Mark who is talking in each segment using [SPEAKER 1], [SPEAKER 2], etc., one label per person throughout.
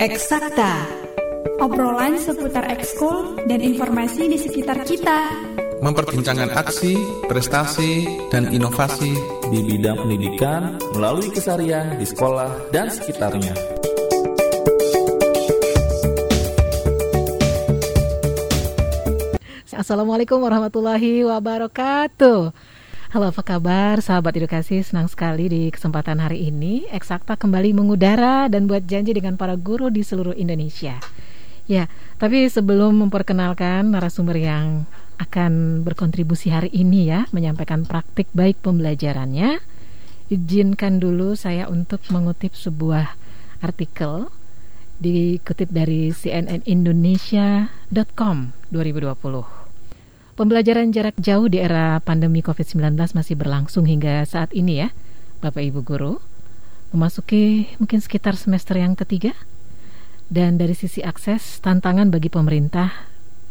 [SPEAKER 1] Eksakta. Obrolan seputar ekskul dan informasi di sekitar kita.
[SPEAKER 2] Memperbincangkan aksi, prestasi, dan inovasi
[SPEAKER 3] di bidang pendidikan melalui kesarian di sekolah dan sekitarnya.
[SPEAKER 4] Assalamualaikum warahmatullahi wabarakatuh. Halo apa kabar? Sahabat edukasi Senang sekali di kesempatan hari ini Eksakta kembali mengudara dan buat janji dengan para guru di seluruh Indonesia. Ya, tapi sebelum memperkenalkan narasumber yang akan berkontribusi hari ini ya Menyampaikan praktik baik pembelajarannya Izinkan dulu saya untuk mengutip sebuah artikel Dikutip dari cnnindonesia.com 2020 Pembelajaran jarak jauh di era pandemi COVID-19 masih berlangsung hingga saat ini ya, Bapak Ibu Guru. Memasuki mungkin sekitar semester yang ketiga. Dan dari sisi akses, tantangan bagi pemerintah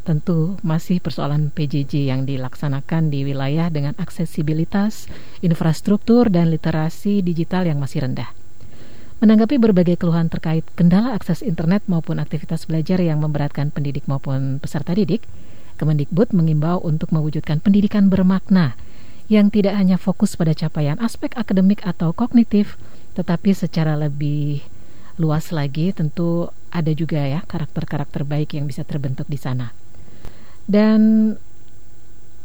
[SPEAKER 4] tentu masih persoalan PJJ yang dilaksanakan di wilayah dengan aksesibilitas, infrastruktur, dan literasi digital yang masih rendah. Menanggapi berbagai keluhan terkait kendala akses internet maupun aktivitas belajar yang memberatkan pendidik maupun peserta didik, Kemendikbud mengimbau untuk mewujudkan pendidikan bermakna yang tidak hanya fokus pada capaian aspek akademik atau kognitif, tetapi secara lebih luas lagi tentu ada juga ya karakter-karakter baik yang bisa terbentuk di sana. Dan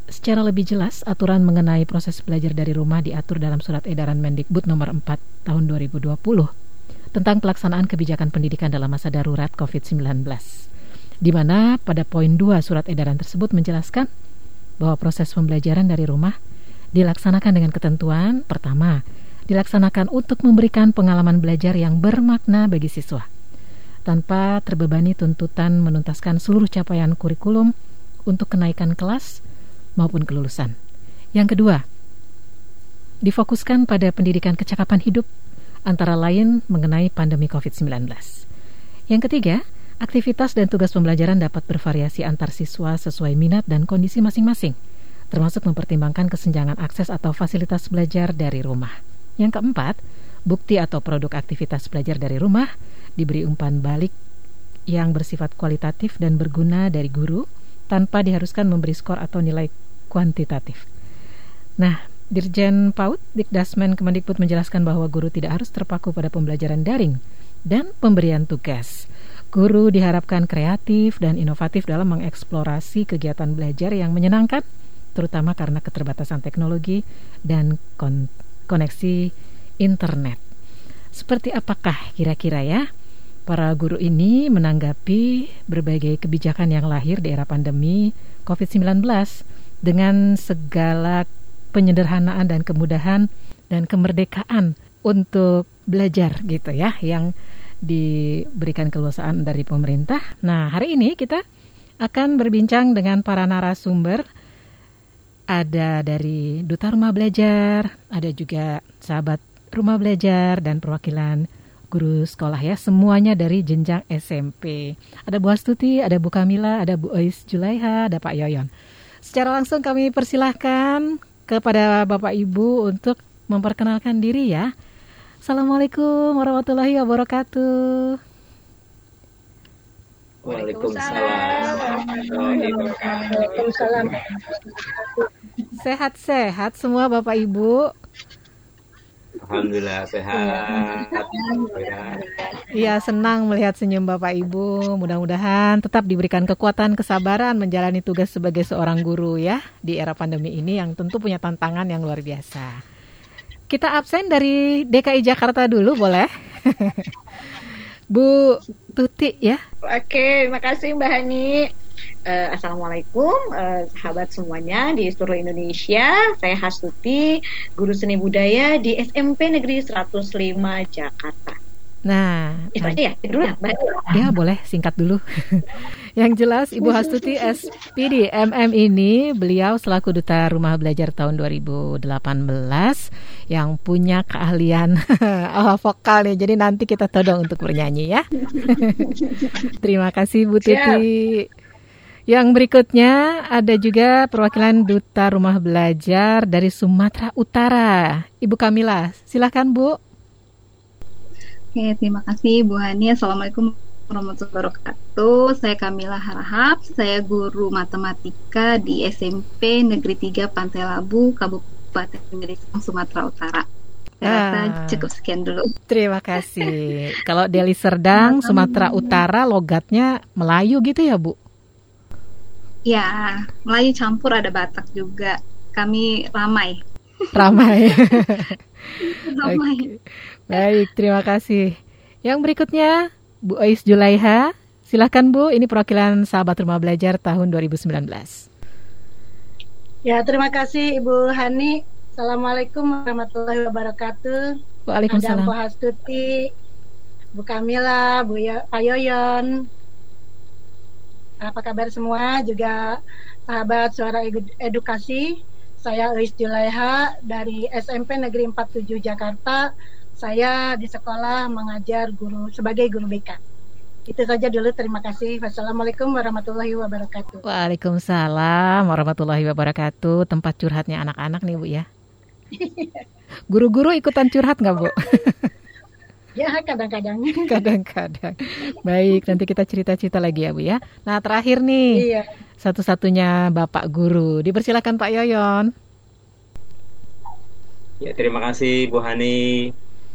[SPEAKER 4] secara lebih jelas aturan mengenai proses belajar dari rumah diatur dalam surat edaran Mendikbud nomor 4 tahun 2020 tentang pelaksanaan kebijakan pendidikan dalam masa darurat COVID-19 di mana pada poin 2 surat edaran tersebut menjelaskan bahwa proses pembelajaran dari rumah dilaksanakan dengan ketentuan pertama, dilaksanakan untuk memberikan pengalaman belajar yang bermakna bagi siswa tanpa terbebani tuntutan menuntaskan seluruh capaian kurikulum untuk kenaikan kelas maupun kelulusan. Yang kedua, difokuskan pada pendidikan kecakapan hidup antara lain mengenai pandemi COVID-19. Yang ketiga, Aktivitas dan tugas pembelajaran dapat bervariasi antar siswa sesuai minat dan kondisi masing-masing, termasuk mempertimbangkan kesenjangan akses atau fasilitas belajar dari rumah. Yang keempat, bukti atau produk aktivitas belajar dari rumah diberi umpan balik yang bersifat kualitatif dan berguna dari guru tanpa diharuskan memberi skor atau nilai kuantitatif. Nah, Dirjen PAUD Dikdasmen Kemendikbud menjelaskan bahwa guru tidak harus terpaku pada pembelajaran daring dan pemberian tugas. Guru diharapkan kreatif dan inovatif dalam mengeksplorasi kegiatan belajar yang menyenangkan, terutama karena keterbatasan teknologi dan kon koneksi internet. Seperti apakah kira-kira ya para guru ini menanggapi berbagai kebijakan yang lahir di era pandemi COVID-19 dengan segala penyederhanaan dan kemudahan dan kemerdekaan untuk belajar gitu ya yang diberikan keluasaan dari pemerintah. Nah, hari ini kita akan berbincang dengan para narasumber. Ada dari Duta Rumah Belajar, ada juga sahabat Rumah Belajar dan perwakilan guru sekolah ya, semuanya dari jenjang SMP. Ada Bu Astuti, ada Bu Kamila, ada Bu Ois Julaiha, ada Pak Yoyon. Secara langsung kami persilahkan kepada Bapak Ibu untuk memperkenalkan diri ya. Assalamualaikum warahmatullahi wabarakatuh.
[SPEAKER 5] Waalaikumsalam.
[SPEAKER 4] Sehat-sehat semua Bapak Ibu.
[SPEAKER 5] Alhamdulillah sehat.
[SPEAKER 4] Iya senang melihat senyum Bapak Ibu. Mudah-mudahan tetap diberikan kekuatan, kesabaran menjalani tugas sebagai seorang guru ya di era pandemi ini yang tentu punya tantangan yang luar biasa. Kita absen dari DKI Jakarta dulu boleh? Bu Tuti ya.
[SPEAKER 6] Oke, makasih Mbak Hani. Uh, Assalamualaikum uh, sahabat semuanya di seluruh Indonesia. Saya Hastuti, guru seni budaya di SMP Negeri 105 Jakarta.
[SPEAKER 4] Nah,
[SPEAKER 6] itu aja ya, dulu ya,
[SPEAKER 4] ya boleh singkat dulu. Yang jelas Ibu Hastuti SPD MM ini beliau selaku duta rumah belajar tahun 2018 yang punya keahlian oh, vokal nih. Jadi nanti kita todong untuk bernyanyi ya. Terima kasih Bu Titi. Yang berikutnya ada juga perwakilan Duta Rumah Belajar dari Sumatera Utara, Ibu Kamila. Silahkan Bu.
[SPEAKER 7] Oke, terima kasih Bu Hani. Assalamualaikum warahmatullahi wabarakatuh. Saya Kamila Harahap, saya guru matematika di SMP Negeri 3 Pantai Labu, Kabupaten Gersang, Sumatera Utara. Saya rasa
[SPEAKER 4] Ah.
[SPEAKER 7] cukup sekian dulu.
[SPEAKER 4] Terima kasih. Kalau Deli Serdang, Sumatera Utara, logatnya Melayu gitu ya, Bu?
[SPEAKER 7] Ya, Melayu campur ada Batak juga. Kami ramai.
[SPEAKER 4] Ramai.
[SPEAKER 7] Ramai.
[SPEAKER 4] Oke. Baik, terima kasih. Yang berikutnya, Bu Ois Julaiha. Silahkan Bu, ini perwakilan sahabat rumah belajar tahun 2019.
[SPEAKER 5] Ya, terima kasih Ibu Hani. Assalamualaikum warahmatullahi wabarakatuh. Ada
[SPEAKER 4] Waalaikumsalam.
[SPEAKER 5] Bu Hastuti, Bu Kamila, Bu Yo- Pak Yoyon. Apa kabar semua? Juga sahabat suara Edu- edukasi. Saya Uis Julaiha dari SMP Negeri 47 Jakarta. Saya di sekolah mengajar guru sebagai guru BK. Itu saja dulu. Terima kasih. Wassalamualaikum warahmatullahi wabarakatuh.
[SPEAKER 4] Waalaikumsalam warahmatullahi wabarakatuh. Tempat curhatnya anak-anak nih Bu ya. Guru-guru ikutan curhat nggak Bu?
[SPEAKER 5] Ya, kadang-kadang.
[SPEAKER 4] Kadang-kadang. Baik, nanti kita cerita-cerita lagi ya Bu ya. Nah terakhir nih,
[SPEAKER 5] Iya.
[SPEAKER 4] satu-satunya Bapak Guru. Dipersilakan Pak Yoyon.
[SPEAKER 8] Ya, terima kasih Bu Hani.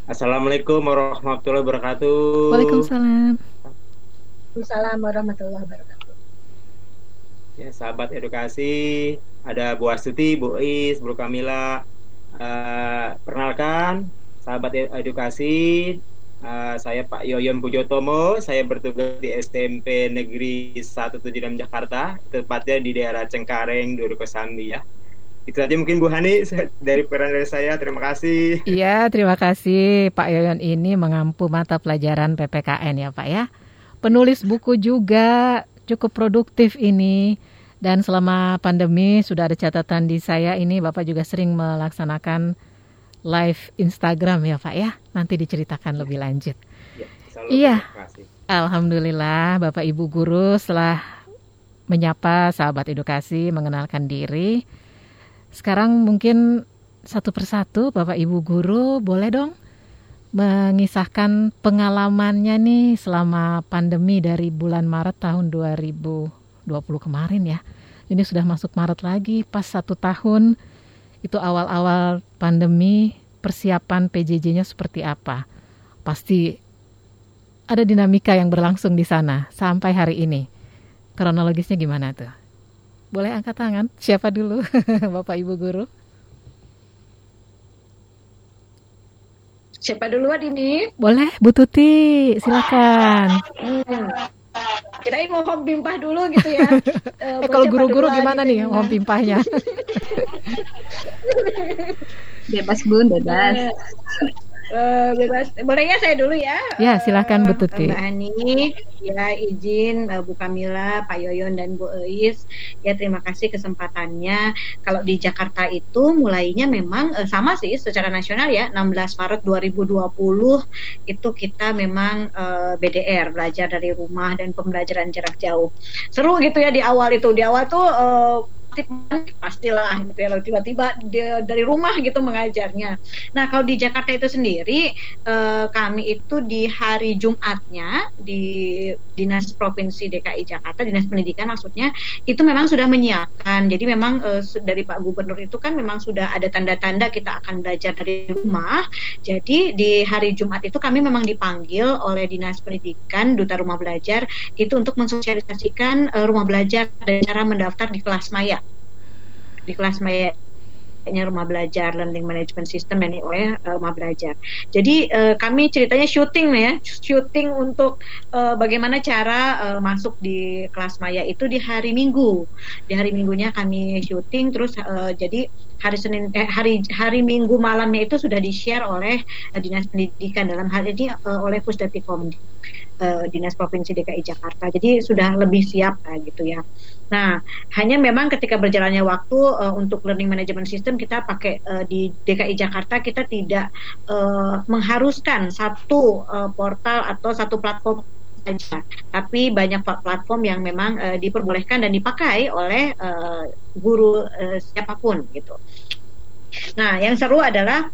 [SPEAKER 8] Assalamualaikum warahmatullahi wabarakatuh.
[SPEAKER 4] Waalaikumsalam.
[SPEAKER 5] Assalamualaikum warahmatullahi wabarakatuh.
[SPEAKER 8] Ya, sahabat edukasi, ada Bu Astuti, Bu Is, Bu Kamila. Eh, perkenalkan, sahabat e- edukasi, eh, saya Pak Yoyon Pujotomo. Saya bertugas di SMP Negeri 176 Jakarta, tepatnya di daerah Cengkareng, Durukosambi ya. Itu aja mungkin Bu Hani dari peran dari saya. Terima kasih.
[SPEAKER 4] Iya, terima kasih Pak Yoyon ini mengampu mata pelajaran PPKN ya Pak ya. Penulis buku juga cukup produktif ini. Dan selama pandemi sudah ada catatan di saya ini Bapak juga sering melaksanakan live Instagram ya Pak ya. Nanti diceritakan lebih lanjut.
[SPEAKER 8] Ya,
[SPEAKER 4] Iya. Alhamdulillah Bapak Ibu Guru setelah menyapa sahabat edukasi, mengenalkan diri. Sekarang mungkin satu persatu Bapak Ibu Guru boleh dong mengisahkan pengalamannya nih selama pandemi dari bulan Maret tahun 2020 kemarin ya. Ini sudah masuk Maret lagi, pas satu tahun itu awal-awal pandemi persiapan PJJ-nya seperti apa? Pasti ada dinamika yang berlangsung di sana sampai hari ini. Kronologisnya gimana tuh? Boleh angkat tangan? Siapa dulu? Bapak Ibu guru?
[SPEAKER 6] Siapa duluan ini?
[SPEAKER 4] Boleh, Bu Tuti, silakan.
[SPEAKER 6] Hmm. Kirain mau home pimpah dulu gitu ya.
[SPEAKER 4] Eh,
[SPEAKER 6] Eh,
[SPEAKER 4] kalau guru-guru gimana
[SPEAKER 6] gitu,
[SPEAKER 4] nih
[SPEAKER 6] gimana?
[SPEAKER 4] home pimpahnya?
[SPEAKER 7] Bebas bun, bebas.
[SPEAKER 6] Eh, bebas. Bolehnya saya dulu ya.
[SPEAKER 4] Ya, silakan, Bu
[SPEAKER 6] Eh,
[SPEAKER 4] Tuti.
[SPEAKER 6] Mbak Hani, ya izin eh, Bu Kamila, Pak Yoyon dan Bu Eis. Ya terima kasih kesempatannya. Kalau di Jakarta itu mulainya memang sama sih secara nasional ya 16 Maret 2020 itu kita memang BDR belajar dari rumah dan pembelajaran jarak jauh. Seru gitu ya di awal itu. Di awal tuh pastilah gitu ya tiba-tiba dari rumah gitu mengajarnya. Nah kalau di Jakarta itu sendiri eh, kami itu di hari Jumatnya di Dinas Provinsi DKI Jakarta Dinas Pendidikan maksudnya itu memang sudah menyiapkan. Jadi memang eh, dari Pak Gubernur itu kan memang sudah ada tanda-tanda kita akan belajar dari rumah. Jadi di hari Jumat itu kami memang dipanggil oleh Dinas Pendidikan Duta Rumah Belajar itu untuk mensosialisasikan eh, rumah belajar dan cara mendaftar di kelas maya di kelas maya nya rumah belajar learning management system dan oleh eh, rumah belajar. Jadi eh, kami ceritanya syuting ya, syuting untuk eh, bagaimana cara eh, masuk di kelas maya itu di hari Minggu. Di hari Minggunya kami syuting terus eh, jadi hari Senin eh, hari hari Minggu malamnya itu sudah di-share oleh eh, Dinas Pendidikan dalam hal ini eh, oleh Pusdatikom eh, Dinas Provinsi DKI Jakarta. Jadi sudah lebih siap eh, gitu ya. Nah, hanya memang ketika berjalannya waktu eh, untuk learning management system kita pakai eh, di DKI Jakarta kita tidak eh, mengharuskan satu eh, portal atau satu platform saja, tapi banyak plat- platform yang memang eh, diperbolehkan dan dipakai oleh eh, guru eh, siapa pun gitu. Nah, yang seru adalah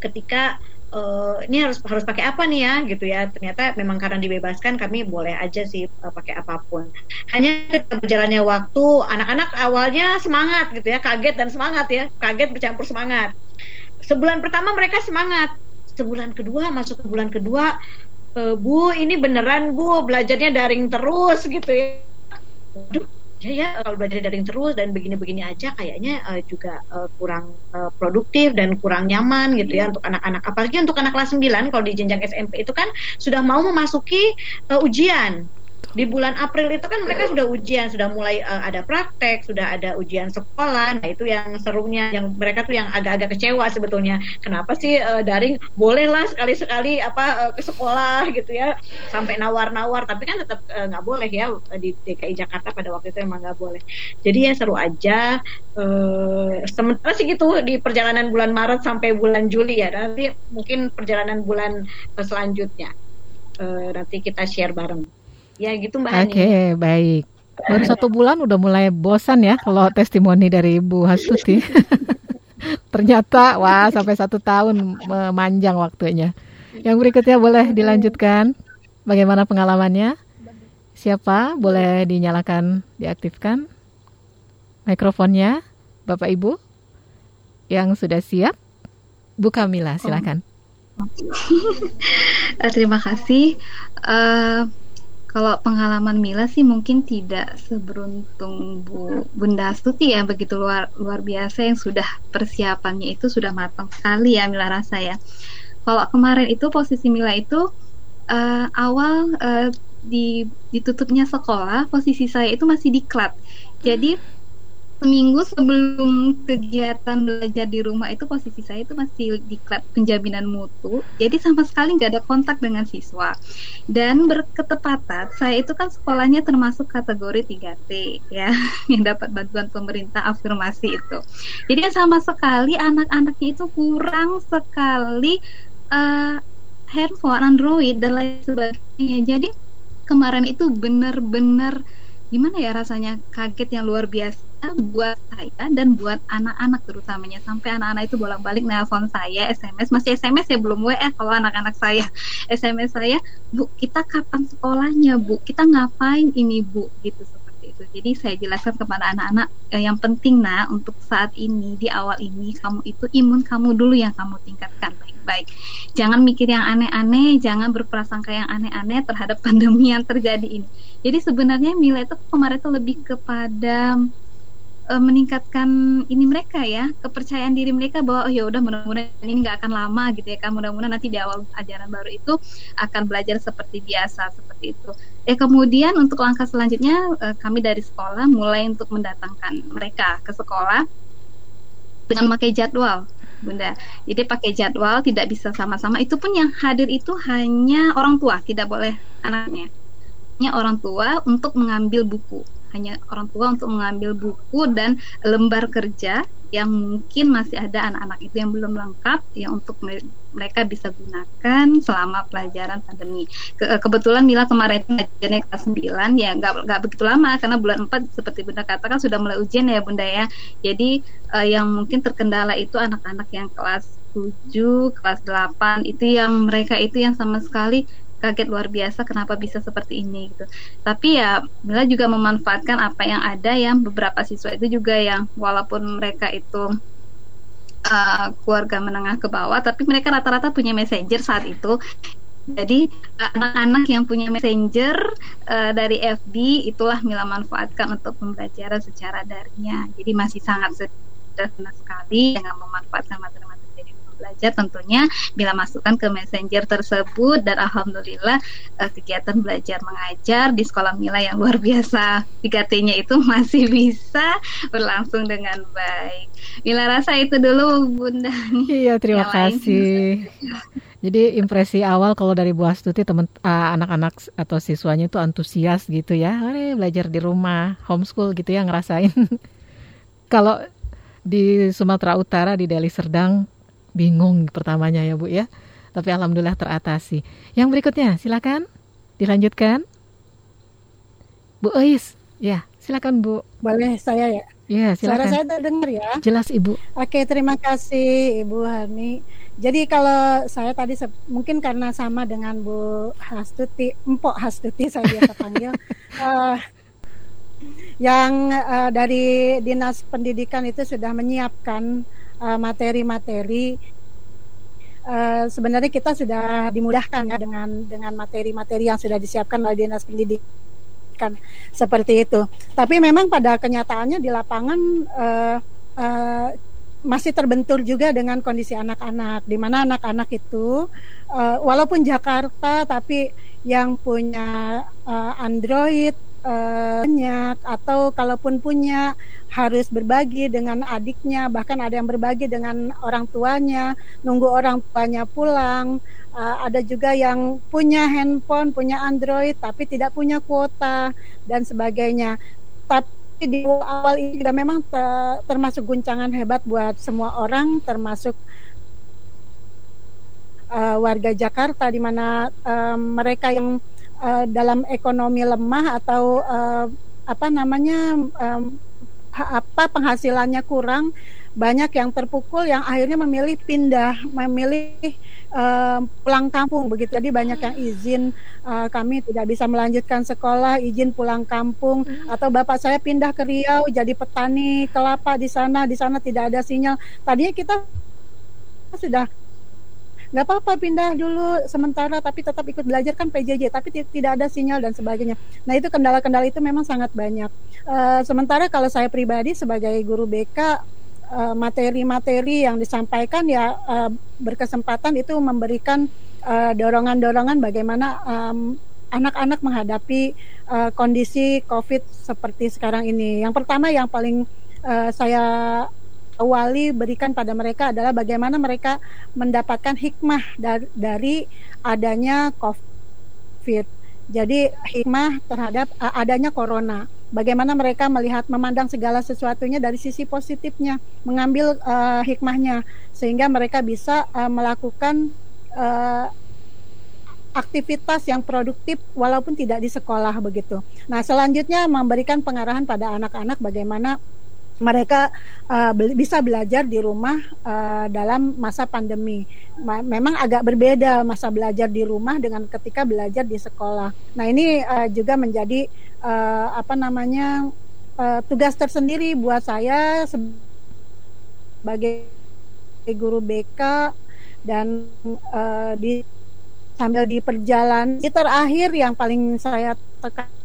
[SPEAKER 6] ketika uh, ini harus harus pakai apa nih ya gitu ya. Ternyata memang karena dibebaskan kami boleh aja sih uh, pakai apa pun. Hanya berjalannya waktu anak-anak awalnya semangat gitu ya. Kaget dan semangat ya. Kaget bercampur semangat. Sebulan pertama mereka semangat. Sebulan kedua masuk ke bulan kedua e, bu ini beneran bu belajarnya daring terus gitu ya. Aduh, ya ya kalau belajar daring terus dan begini-begini aja kayaknya uh, juga uh, kurang uh, produktif dan kurang nyaman gitu ya untuk anak-anak. Apalagi untuk anak kelas 9 kalau di jenjang SMP itu kan sudah mau memasuki uh, ujian di bulan April itu kan mereka sudah ujian, sudah mulai uh, ada praktek, sudah ada ujian sekolah. Nah, itu yang serunya yang mereka tuh yang agak-agak kecewa sebetulnya. Kenapa sih uh, daring bolehlah sekali-sekali apa uh, ke sekolah gitu ya sampai nawar-nawar, tapi kan tetap nggak uh, boleh ya di DKI Jakarta pada waktu itu emang nggak boleh. Jadi ya seru aja. Uh, sementara sih gitu di perjalanan bulan Maret sampai bulan Juli ya. Nanti mungkin perjalanan bulan selanjutnya. Uh, nanti kita share bareng. Ya gitu Mbak
[SPEAKER 4] Oke, okay, baik. Baru satu bulan udah mulai bosan ya kalau testimoni dari Bu Hastuti. Ternyata wah sampai satu tahun memanjang waktunya. Yang berikutnya boleh dilanjutkan. Bagaimana pengalamannya? Siapa? Boleh dinyalakan, diaktifkan mikrofonnya, Bapak Ibu yang sudah siap. Bu Kamila, silakan.
[SPEAKER 7] Terima kasih. Uh, kalau pengalaman Mila sih mungkin tidak seberuntung Bu Bunda Astuti ya begitu luar luar biasa yang sudah persiapannya itu sudah matang sekali ya Mila rasa ya. Kalau kemarin itu posisi Mila itu uh, awal uh, di ditutupnya sekolah posisi saya itu masih diklat. Jadi seminggu sebelum kegiatan belajar di rumah itu posisi saya itu masih di penjaminan mutu. Jadi sama sekali nggak ada kontak dengan siswa. Dan berketepatan saya itu kan sekolahnya termasuk kategori 3T ya yang dapat bantuan pemerintah afirmasi itu. Jadi sama sekali anak-anaknya itu kurang sekali uh, handphone Android dan lain sebagainya. Jadi kemarin itu benar-benar gimana ya rasanya kaget yang luar biasa buat saya dan buat anak-anak terutamanya? Sampai anak-anak itu bolak-balik nelpon saya SMS masih SMS ya belum WA kalau anak-anak saya. SMS saya Bu kita kapan sekolahnya Bu? Kita ngapain ini Bu? Gitu seperti itu jadi saya jelaskan kepada anak-anak eh, yang penting nah untuk saat ini di awal ini kamu itu imun kamu dulu yang kamu tingkatkan baik-baik. Jangan mikir yang aneh-aneh jangan berprasangka yang aneh-aneh terhadap pandemi yang terjadi ini. Jadi sebenarnya Mila itu kemarin itu lebih kepada uh, meningkatkan ini mereka ya kepercayaan diri mereka bahwa oh ya udah mudah-mudahan ini nggak akan lama gitu ya kan mudah-mudahan nanti di awal ajaran baru itu akan belajar seperti biasa seperti itu. Eh kemudian untuk langkah selanjutnya uh, kami dari sekolah mulai untuk mendatangkan mereka ke sekolah dengan memakai jadwal Bunda. Jadi pakai jadwal tidak bisa sama-sama. Itu pun yang hadir itu hanya orang tua, tidak boleh anaknya hanya orang tua untuk mengambil buku hanya orang tua untuk mengambil buku dan lembar kerja yang mungkin masih ada anak-anak itu yang belum lengkap ya untuk mereka bisa gunakan selama pelajaran pandemi. Ke kebetulan Mila kemarin ngajarnya kelas 9 ya nggak nggak begitu lama karena bulan 4 seperti Bunda katakan sudah mulai ujian ya Bunda ya. Jadi uh, yang mungkin terkendala itu anak-anak yang kelas 7, kelas 8 itu yang mereka itu yang sama sekali kaget luar biasa kenapa bisa seperti ini gitu. Tapi ya Mila juga memanfaatkan apa yang ada yang beberapa siswa itu juga yang walaupun mereka itu uh, keluarga menengah ke bawah tapi mereka rata-rata punya messenger saat itu. Jadi anak-anak yang punya messenger uh, dari FB itulah Mila manfaatkan untuk pembelajaran secara daringnya. Jadi masih sangat sederhana sekali dengan memanfaatkan materi belajar tentunya bila masukkan ke messenger tersebut dan alhamdulillah uh, kegiatan belajar mengajar di sekolah Mila yang luar biasa 3T-nya itu masih bisa berlangsung dengan baik. Mila rasa itu dulu Bunda.
[SPEAKER 4] Iya, terima kasih. Jadi impresi awal kalau dari Bu Astuti teman uh, anak-anak atau siswanya itu antusias gitu ya, belajar di rumah, homeschool gitu ya ngerasain. kalau di Sumatera Utara di Deli Serdang bingung pertamanya ya Bu ya. Tapi alhamdulillah teratasi. Yang berikutnya silakan dilanjutkan. Bu Ois, ya silakan Bu.
[SPEAKER 5] Boleh saya ya?
[SPEAKER 4] Ya silakan.
[SPEAKER 5] Suara saya terdengar ya?
[SPEAKER 4] Jelas Ibu.
[SPEAKER 5] Oke terima kasih Ibu Hani. Jadi kalau saya tadi mungkin karena sama dengan Bu Hastuti, Empok Hastuti saya biasa panggil, uh, yang uh, dari Dinas Pendidikan itu sudah menyiapkan materi-materi. Uh, sebenarnya kita sudah dimudahkan ya dengan dengan materi-materi yang sudah disiapkan oleh Dinas Pendidikan seperti itu. Tapi memang pada kenyataannya di lapangan uh, uh, masih terbentur juga dengan kondisi anak-anak di mana anak-anak itu uh, walaupun Jakarta tapi yang punya uh, Android uh, banyak atau kalaupun punya harus berbagi dengan adiknya bahkan ada yang berbagi dengan orang tuanya nunggu orang tuanya pulang. Uh, ada juga yang punya handphone punya Android tapi tidak punya kuota dan sebagainya. Tapi di awal ini juga memang termasuk guncangan hebat buat semua orang, termasuk uh, warga Jakarta, di mana uh, mereka yang uh, dalam ekonomi lemah atau uh, apa namanya um, apa penghasilannya kurang, banyak yang terpukul yang akhirnya memilih pindah, memilih uh, pulang kampung begitu. Jadi banyak yang izin uh, kami tidak bisa melanjutkan sekolah, izin pulang kampung hmm. atau bapak saya pindah ke Riau jadi petani kelapa di sana, di sana tidak ada sinyal. Tadinya kita sudah nggak apa-apa pindah dulu sementara tapi tetap ikut belajar kan PJJ tapi tidak ada sinyal dan sebagainya. Nah itu kendala-kendala itu memang sangat banyak. Uh, sementara kalau saya pribadi sebagai guru BK Eh, materi-materi yang disampaikan ya uh, berkesempatan itu memberikan dorongan-dorongan uh, bagaimana um, anak-anak menghadapi uh, kondisi COVID seperti sekarang ini. Yang pertama yang paling uh, saya awali berikan pada mereka adalah bagaimana mereka mendapatkan hikmah dari, dari adanya COVID. Jadi hikmah terhadap adanya corona bagaimana mereka melihat memandang segala sesuatunya dari sisi positifnya, mengambil uh, hikmahnya sehingga mereka bisa uh, melakukan uh, aktivitas yang produktif walaupun tidak di sekolah begitu. Nah, selanjutnya memberikan pengarahan pada anak-anak bagaimana mereka uh, bisa belajar di rumah uh, dalam masa pandemi. Ma memang agak berbeda masa belajar di rumah dengan ketika belajar di sekolah. Nah ini uh, juga menjadi uh, apa namanya uh, tugas tersendiri buat saya sebagai guru BK dan uh, di sambil di perjalanan terakhir yang paling saya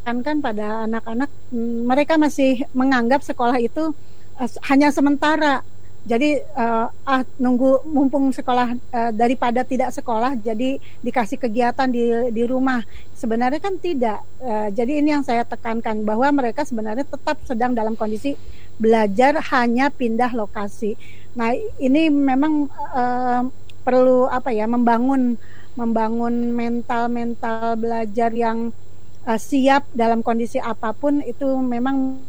[SPEAKER 5] tekankan pada anak-anak mm, mereka masih menganggap sekolah itu uh, hanya sementara. Jadi uh, ah nunggu mumpung sekolah uh, daripada tidak sekolah jadi dikasih kegiatan di di rumah. Sebenarnya kan tidak. Uh, jadi ini yang saya tekankan bahwa mereka sebenarnya tetap sedang dalam kondisi belajar hanya pindah lokasi. Nah ini memang uh, perlu apa ya membangun membangun mental mental belajar yang uh, siap dalam kondisi apa pun itu memang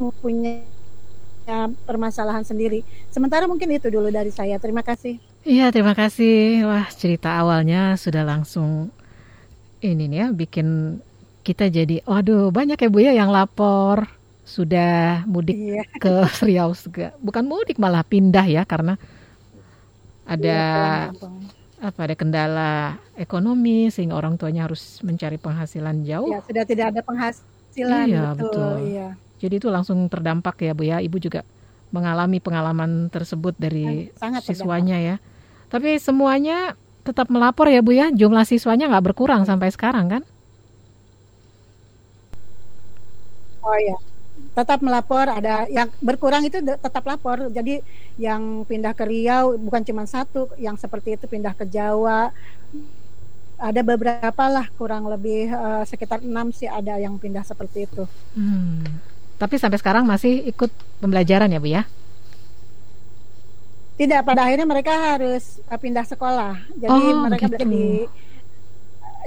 [SPEAKER 5] mempunyai permasalahan sendiri. Sementara mungkin itu dulu dari saya. Terima kasih.
[SPEAKER 4] Iya, terima kasih. Wah, cerita awalnya sudah langsung ini nih ya bikin kita jadi waduh banyak ya Bu ya yang lapor sudah mudik iya. ke Riau juga. Bukan mudik malah pindah ya karena ada iya, apa ada kendala ekonomi sehingga orang tuanya harus mencari penghasilan jauh.
[SPEAKER 5] Ya, sudah tidak ada penghasilan
[SPEAKER 4] iya, betul. betul. Iya. Jadi itu langsung terdampak ya Bu ya. Ibu juga mengalami pengalaman tersebut dari Sangat siswanya terdampak. ya. Tapi semuanya tetap melapor ya Bu ya. Jumlah siswanya nggak berkurang sampai sekarang kan?
[SPEAKER 5] Oh ya. Tetap melapor ada yang berkurang itu tetap lapor. Jadi yang pindah ke Riau bukan cuma satu, yang seperti itu pindah ke Jawa, ada beberapa lah kurang lebih uh, sekitar enam sih ada yang pindah seperti itu. Hmm.
[SPEAKER 4] Tapi sampai sekarang masih ikut pembelajaran ya Bu ya?
[SPEAKER 5] Tidak, pada akhirnya mereka harus uh, pindah sekolah. Jadi oh, mereka gitu. di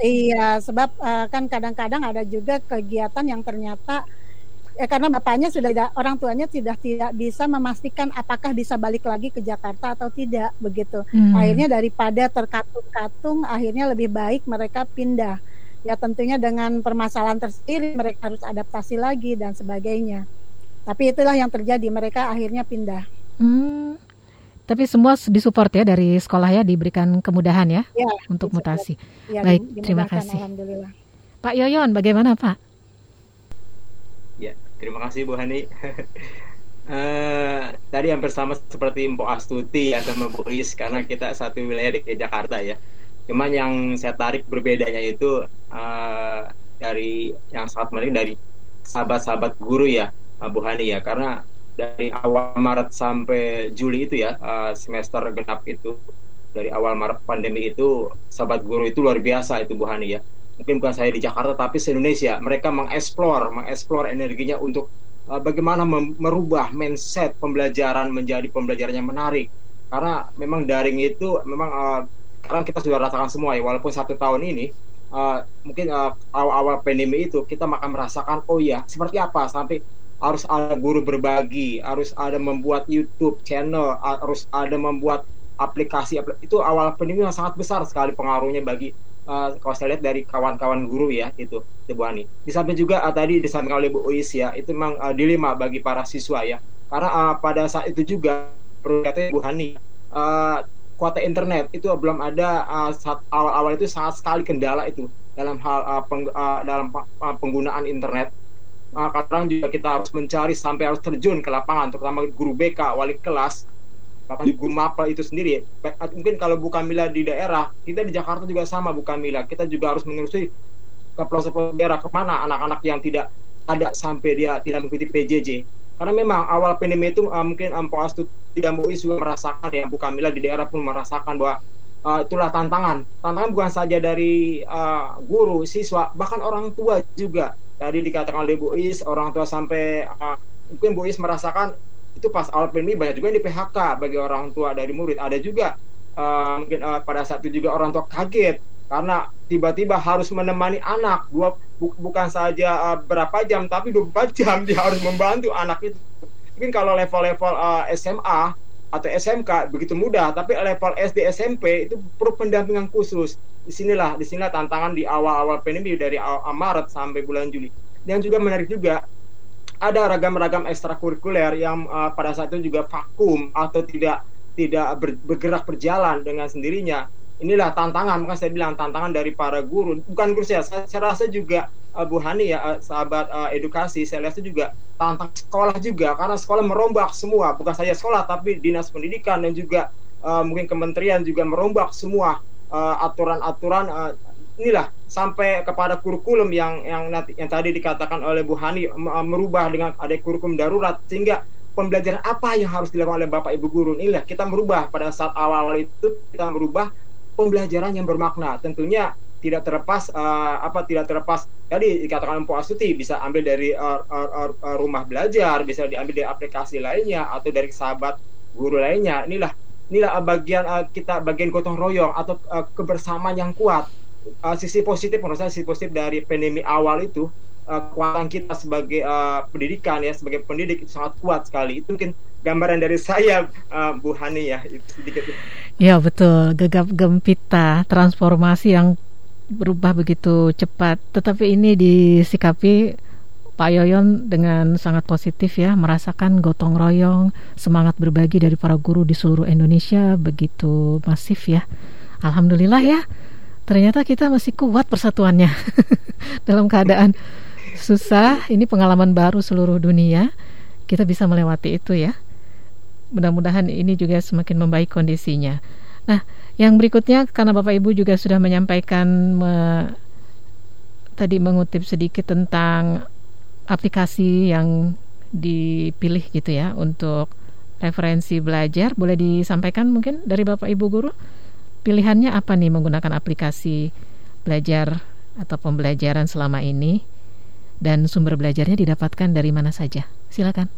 [SPEAKER 5] Iya, sebab uh, kan kadang-kadang ada juga kegiatan yang ternyata ya karena bapaknya sudah tidak orang tuanya tidak tidak bisa memastikan apakah bisa balik lagi ke Jakarta atau tidak begitu. Hmm. Akhirnya daripada terkatung-katung akhirnya lebih baik mereka pindah ya tentunya dengan permasalahan tersendiri mereka harus adaptasi lagi dan sebagainya. Tapi itulah yang terjadi mereka akhirnya pindah.
[SPEAKER 4] Hmm. Tapi semua disupport ya dari sekolah ya diberikan kemudahan ya,
[SPEAKER 5] Ya,
[SPEAKER 4] untuk
[SPEAKER 5] disupport.
[SPEAKER 4] mutasi.
[SPEAKER 5] Ya,
[SPEAKER 4] Baik, terima kasih.
[SPEAKER 5] Alhamdulillah.
[SPEAKER 4] Pak Yoyon, bagaimana Pak?
[SPEAKER 8] Terima kasih Bu Hani. Eh, tadi hampir sama seperti Mpok Astuti ya sama Bu Is karena kita satu wilayah di Jakarta ya. Cuman yang saya tarik berbedanya itu eh, dari yang sangat menarik dari sahabat-sahabat guru ya eh, Bu Hani ya karena dari awal Maret sampai Juli itu ya eh, semester genap itu dari awal Maret pandemi itu sahabat guru itu luar biasa itu Bu Hani ya mungkin bukan saya di Jakarta tapi se Indonesia mereka mengeksplor mengeksplor energinya untuk uh, bagaimana merubah mindset pembelajaran menjadi pembelajaran yang menarik. Karena memang daring itu memang uh, karena kita sudah rasakan semua ya walaupun satu tahun ini uh, mungkin uh, awal-awal pandemi itu kita akan merasakan oh ya seperti apa? Sampai harus ada guru berbagi harus ada membuat YouTube channel harus ada membuat aplikasi apli- itu awal pandemi yang sangat besar sekali pengaruhnya bagi uh, kalau saya lihat dari kawan-kawan guru ya itu itu Bu Ani. Di samping juga uh, tadi disampaikan oleh Bu Uis ya itu memang uh, dilema bagi para siswa ya. Karena uh, pada saat itu juga perlu kata Bu Hani uh, kuota internet itu belum ada uh, saat awal-awal itu sangat sekali kendala itu dalam hal uh, peng, uh, dalam uh, penggunaan internet. Uh, kadang juga kita harus mencari sampai harus terjun ke lapangan terutama guru BK wali kelas bahkan di guru mapel itu sendiri. Mungkin kalau bukan Mila di daerah kita di Jakarta juga sama bukan Mila kita juga harus menelusuri ke pelosok daerah ke mana anak-anak yang tidak ada sampai dia tidak mengikuti PJJ karena memang awal pandemi itu uh, mungkin Ampo Astu tidak mau juga merasakan ya bukan Mila di daerah pun merasakan bahwa uh, itulah tantangan. Tantangan bukan saja dari uh, guru siswa bahkan orang tua juga. Tadi dikatakan oleh Bu Is orang tua sampai uh, mungkin Bu Is merasakan itu pas awal pandemi banyak juga yang di PHK bagi orang tua dari murid. Ada juga uh, mungkin uh, pada saat itu juga orang tua kaget karena tiba-tiba harus menemani anak dua bu- bukan saja uh, berapa jam tapi 24 jam dia harus membantu anak itu mungkin kalau level-level uh, SMA atau SMK begitu mudah tapi level SD SMP itu perlu pendampingan khusus. Di sinilah di sinilah tantangan di awal-awal pandemi dari awal, Maret sampai bulan Juli dan juga menarik juga ada ragam-ragam ekstrakurikuler yang uh, pada saat itu juga vakum atau tidak tidak ber- bergerak berjalan dengan sendirinya. Inilah tantangan, maka saya bilang tantangan dari para guru. Bukan guru saya, saya, saya rasa juga uh, Bu Hani ya, uh, sahabat uh, edukasi, saya rasa juga tantang sekolah juga, karena sekolah merombak semua, bukan saja sekolah, tapi dinas pendidikan dan juga uh, mungkin kementerian juga merombak semua uh, aturan-aturan uh, inilah sampai kepada kurikulum yang yang nanti yang tadi dikatakan oleh Bu Hani merubah dengan ada kurikulum darurat sehingga pembelajaran apa yang harus dilakukan oleh Bapak Ibu guru inilah kita merubah. Pada saat awal-awal itu kita merubah pembelajaran yang bermakna. Tentunya tidak terlepas uh, apa tidak terlepas tadi dikatakan Mpok Astuti bisa ambil dari uh, uh, uh, rumah belajar bisa diambil dari aplikasi lainnya atau dari sahabat guru lainnya. Inilah inilah bagian uh, kita bagian gotong royong atau uh, kebersamaan yang kuat uh, sisi positif menurut saya sisi positif dari pandemi awal itu uh, kita sebagai uh, pendidikan ya sebagai pendidik itu sangat kuat sekali itu mungkin gambaran dari saya uh, Bu Hani ya itu sedikit
[SPEAKER 4] Ya betul, gegap gempita transformasi yang berubah begitu cepat. Tetapi ini disikapi Pak Yoyon dengan sangat positif ya, merasakan gotong royong, semangat berbagi dari para guru di seluruh Indonesia begitu masif ya. Alhamdulillah ya, ternyata kita masih kuat persatuannya dalam keadaan susah. Ini pengalaman baru seluruh dunia. Kita bisa melewati itu ya mudah-mudahan ini juga semakin membaik kondisinya. Nah, yang berikutnya karena Bapak Ibu juga sudah menyampaikan me, tadi mengutip sedikit tentang aplikasi yang dipilih gitu ya untuk referensi belajar, boleh disampaikan mungkin dari Bapak Ibu guru pilihannya apa nih menggunakan aplikasi belajar atau pembelajaran selama ini dan sumber belajarnya didapatkan dari mana saja? Silakan.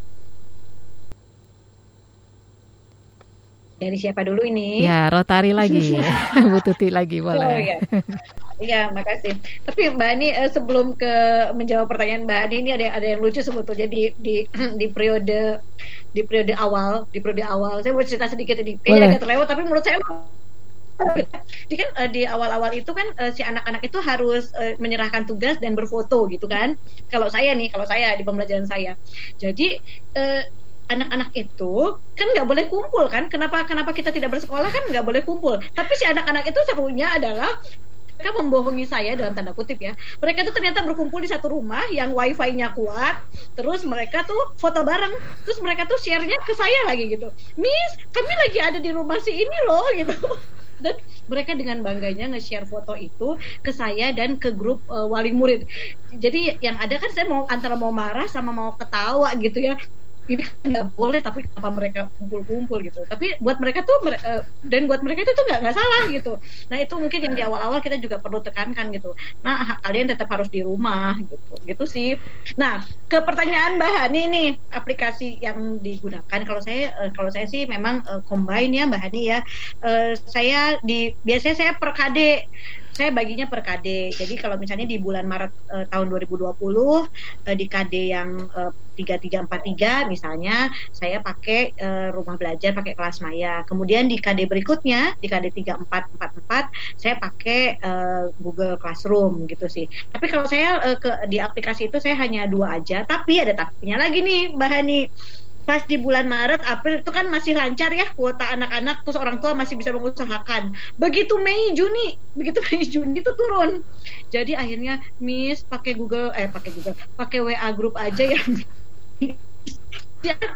[SPEAKER 6] Dari siapa dulu ini?
[SPEAKER 4] Ya, Rotari lagi. Bu Tuti lagi boleh.
[SPEAKER 6] Oh iya. Iya, makasih. Tapi Mbak Ani eh, sebelum ke menjawab pertanyaan Mbak Ani ini ada ada yang lucu sebetulnya di di di periode di periode awal, di periode awal. Saya mau cerita sedikit ini. Kayaknya agak terlewat tapi menurut saya jadi kan eh, di awal-awal itu kan eh, si anak-anak itu harus eh, menyerahkan tugas dan berfoto gitu kan. Kalau saya nih, kalau saya di pembelajaran saya. Jadi eh, anak-anak itu kan nggak boleh kumpul kan? Kenapa kenapa kita tidak bersekolah kan nggak boleh kumpul? Tapi si anak-anak itu serunya adalah mereka membohongi saya dalam tanda kutip ya. Mereka tuh ternyata berkumpul di satu rumah yang wifi-nya kuat, terus mereka tuh foto bareng, terus mereka tuh share-nya ke saya lagi gitu. Miss, kami lagi ada di rumah si ini loh gitu. Dan mereka dengan bangganya nge-share foto itu ke saya dan ke grup uh, wali murid. Jadi yang ada kan saya mau antara mau marah sama mau ketawa gitu ya ini nggak boleh tapi kenapa mereka kumpul-kumpul gitu? Tapi buat mereka tuh uh, dan buat mereka itu tuh nggak nggak salah gitu. Nah itu mungkin yang di awal-awal kita juga perlu tekankan gitu. Nah kalian tetap harus di rumah gitu. Gitu sih. Nah ke pertanyaan Mbak Hani nih aplikasi yang digunakan. Kalau saya uh, kalau saya sih memang uh, combine ya Mbak Hani ya. Uh, saya di biasanya saya per KD saya baginya per KD. Jadi kalau misalnya di bulan Maret eh, tahun 2020 eh, di KD yang eh, 3343 misalnya saya pakai eh, rumah belajar pakai kelas maya. Kemudian di KD berikutnya di KD 3444 saya pakai eh, Google Classroom gitu sih. Tapi kalau saya eh, ke di aplikasi itu saya hanya dua aja, tapi ada tapinya lagi nih Mbak Hani pas di bulan Maret April itu kan masih lancar ya kuota anak-anak terus orang tua masih bisa mengusahakan. Begitu Mei Juni begitu Mei Juni itu turun. Jadi akhirnya Miss pakai Google eh pakai Google pakai WA grup aja ya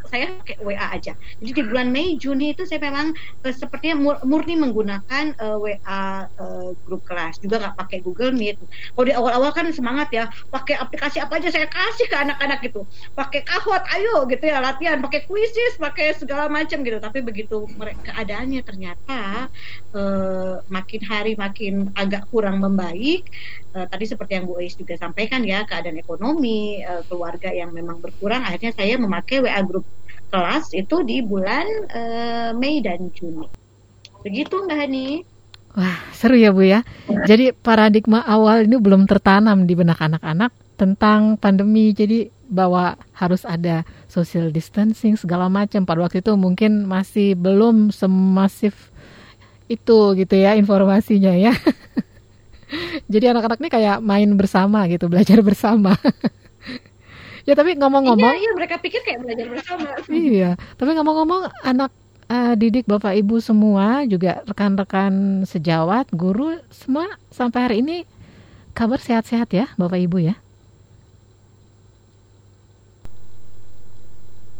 [SPEAKER 6] saya pakai WA aja. Jadi di bulan Mei Juni itu saya memang uh, sepertinya mur murni menggunakan uh, eh, WA uh, eh, grup kelas juga nggak pakai Google Meet. Kalau di awal-awal kan semangat ya, pakai aplikasi apa aja saya kasih ke anak-anak gitu. Pakai kahwat, ayo gitu ya latihan, pakai kuisis, pakai segala macam gitu. Tapi begitu keadaannya ternyata uh, makin hari makin agak kurang membaik. Uh, tadi seperti yang Bu Ais juga sampaikan ya keadaan ekonomi uh, keluarga yang memang berkurang akhirnya saya memakai WA grup kelas itu di bulan uh, Mei dan Juni. Begitu Mbak Hani.
[SPEAKER 4] Wah, seru ya Bu ya. Jadi paradigma awal ini belum tertanam di benak anak-anak tentang pandemi. Jadi bahwa harus ada social distancing segala macam. Pada waktu itu mungkin masih belum semasif itu gitu ya informasinya ya. Jadi anak-anak ini kayak main bersama gitu, belajar bersama. Ya tapi ngomong-ngomong,
[SPEAKER 6] iya, iya mereka pikir kayak belajar bersama.
[SPEAKER 4] Iya, tapi ngomong-ngomong anak uh, didik bapak ibu semua juga rekan-rekan sejawat, guru semua sampai hari ini kabar sehat-sehat ya bapak ibu ya.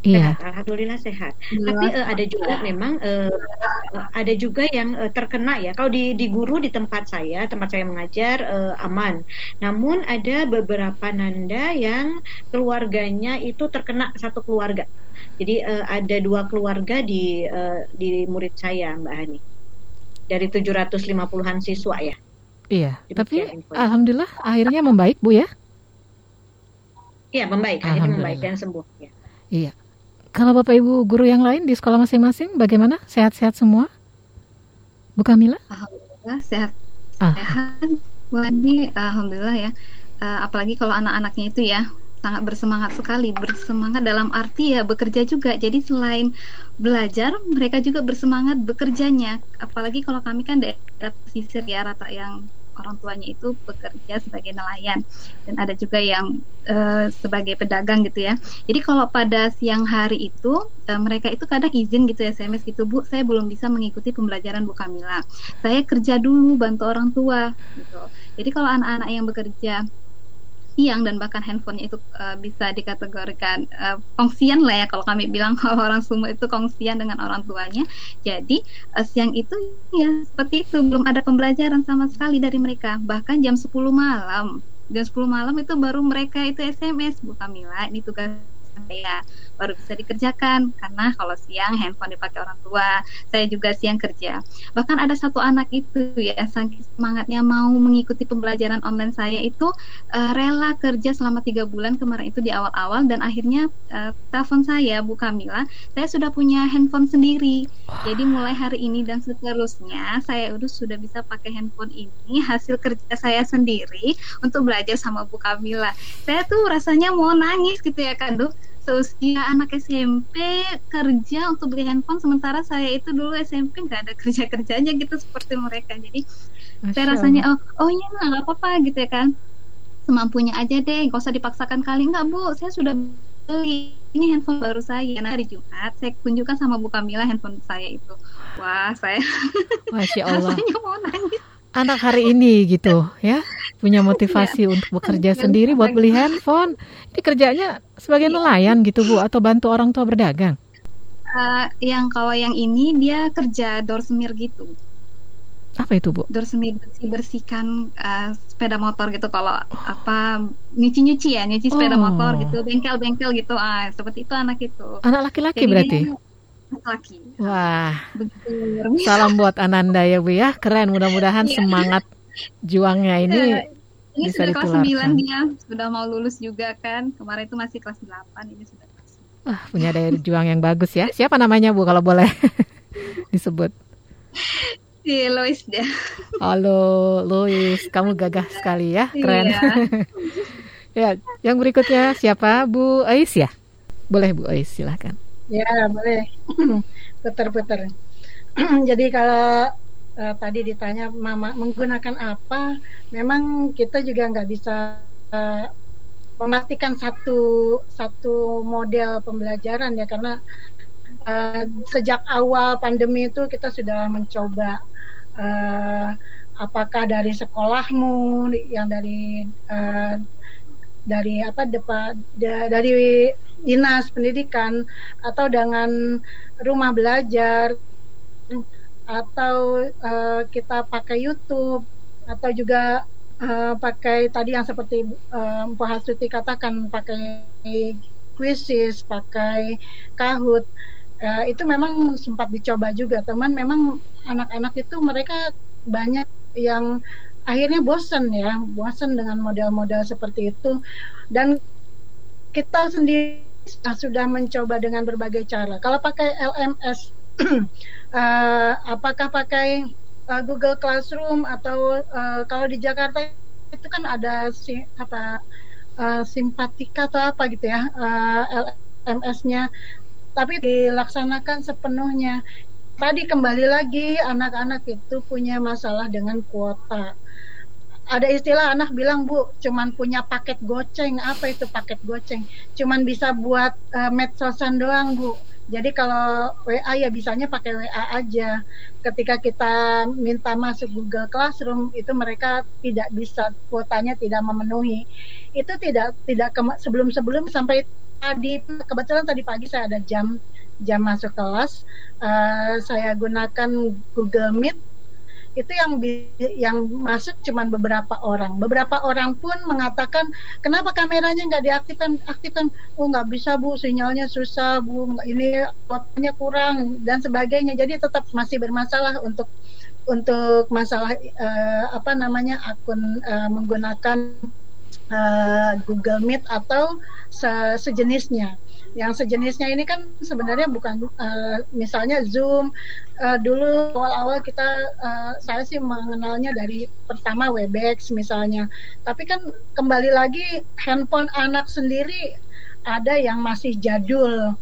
[SPEAKER 6] Iya. Sehat, Alhamdulillah sehat. Tapi uh, ada juga memang uh, ada juga yang uh, terkena ya. Kalau di, di guru di tempat saya, tempat saya mengajar uh, aman. Namun ada beberapa nanda yang keluarganya itu terkena satu keluarga. Jadi uh, ada dua keluarga di uh, di murid saya, Mbak Hani. Dari 750-an siswa ya.
[SPEAKER 4] Iya. Tapi alhamdulillah akhirnya membaik, Bu ya.
[SPEAKER 6] Iya, membaik. Akhirnya membaik dan sembuh ya.
[SPEAKER 4] Iya. Kalau Bapak Ibu guru yang lain di sekolah masing-masing bagaimana? Sehat-sehat semua? Bu Kamila?
[SPEAKER 7] Alhamdulillah sehat. Ah. Sehat. Alhamdulillah ya. Uh, apalagi kalau anak-anaknya itu ya sangat bersemangat sekali, bersemangat dalam arti ya bekerja juga. Jadi selain belajar, mereka juga bersemangat bekerjanya. Apalagi kalau kami kan daerah pesisir ya rata yang orang tuanya itu bekerja sebagai nelayan dan ada juga yang uh, sebagai pedagang gitu ya. Jadi kalau pada siang hari itu uh, mereka itu kadang izin gitu SMS gitu Bu, saya belum bisa mengikuti pembelajaran Bu Kamila. Saya kerja dulu bantu orang tua gitu. Jadi kalau anak-anak yang bekerja siang dan bahkan handphonenya itu uh, bisa dikategorikan uh, kongsian lah ya. Kalau kami bilang kalau orang semua itu kongsian dengan orang tuanya. Jadi uh, siang itu ya seperti itu. Belum ada pembelajaran sama sekali dari mereka. Bahkan jam 10 malam. Jam 10 malam itu baru mereka itu SMS Bu Kamila ini tugas saya baru bisa dikerjakan karena kalau siang handphone dipakai orang tua saya juga siang kerja. Bahkan ada satu anak itu ya saking semangatnya mau mengikuti pembelajaran online saya itu uh, rela kerja selama tiga bulan kemarin itu di awal-awal dan akhirnya uh, telepon saya Bu Kamila saya sudah punya handphone sendiri. Jadi mulai hari ini dan seterusnya saya udah sudah bisa pakai handphone ini hasil kerja saya sendiri untuk belajar sama Bu Kamila. Saya tuh rasanya mau nangis gitu ya kan seusia anak SMP kerja untuk beli handphone sementara saya itu dulu SMP nggak ada kerja kerjanya gitu seperti mereka jadi Masya saya rasanya oh oh iya nggak apa-apa gitu ya kan semampunya aja deh nggak usah dipaksakan kali nggak bu saya sudah beli ini handphone baru saya. Nah, hari Jumat saya tunjukkan sama Bu Kamila handphone saya itu. Wah, saya
[SPEAKER 4] Masya Allah.
[SPEAKER 7] rasanya mau nangis.
[SPEAKER 4] Anak hari ini gitu ya punya motivasi untuk bekerja
[SPEAKER 7] Anak
[SPEAKER 4] sendiri buat beli handphone. Ini kerjanya sebagai nelayan gitu Bu atau bantu orang tua berdagang.
[SPEAKER 7] Eh, yang kalau yang ini dia kerja door semir gitu.
[SPEAKER 4] Apa itu Bu?
[SPEAKER 7] Door semir bersih bersihkan eh, sepeda motor gitu kalau apa nyuci nyuci ya nyuci sepeda
[SPEAKER 4] Oh.
[SPEAKER 7] motor gitu bengkel bengkel gitu ah seperti itu anak itu.
[SPEAKER 4] Anak laki-laki
[SPEAKER 7] Jadi
[SPEAKER 4] berarti.
[SPEAKER 7] dia laki
[SPEAKER 4] Wah,
[SPEAKER 7] begitu.
[SPEAKER 4] salam buat Ananda ya Bu ya. Keren mudah-mudahan
[SPEAKER 7] Iya.
[SPEAKER 4] semangat juangnya ini
[SPEAKER 7] ini
[SPEAKER 4] bisa
[SPEAKER 7] sudah kelas
[SPEAKER 4] ditularkan.
[SPEAKER 7] 9 dia sudah mau lulus juga kan kemarin itu masih kelas 8 ini sudah kelas
[SPEAKER 4] Wah, punya daya juang yang bagus ya. Siapa namanya Bu kalau boleh disebut?
[SPEAKER 7] si Lois dia
[SPEAKER 4] Halo, Louis, kamu gagah sekali ya, keren.
[SPEAKER 7] Iya.
[SPEAKER 4] ya, yang berikutnya siapa? Bu Ais ya? Boleh Bu Ais, silahkan.
[SPEAKER 5] Ya, boleh. Puter-puter. Jadi kalau eh, tadi ditanya mama menggunakan apa, memang kita juga nggak bisa eh, memastikan satu satu model pembelajaran ya karena eh, sejak awal pandemi itu kita sudah mencoba eh, apakah dari sekolahmu yang dari eh, dari apa depan da- dari dinas pendidikan atau dengan rumah belajar atau eh, kita pakai YouTube atau juga eh, pakai tadi yang seperti eh, Mbak Hasuti katakan pakai quizzes, pakai Kahoot. Eh, itu memang sempat dicoba juga teman. Memang anak-anak itu mereka banyak yang akhirnya bosan ya bosan dengan model-model seperti itu. Dan kita sendiri sudah mencoba dengan berbagai cara. Kalau pakai LMS eh, apakah pakai eh, Google Classroom atau eh, kalau di Jakarta itu kan ada si apa eh, simpatika atau apa gitu ya eh, LMS-nya tapi dilaksanakan sepenuhnya. Tadi kembali lagi anak-anak itu punya masalah dengan kuota. Ada istilah anak bilang bu, cuman punya paket goceng. Apa itu paket goceng? Cuman bisa buat uh, medsosan doang bu. Jadi kalau WA ya bisanya pakai WA aja. Ketika kita minta masuk Google Classroom itu mereka tidak bisa kuotanya tidak memenuhi. Itu tidak tidak sebelum sebelum sampai tadi kebetulan tadi pagi saya ada jam jam masuk kelas uh, saya gunakan Google Meet. Itu yang yang masuk cuma beberapa orang. Beberapa orang pun mengatakan kenapa kameranya nggak diaktifkan? Aktifkan. Oh nggak bisa bu. Sinyalnya susah bu. Ini kuotanya kurang dan sebagainya. Jadi tetap masih bermasalah untuk untuk masalah uh, apa namanya akun uh, menggunakan uh, Google Meet atau se sejenisnya. Yang sejenisnya ini kan sebenarnya bukan uh, misalnya Zoom. Uh, dulu awal-awal kita uh, saya sih mengenalnya dari pertama Webex misalnya. Tapi kan kembali lagi handphone anak sendiri ada yang masih jadul,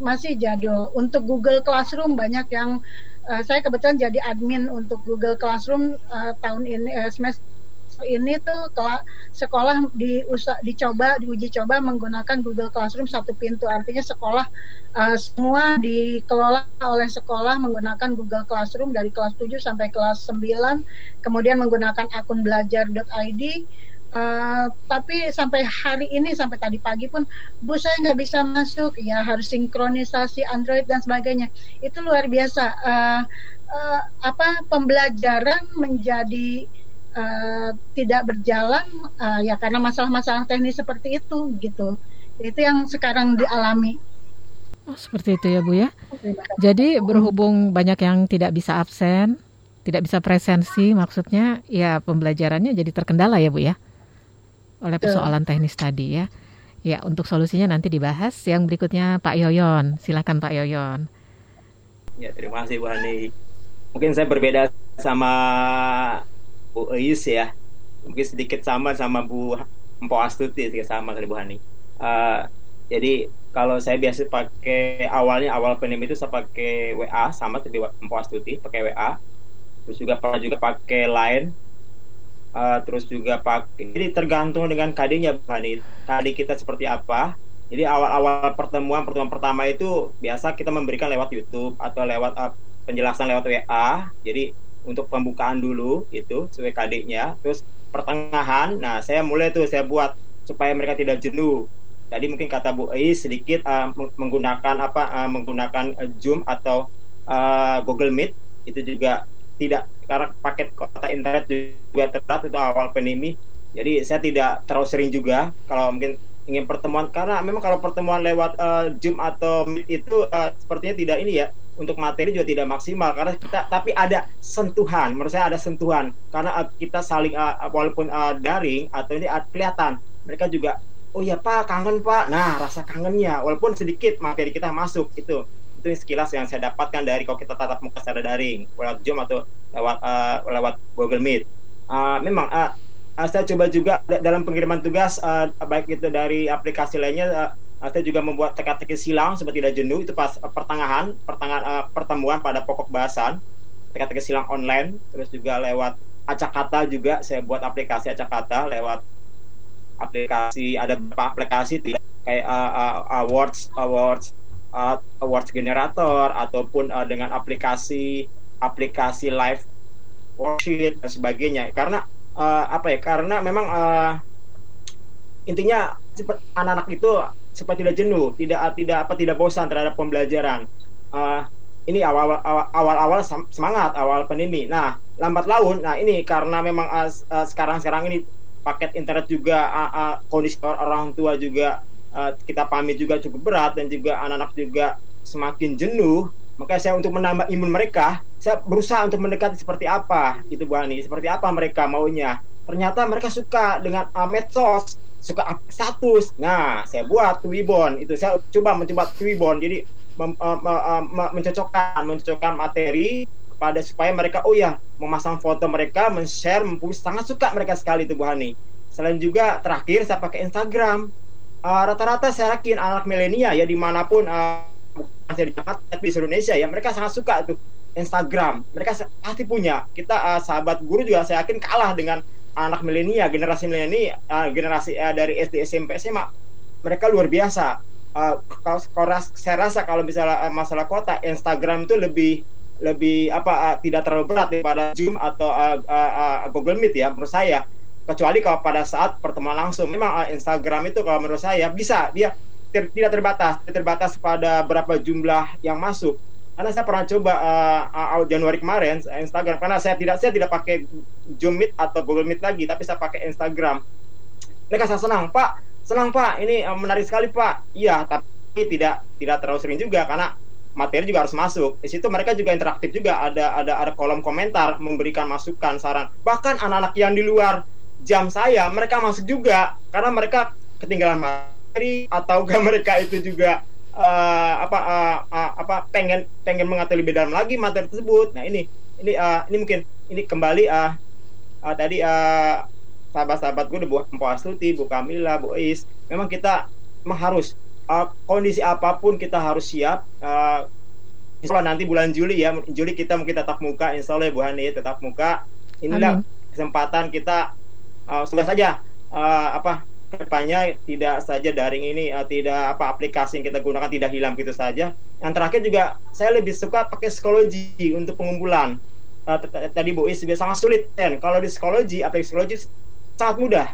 [SPEAKER 5] masih jadul. Untuk Google Classroom banyak yang uh, saya kebetulan jadi admin untuk Google Classroom uh, tahun ini uh, semester ini tuh sekolah diusa, dicoba diuji coba menggunakan Google Classroom satu pintu. Artinya sekolah uh, semua dikelola oleh sekolah menggunakan Google Classroom dari kelas 7 sampai kelas 9 kemudian menggunakan akun belajar.id Uh, tapi sampai hari ini sampai tadi pagi pun bu saya nggak bisa masuk. Ya harus sinkronisasi Android dan sebagainya. Itu luar biasa. Uh, uh, apa pembelajaran menjadi Uh, tidak berjalan uh, ya karena masalah-masalah teknis seperti itu gitu. Itu yang sekarang dialami.
[SPEAKER 4] Oh, seperti itu ya bu ya. Jadi berhubung banyak yang tidak bisa absen tidak bisa presensi maksudnya ya pembelajarannya jadi terkendala ya bu ya oleh persoalan teknis tadi ya. Ya untuk solusinya nanti dibahas yang berikutnya Pak Yoyon. Silakan Pak Yoyon.
[SPEAKER 8] Ya terima kasih Bu Hani. Mungkin saya berbeda sama Bu Eis ya. Mungkin sedikit sama sama Bu Empo Astuti sedikit sama kali Bu Hani. Uh, jadi kalau saya biasa pakai awalnya awal pandemi itu saya pakai WA sama seperti Empo Astuti pakai WA terus juga pernah juga pakai Line. Uh, terus juga pakai jadi tergantung dengan KD-nya Bu Hani. KD kita seperti apa. Jadi awal-awal pertemuan pertemuan pertama itu biasa kita memberikan lewat YouTube atau lewat uh, penjelasan lewat WA. Jadi untuk pembukaan dulu itu WKD-nya. Terus pertengahan, nah saya mulai tuh saya buat supaya mereka tidak jenuh. Tadi mungkin kata Bu Ais sedikit uh, menggunakan apa uh, menggunakan uh, Zoom atau uh, Google Meet itu juga tidak karena paket kota internet juga terat itu awal pandemi. Jadi saya tidak terlalu sering juga kalau mungkin ingin pertemuan karena memang kalau pertemuan lewat uh, Zoom atau Meet itu uh, sepertinya tidak ini ya untuk materi juga tidak maksimal karena kita tapi ada sentuhan menurut saya ada sentuhan. Karena uh, kita saling uh, walaupun uh, daring atau ini kelihatan mereka juga oh ya pak kangen pak. Nah rasa kangennya walaupun sedikit materi kita masuk itu itu sekilas yang saya dapatkan dari kalau kita tatap muka secara daring lewat Zoom atau lewat uh, lewat Google Meet. Uh, memang uh, saya coba juga dalam pengiriman tugas uh, baik itu dari aplikasi lainnya uh, saya juga membuat teka-teki silang supaya tidak jenuh itu pas uh, pertengahan pertengahan uh, pertemuan pada pokok bahasan. Teka-teki silang online terus juga lewat acak kata juga saya buat aplikasi acak kata lewat aplikasi ada beberapa aplikasi tidak kayak uh, uh, awards awards uh, awards generator ataupun uh, dengan aplikasi aplikasi live worksheet dan sebagainya. Karena uh, apa ya karena memang uh, intinya anak-anak itu supaya tidak jenuh tidak tidak apa tidak bosan terhadap pembelajaran. Uh, ini awal awal awal semangat awal pandemi. Nah lambat laun nah ini karena memang uh, uh, sekarang sekarang ini paket internet juga uh, uh, kondisi orang tua juga uh, kita pamit juga cukup berat dan juga anak-anak juga semakin jenuh. Maka saya untuk menambah imun mereka, saya berusaha untuk mendekati seperti apa itu Bu Ani, seperti apa mereka maunya. Ternyata mereka suka dengan uh, medsos, suka status. Nah, saya buat Twibbon itu saya coba mencoba Twibbon. Jadi mem, uh, uh, mencocokkan mencocokkan materi kepada supaya mereka oh ya memasang foto mereka, men-share, mempublis sangat suka mereka sekali itu Bu Hani. Selain juga terakhir saya pakai Instagram. Rata-rata uh, saya yakin anak milenial ya di mana pun bukan di Jakarta tapi di Indonesia ya mereka sangat suka tuh Instagram mereka pasti punya kita uh, sahabat guru juga saya yakin kalah dengan anak milenial generasi milenial uh, generasi uh, dari SD SMP SMA mereka luar biasa uh, kalau, kalau saya rasa kalau misalnya uh, masalah kota Instagram itu lebih lebih apa uh, tidak terlalu berat daripada Zoom atau uh, uh, uh, Google Meet ya menurut saya kecuali kalau pada saat pertemuan langsung memang uh, Instagram itu kalau menurut saya bisa dia ter, tidak terbatas, tidak terbatas pada berapa jumlah yang masuk. Karena saya pernah coba uh, Januari kemarin Instagram karena saya tidak saya tidak pakai Zoom Meet atau Google Meet lagi, tapi saya pakai Instagram. Mereka saya senang, Pak, senang Pak, ini uh, menarik sekali Pak. Iya, tapi tidak tidak terlalu sering juga karena materi juga harus masuk. Di situ mereka juga interaktif juga, ada ada ada kolom komentar memberikan masukan, saran. Bahkan anak-anak yang di luar jam saya, mereka masuk juga karena mereka ketinggalan materi ataukah mereka itu juga uh, apa uh, uh, apa pengen pengen mengatur lebih dalam lagi materi tersebut. Nah ini ini uh, ini mungkin ini kembali uh, uh, tadi uh, sahabat-sahabat gue Bu Empo Astuti, Bu Kamila, Bu Is, memang kita harus uh, kondisi apa pun kita harus siap. Uh, Insya Allah nanti bulan Juli ya, Juli kita mungkin tetap muka, Insya Allah ya Bu Hani tetap muka. Inilah Amin. kesempatan kita uh, sudah saja uh, apa ke depannya tidak saja daring ini uh, tidak apa aplikasi yang kita gunakan tidak hilang gitu saja. Yang terakhir juga saya lebih suka pakai psikologi untuk pengumpulan. Uh, tadi Bu Is sangat sulit kan. Kalau di psikologi, aplikasi psikologi sangat mudah.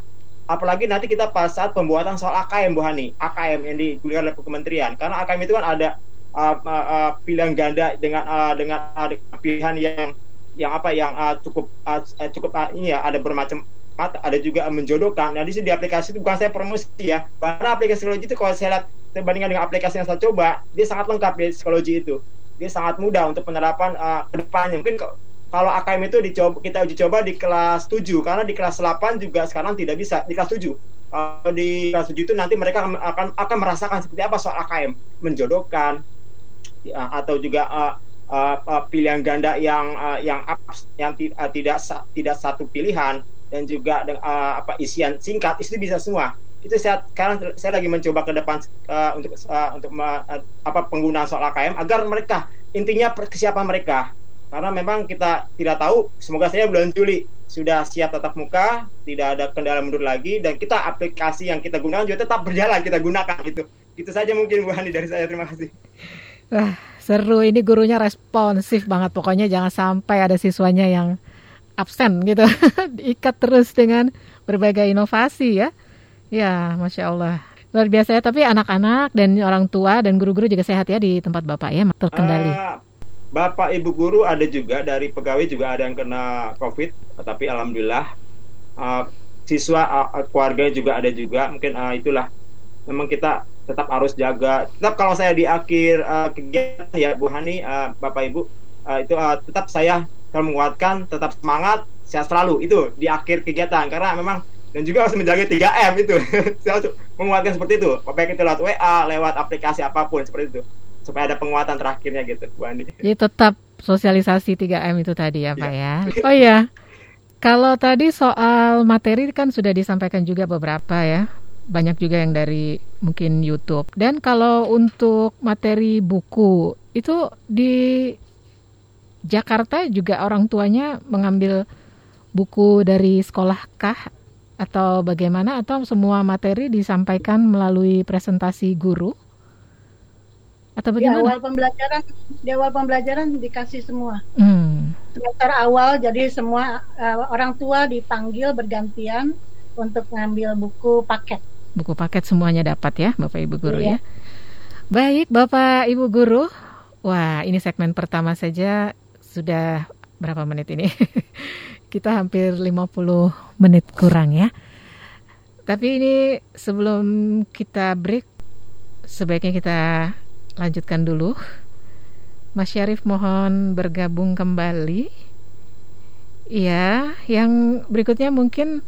[SPEAKER 8] Apalagi nanti kita pas saat pembuatan soal AKM Bu Hani, AKM yang digunakan oleh kementerian. Karena AKM itu kan ada uh, uh, uh, pilihan ganda dengan uh, dengan uh, pilihan yang yang apa yang uh, cukup uh, cukup uh, ini ya ada bermacam ada juga menjodohkan. Nah di sini di aplikasi itu bukan saya promosi ya. Karena aplikasi psikologi itu kalau saya lihat saya bandingkan dengan aplikasi yang saya coba, dia sangat lengkap di psikologi itu. Dia sangat mudah untuk penerapan uh, ke depannya. Mungkin kalau AKM itu dicoba kita uji coba di kelas 7 karena di kelas 8 juga sekarang tidak bisa di kelas 7. Uh, di kelas 7 itu nanti mereka akan akan merasakan seperti apa soal AKM, menjodohkan ya, atau juga uh, uh, uh, pilihan ganda yang uh, yang yang uh, tidak tidak satu pilihan dan juga uh, apa isian singkat itu bisa semua itu saya sekarang saya lagi mencoba ke depan uh, untuk uh, untuk uh, apa penggunaan soal AKM agar mereka intinya kesiapan mereka karena memang kita tidak tahu semoga saya bulan Juli sudah siap tatap muka tidak ada kendala mundur lagi dan kita aplikasi yang kita gunakan juga tetap berjalan kita gunakan gitu Itu saja mungkin Bu Hani dari saya. Terima kasih.
[SPEAKER 4] Seru. Ini gurunya responsif banget. Pokoknya jangan sampai ada siswanya yang absen gitu. Diikat terus dengan berbagai inovasi ya. Ya, Masya Allah. Luar biasa ya. Tapi anak-anak dan orang tua dan guru-guru juga sehat ya di tempat Bapak ya, terkendali. Uh,
[SPEAKER 8] Bapak Ibu guru ada juga dari pegawai juga ada yang kena COVID, tapi alhamdulillah uh, siswa uh, keluarga juga ada juga. Mungkin uh, itulah memang kita tetap harus jaga. Tetap kalau saya di akhir uh, kegiatan ya Bu Hani, uh, Bapak Ibu, uh, itu uh, tetap saya selalu menguatkan, tetap semangat, sehat selalu itu di akhir kegiatan karena memang dan juga harus menjaga 3M itu. saya harus menguatkan seperti itu. Baik itu lewat WA, lewat aplikasi apa pun seperti itu. Supaya ada penguatan terakhirnya gitu, Bu Andi.
[SPEAKER 4] Jadi tetap sosialisasi 3M itu tadi ya, Pak ya. ya. Oh iya. Kalau tadi soal materi kan sudah disampaikan juga beberapa ya banyak juga yang dari mungkin YouTube. Dan kalau untuk materi buku itu di Jakarta juga orang tuanya mengambil buku dari sekolah kah atau bagaimana atau semua materi disampaikan melalui presentasi guru? Atau bagaimana?
[SPEAKER 5] Di awal pembelajaran, di awal pembelajaran dikasih semua. Hmm. Semester awal jadi semua uh, orang tua dipanggil bergantian untuk mengambil buku paket
[SPEAKER 4] buku paket semuanya dapat ya Bapak Ibu guru iya. ya. Baik Bapak Ibu guru. Wah, ini segmen pertama saja sudah berapa menit ini? Kita hampir 50 menit kurang ya. Tapi ini sebelum kita break sebaiknya kita lanjutkan dulu. Mas Syarif mohon bergabung kembali. Iya, yang berikutnya mungkin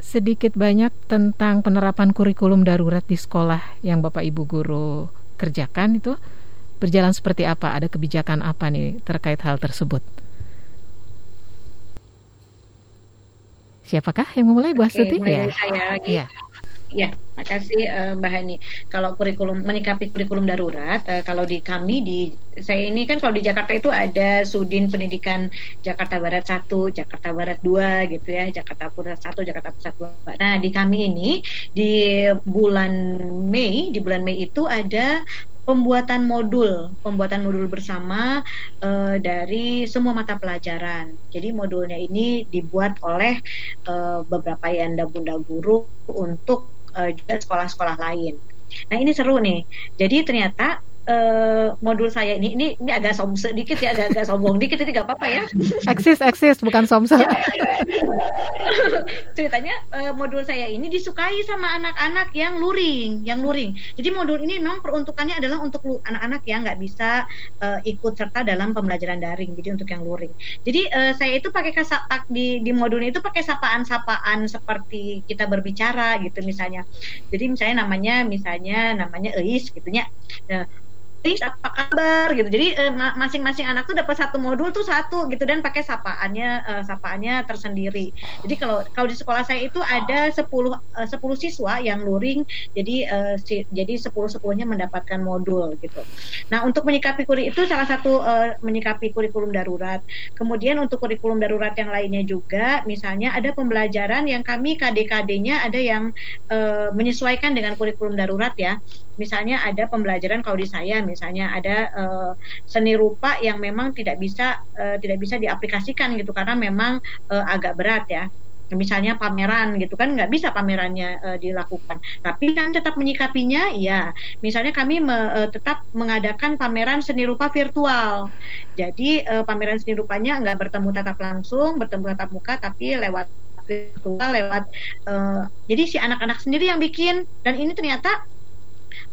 [SPEAKER 4] sedikit banyak tentang penerapan kurikulum darurat di sekolah yang Bapak Ibu guru kerjakan itu berjalan seperti apa? Ada kebijakan apa nih terkait hal tersebut? Siapakah yang memulai Bu Astuti?
[SPEAKER 6] ya. saya. Ya. Ya, makasih uh, Mbak Hani. Kalau kurikulum menyikapi kurikulum darurat, uh, kalau di kami di saya ini kan kalau di Jakarta itu ada Sudin Pendidikan Jakarta Barat 1, Jakarta Barat 2 gitu ya, Jakarta Pusat 1, Jakarta Pusat 2. Nah, di kami ini di bulan Mei, di bulan Mei itu ada pembuatan modul, pembuatan modul bersama uh, dari semua mata pelajaran. Jadi modulnya ini dibuat oleh uh, beberapa yanda bunda guru untuk uh, juga sekolah-sekolah lain. Nah ini seru nih. Jadi ternyata uh, modul saya ini ini ini agak som sedikit ya agak agak sombong dikit ini gak apa-apa ya.
[SPEAKER 4] Eksis eksis bukan somse
[SPEAKER 6] ceritanya uh, modul saya ini disukai sama anak-anak yang luring yang luring. Jadi modul ini memang peruntukannya adalah untuk anak-anak yang nggak bisa uh, ikut serta dalam pembelajaran daring jadi untuk yang luring. Jadi uh, saya itu pakai kasa di di modulnya itu pakai sapaan-sapaan seperti kita berbicara gitu misalnya. Jadi misalnya namanya misalnya namanya Eis gitunya nah, apa kabar? Gitu. Jadi eh, masing-masing anak tuh dapat satu modul tuh satu gitu. Dan pakai sapaannya uh, sapaannya tersendiri. Jadi kalau kalau di sekolah saya itu ada 10 uh, 10 siswa yang luring. Jadi uh, si, jadi 10 10-nya mendapatkan modul gitu. Nah untuk menyikapi kuri itu salah satu uh, menyikapi kurikulum darurat. Kemudian untuk kurikulum darurat yang lainnya juga misalnya ada pembelajaran yang kami KD-KD-nya ada yang uh, menyesuaikan dengan kurikulum darurat ya. Misalnya ada pembelajaran kalau di saya misalnya ada uh, seni rupa yang memang tidak bisa uh, tidak bisa diaplikasikan gitu karena memang uh, agak berat ya. Misalnya pameran gitu kan nggak bisa pamerannya uh, dilakukan. Tapi kan tetap menyikapinya ya misalnya kami me, uh, tetap mengadakan pameran seni rupa virtual. Jadi uh, pameran seni rupanya nggak bertemu tatap langsung bertemu tatap muka tapi lewat virtual lewat uh, jadi si anak-anak sendiri yang bikin. Dan ini ternyata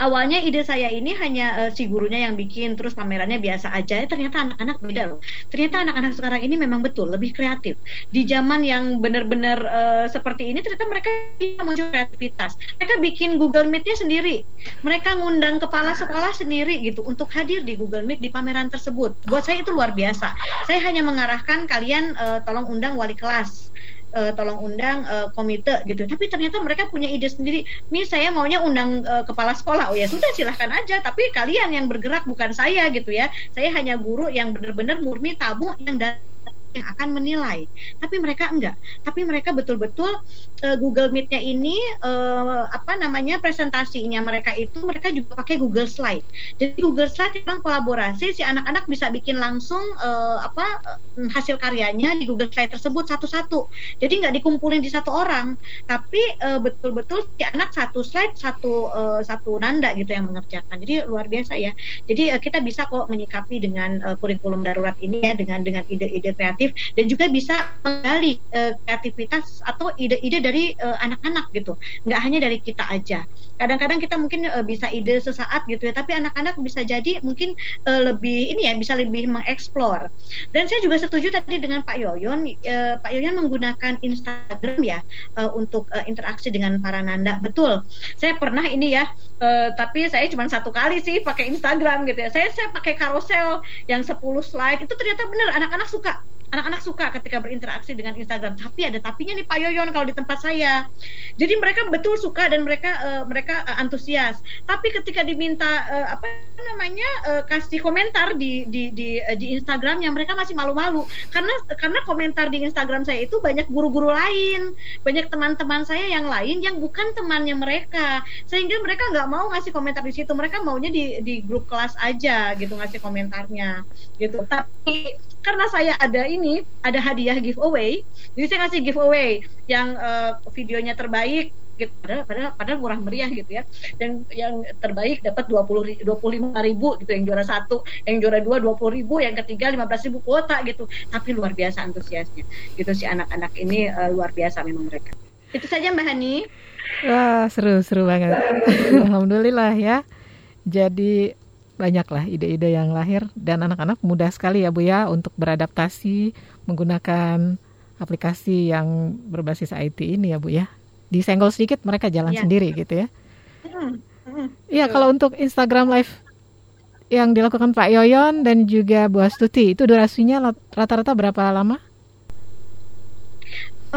[SPEAKER 6] awalnya ide saya ini hanya uh, si gurunya yang bikin terus pamerannya biasa aja. Ya ternyata anak-anak beda loh. Ternyata anak-anak sekarang ini memang betul lebih kreatif. Di zaman yang benar-benar uh, seperti ini ternyata mereka bisa muncul kreativitas. Mereka bikin Google Meet-nya sendiri. Mereka ngundang kepala sekolah sendiri gitu untuk hadir di Google Meet di pameran tersebut. Buat saya itu luar biasa. Saya hanya mengarahkan kalian uh, tolong undang wali kelas uh, tolong undang uh, komite gitu. Tapi ternyata mereka punya ide sendiri. Nih saya maunya undang uh, kepala sekolah. Oh ya sudah silahkan aja. Tapi kalian yang bergerak bukan saya gitu ya. Saya hanya guru yang benar-benar murni tamu yang dari yang akan menilai. Tapi mereka enggak. Tapi mereka betul-betul uh, Google Meet-nya ini uh, apa namanya presentasinya mereka itu mereka juga pakai Google Slide. Jadi Google Slide memang kolaborasi si anak-anak bisa bikin langsung uh, apa hasil karyanya di Google Slide tersebut satu-satu. Jadi nggak dikumpulin di satu orang, tapi betul-betul si anak satu slide satu uh, satu nanda gitu yang mengerjakan. Jadi luar biasa ya. Jadi uh, kita bisa kok menyikapi dengan uh, kurikulum darurat ini ya dengan dengan ide-ide kreatif dan juga bisa menggali uh, kreativitas atau ide-ide dari anak-anak uh, gitu. Nggak hanya dari kita aja. Kadang-kadang kita mungkin uh, bisa ide sesaat gitu ya tapi anak-anak bisa jadi mungkin uh, lebih ini ya bisa lebih mengeksplor. Dan saya juga setuju tadi dengan Pak Yoyon uh, Pak Yoyon menggunakan Instagram ya uh, untuk uh, interaksi dengan para nanda. Betul. Saya pernah ini ya uh, tapi saya cuma satu kali sih pakai Instagram gitu ya. Saya saya pakai carousel yang 10 slide. Itu ternyata benar anak-anak suka anak-anak suka ketika berinteraksi dengan Instagram. Tapi ada tapinya nih Pak Yoyon kalau di tempat saya. Jadi mereka betul suka dan mereka uh, mereka uh, antusias. Tapi ketika diminta uh, apa namanya uh, kasih komentar di di di uh, di Instagram yang mereka masih malu-malu karena karena komentar di Instagram saya itu banyak guru-guru lain, banyak teman-teman saya yang lain yang bukan temannya mereka. Sehingga mereka nggak mau ngasih komentar di situ. Mereka maunya di di grup kelas aja gitu ngasih komentarnya gitu. Tapi karena saya ada ini ada hadiah giveaway jadi saya ngasih giveaway yang uh, videonya terbaik gitu. Padahal, padahal padahal murah meriah gitu ya. Dan yang terbaik dapat dua puluh dua puluh lima ribu gitu. Yang juara satu yang juara dua dua puluh ribu yang ketiga lima belas ribu kuota gitu. Tapi luar biasa antusiasnya. Gitu si anak-anak ini uh, luar biasa memang mereka. Itu saja mbak Hani.
[SPEAKER 4] Wah seru seru banget. Alhamdulillah ya. Jadi banyaklah ide-ide yang lahir dan anak-anak mudah sekali ya Bu ya untuk beradaptasi menggunakan aplikasi yang berbasis IT ini ya Bu ya. Disenggol sedikit mereka jalan ya. sendiri gitu ya. Iya, kalau untuk Instagram Live yang dilakukan Pak Yoyon dan juga Bu Astuti itu durasinya rata-rata berapa lama?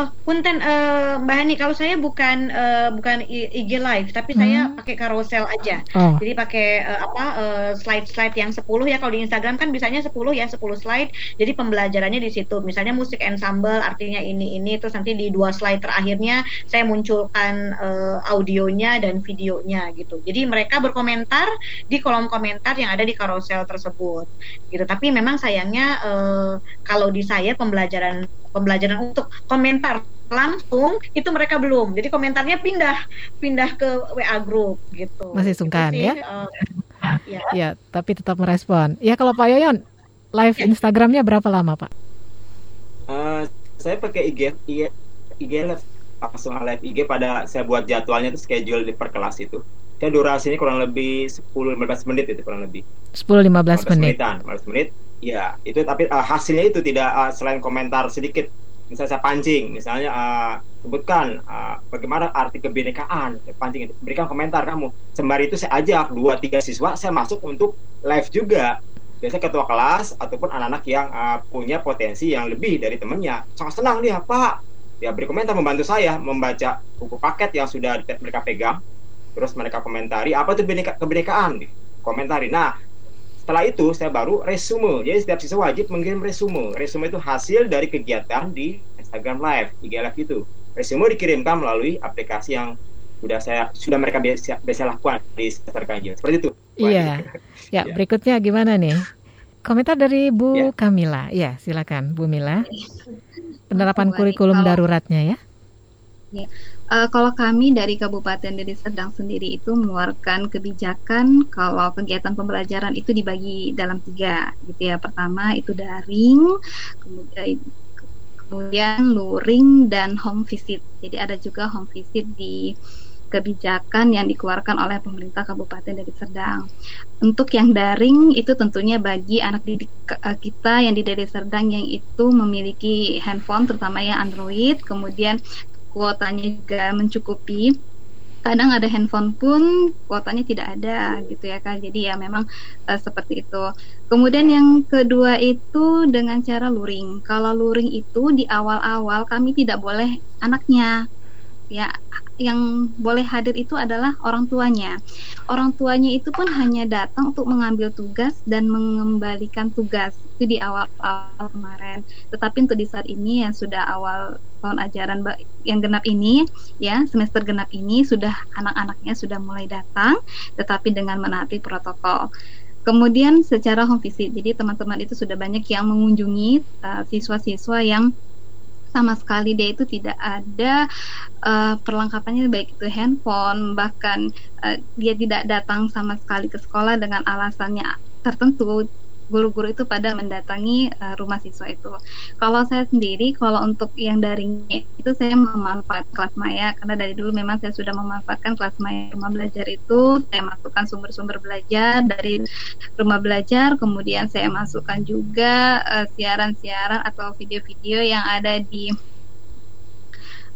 [SPEAKER 6] Oh, punten uh, Mbak Hani, kalau saya bukan uh, bukan IG live, tapi hmm. saya pakai carousel aja. Oh. Jadi pakai uh, apa uh, slide-slide yang 10 ya kalau di Instagram kan bisanya 10 ya, 10 slide. Jadi pembelajarannya di situ. Misalnya musik ensemble artinya ini ini terus nanti di dua slide terakhirnya saya munculkan uh, audionya dan videonya gitu. Jadi mereka berkomentar di kolom komentar yang ada di carousel tersebut. Gitu. Tapi memang sayangnya uh, kalau di saya pembelajaran pembelajaran untuk komentar langsung itu mereka belum. Jadi komentarnya pindah pindah ke WA group gitu.
[SPEAKER 4] Masih sungkan gitu ya? uh, ya. Ya tapi tetap merespon. Ya kalau Pak Yoyon live ya. Instagramnya berapa lama Pak?
[SPEAKER 8] Uh, saya pakai IG IG IG langsung live IG pada saya buat jadwalnya itu schedule di per kelas itu. Dan durasinya kurang lebih 10-15 menit itu kurang lebih.
[SPEAKER 4] 10-15 menit.
[SPEAKER 8] menitan 15 menit ya itu tapi uh, hasilnya itu tidak uh, selain komentar sedikit misalnya saya pancing misalnya uh, sebutkan uh, bagaimana arti kebinekaan pancing berikan komentar kamu. Sembari itu saya ajak dua tiga siswa saya masuk untuk live juga. Biasanya ketua kelas ataupun anak-anak yang uh, punya potensi yang lebih dari temannya. Sangat senang dia pak ya beri komentar membantu saya membaca buku paket yang sudah mereka pegang terus mereka komentari apa itu kebinekaan? Komentari nah setelah itu saya baru resume. Jadi setiap siswa wajib mengirim resume. Resume itu hasil dari kegiatan di Instagram Live, IG Live itu. Resume dikirimkan melalui aplikasi yang sudah saya sudah mereka biasa, biasa lakukan di semester ganjil. Seperti itu.
[SPEAKER 4] Iya. ya, ya, berikutnya gimana nih? Komentar dari Bu ya. Kamila. Ya, silakan Bu Mila. Penerapan kurikulum daruratnya ya.
[SPEAKER 7] Ya. Uh, kalau kami dari Kabupaten Deli Serdang sendiri itu mengeluarkan kebijakan kalau kegiatan pembelajaran itu dibagi dalam tiga, gitu ya. Pertama itu daring, kemudian kemudian luring dan home visit. Jadi ada juga home visit di kebijakan yang dikeluarkan oleh pemerintah Kabupaten Deli Serdang. Untuk yang daring itu tentunya bagi anak didik eh, kita yang di Deli Serdang yang itu memiliki handphone terutama yang Android, kemudian kuotanya juga mencukupi. Kadang ada handphone pun kuotanya tidak ada gitu ya kan jadi ya memang uh, seperti itu. Kemudian yang kedua itu dengan cara luring. Kalau luring itu di awal-awal kami tidak boleh anaknya. Ya yang boleh hadir itu adalah orang tuanya. Orang tuanya itu pun hanya datang untuk mengambil tugas dan mengembalikan tugas itu di awal-awal kemarin. Tetapi untuk di saat ini yang sudah awal tahun ajaran yang genap ini ya semester genap ini sudah anak-anaknya sudah mulai datang tetapi dengan menaati protokol. Kemudian secara home visit, jadi teman-teman itu sudah banyak yang mengunjungi uh, siswa-siswa yang sama sekali dia itu tidak ada uh, perlengkapannya baik itu handphone bahkan uh, dia tidak datang sama sekali ke sekolah dengan alasannya tertentu guru-guru itu pada mendatangi uh, rumah siswa itu. Kalau saya sendiri, kalau untuk yang daringnya itu saya memanfaatkan kelas maya karena dari dulu memang saya sudah memanfaatkan kelas maya rumah belajar itu. Saya masukkan sumber-sumber belajar dari rumah belajar, kemudian saya masukkan juga eh, siaran-siaran atau video-video yang ada di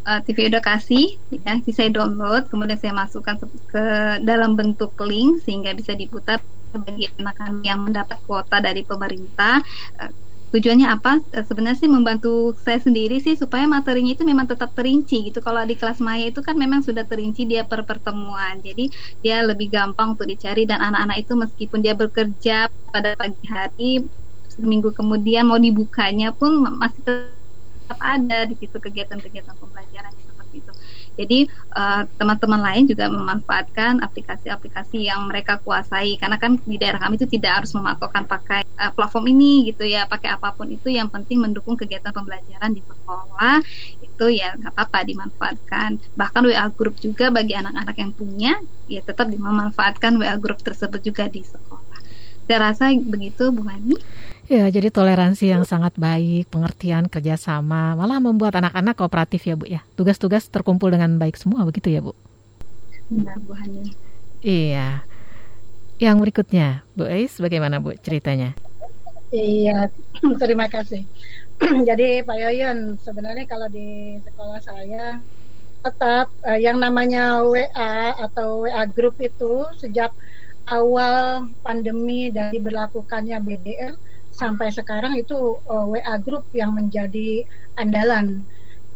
[SPEAKER 7] uh, TV edukasi ya saya download kemudian saya masukkan ke dalam bentuk link sehingga bisa diputar bagi anak-anak yang mendapat kuota dari pemerintah uh, tujuannya apa? Uh, sebenarnya sih membantu saya sendiri sih supaya materinya itu memang tetap terinci gitu. Kalau di kelas maya itu kan memang sudah terinci dia per pertemuan. Jadi dia lebih gampang untuk dicari dan anak-anak itu meskipun dia bekerja pada pagi hari seminggu kemudian mau dibukanya pun masih tetap ada di situ kegiatan-kegiatan pembelajaran Jadi uh, teman-teman lain juga memanfaatkan aplikasi-aplikasi yang mereka kuasai karena kan di daerah kami itu tidak harus mematokkan pakai uh, platform ini gitu ya, pakai apa pun itu yang penting mendukung kegiatan pembelajaran di sekolah itu ya nggak apa-apa dimanfaatkan. Bahkan WA group juga bagi anak-anak yang punya ya tetap dimanfaatkan WA group tersebut juga di sekolah. Saya rasa begitu Bu Hani.
[SPEAKER 4] Ya, jadi toleransi yang sangat baik, pengertian, kerjasama, malah membuat anak-anak kooperatif ya Bu ya. Tugas-tugas terkumpul dengan baik semua begitu ya Bu?
[SPEAKER 7] Benar Bu Hani.
[SPEAKER 4] Iya. Yang berikutnya, Bu Ais, bagaimana Bu ceritanya?
[SPEAKER 5] Iya, terima kasih. jadi Pak Yoyon, sebenarnya kalau di sekolah saya tetap uh, yang namanya WA atau WA group itu sejak awal pandemi dan diberlakukannya BDR sampai sekarang itu uh, eh, WA group yang menjadi andalan.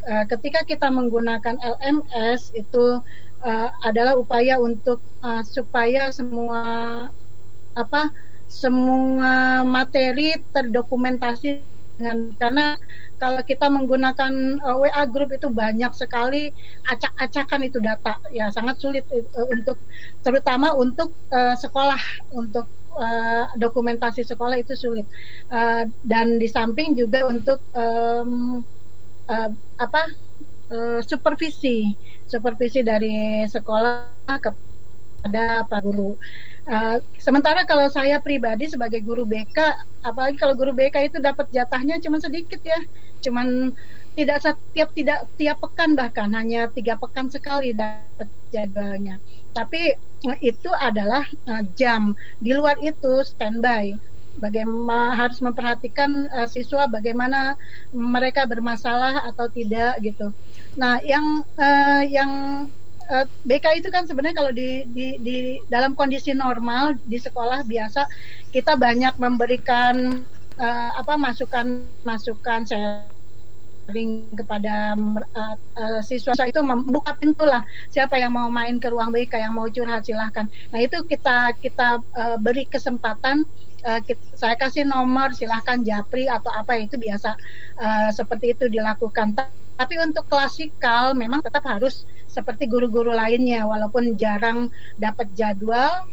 [SPEAKER 5] Uh, ketika kita menggunakan LMS itu uh, adalah upaya untuk uh, supaya semua apa semua materi terdokumentasi dengan karena kalau kita menggunakan uh, WA group itu banyak sekali acak-acakan itu data ya sangat sulit uh, untuk terutama untuk uh, sekolah untuk uh, dokumentasi sekolah itu sulit. Uh, dan di samping juga untuk um, uh, apa uh, supervisi supervisi dari sekolah kepada pak guru. Uh, sementara kalau saya pribadi sebagai guru BK, apalagi kalau guru BK itu dapat jatahnya cuma sedikit ya, cuman tidak setiap tidak tiap pekan bahkan hanya tiga pekan sekali dapat jadwalnya. Tapi eh, itu adalah uh, jam. Di luar itu standby. Bagaimana harus memperhatikan uh, siswa bagaimana mereka bermasalah atau tidak gitu. Nah yang uh, yang BK itu kan sebenarnya kalau di, di di dalam kondisi normal di sekolah biasa kita banyak memberikan uh, apa masukan masukan saya sharing kepada uh, uh, siswa itu membuka pintu lah. Siapa yang mau main ke ruang BK yang mau curhat silahkan. Nah itu kita kita uh, beri kesempatan uh, kita, saya kasih nomor silahkan japri atau apa itu biasa uh, seperti itu dilakukan. Tapi untuk klasikal memang tetap harus seperti guru-guru lainnya walaupun jarang dapat jadwal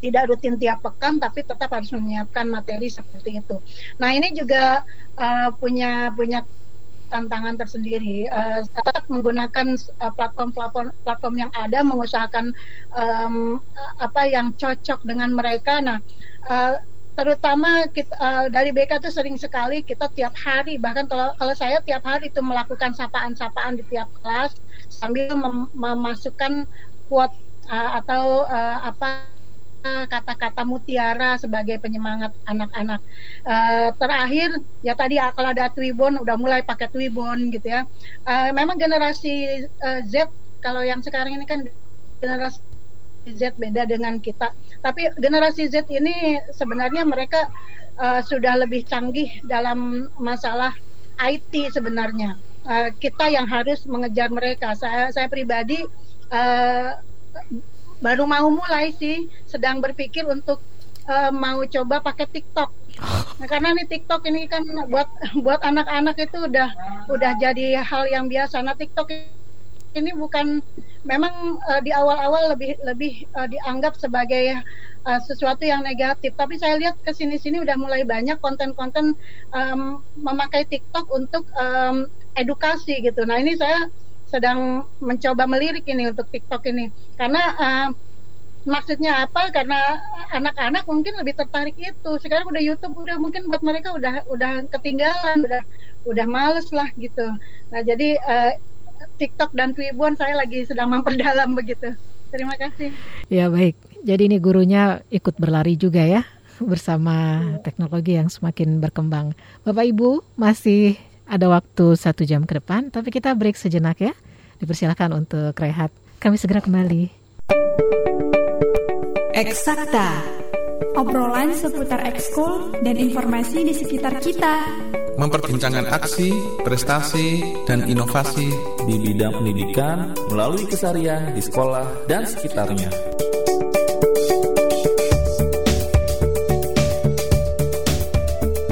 [SPEAKER 5] tidak rutin tiap pekan tapi tetap harus menyiapkan materi seperti itu. Nah ini juga uh, punya punya tantangan tersendiri. Uh, tetap menggunakan platform-platform platform yang ada, mengusahakan um, apa yang cocok dengan mereka. Nah, uh, terutama kita, uh, dari BK itu sering sekali kita tiap hari, bahkan kalau kalau saya tiap hari itu melakukan sapaan-sapaan di tiap kelas sambil mem memasukkan quote uh, atau uh, apa kata-kata mutiara sebagai penyemangat anak-anak. Uh, terakhir ya tadi kalau ada Twibbon udah mulai pakai Twibbon gitu ya. Uh, memang generasi uh, Z kalau yang sekarang ini kan generasi Z beda dengan kita. Tapi generasi Z ini sebenarnya mereka uh, sudah lebih canggih dalam masalah IT sebenarnya. uh, kita yang harus mengejar mereka. Saya saya pribadi uh, baru mau mulai sih, sedang berpikir untuk uh, mau coba pakai TikTok. Nah, karena nih TikTok ini kan buat buat anak-anak itu udah udah jadi hal yang biasa. Nah TikTok ini bukan memang uh, di awal-awal lebih lebih uh, dianggap sebagai uh, sesuatu yang negatif. Tapi saya lihat ke sini-sini udah mulai banyak konten-konten um, memakai TikTok untuk um, edukasi gitu. Nah ini saya sedang mencoba melirik ini untuk TikTok ini. Karena uh, maksudnya apa? Karena anak-anak mungkin lebih tertarik itu. Sekarang udah YouTube udah mungkin buat mereka udah udah ketinggalan udah udah males lah gitu. Nah jadi uh, TikTok dan Twibbon saya lagi sedang memperdalam begitu. Terima kasih.
[SPEAKER 4] Ya baik. Jadi ini gurunya ikut berlari juga ya bersama teknologi yang semakin berkembang. Bapak Ibu masih ada waktu satu jam ke depan tapi kita break sejenak ya dipersilakan untuk rehat kami segera kembali
[SPEAKER 1] Eksakta. Obrolan seputar ekskul dan informasi di sekitar kita.
[SPEAKER 2] Memperbincangkan aksi, prestasi, dan inovasi
[SPEAKER 3] di bidang pendidikan melalui kesarian di sekolah dan sekitarnya.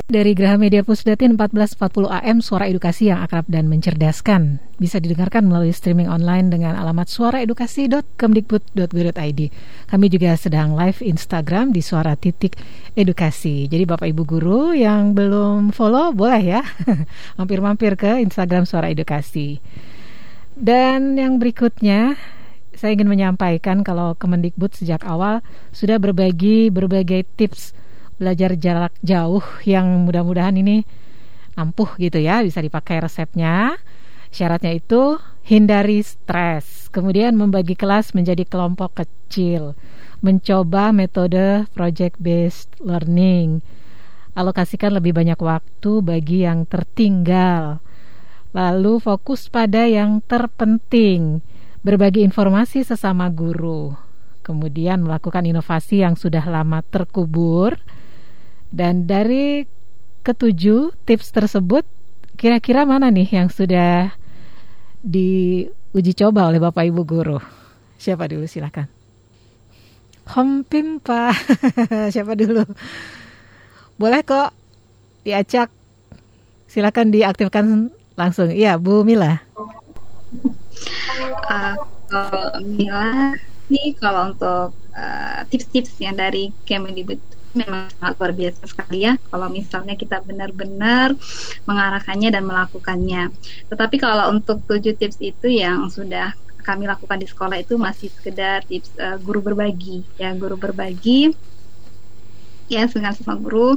[SPEAKER 4] Dari Graha Media Pusdatin 1440 AM Suara Edukasi yang akrab dan mencerdaskan. Bisa didengarkan melalui streaming online dengan alamat suaraedukasi.kemdikbud.go.id Kami juga sedang live Instagram di suara titik edukasi. Jadi Bapak Ibu Guru yang belum follow boleh ya. Mampir-mampir ke Instagram Suara Edukasi. Dan yang berikutnya saya ingin menyampaikan kalau Kemendikbud sejak awal sudah berbagi berbagai tips belajar jarak jauh yang mudah-mudahan ini ampuh gitu ya bisa dipakai resepnya. Syaratnya itu hindari stres kemudian membagi kelas menjadi kelompok kecil mencoba metode project based learning. Alokasikan lebih banyak waktu bagi yang tertinggal lalu fokus pada yang terpenting berbagi informasi sesama guru kemudian melakukan inovasi yang sudah lama terkubur dan dari ketujuh tips tersebut, kira-kira mana nih yang sudah diuji coba oleh Bapak Ibu guru? Siapa dulu silakan. Hompim Pak. Siapa dulu? Boleh kok diacak. Silakan diaktifkan langsung. Iya, Bu Mila.
[SPEAKER 7] Uh, kalau Mila, nih kalau untuk uh, tips-tips yang dari Kemendikbud memang sangat luar biasa sekali ya kalau misalnya kita benar-benar mengarahkannya dan melakukannya. Tetapi kalau untuk tujuh tips itu yang sudah kami lakukan di sekolah itu masih sekedar tips uh, guru berbagi ya guru berbagi ya dengan sesama guru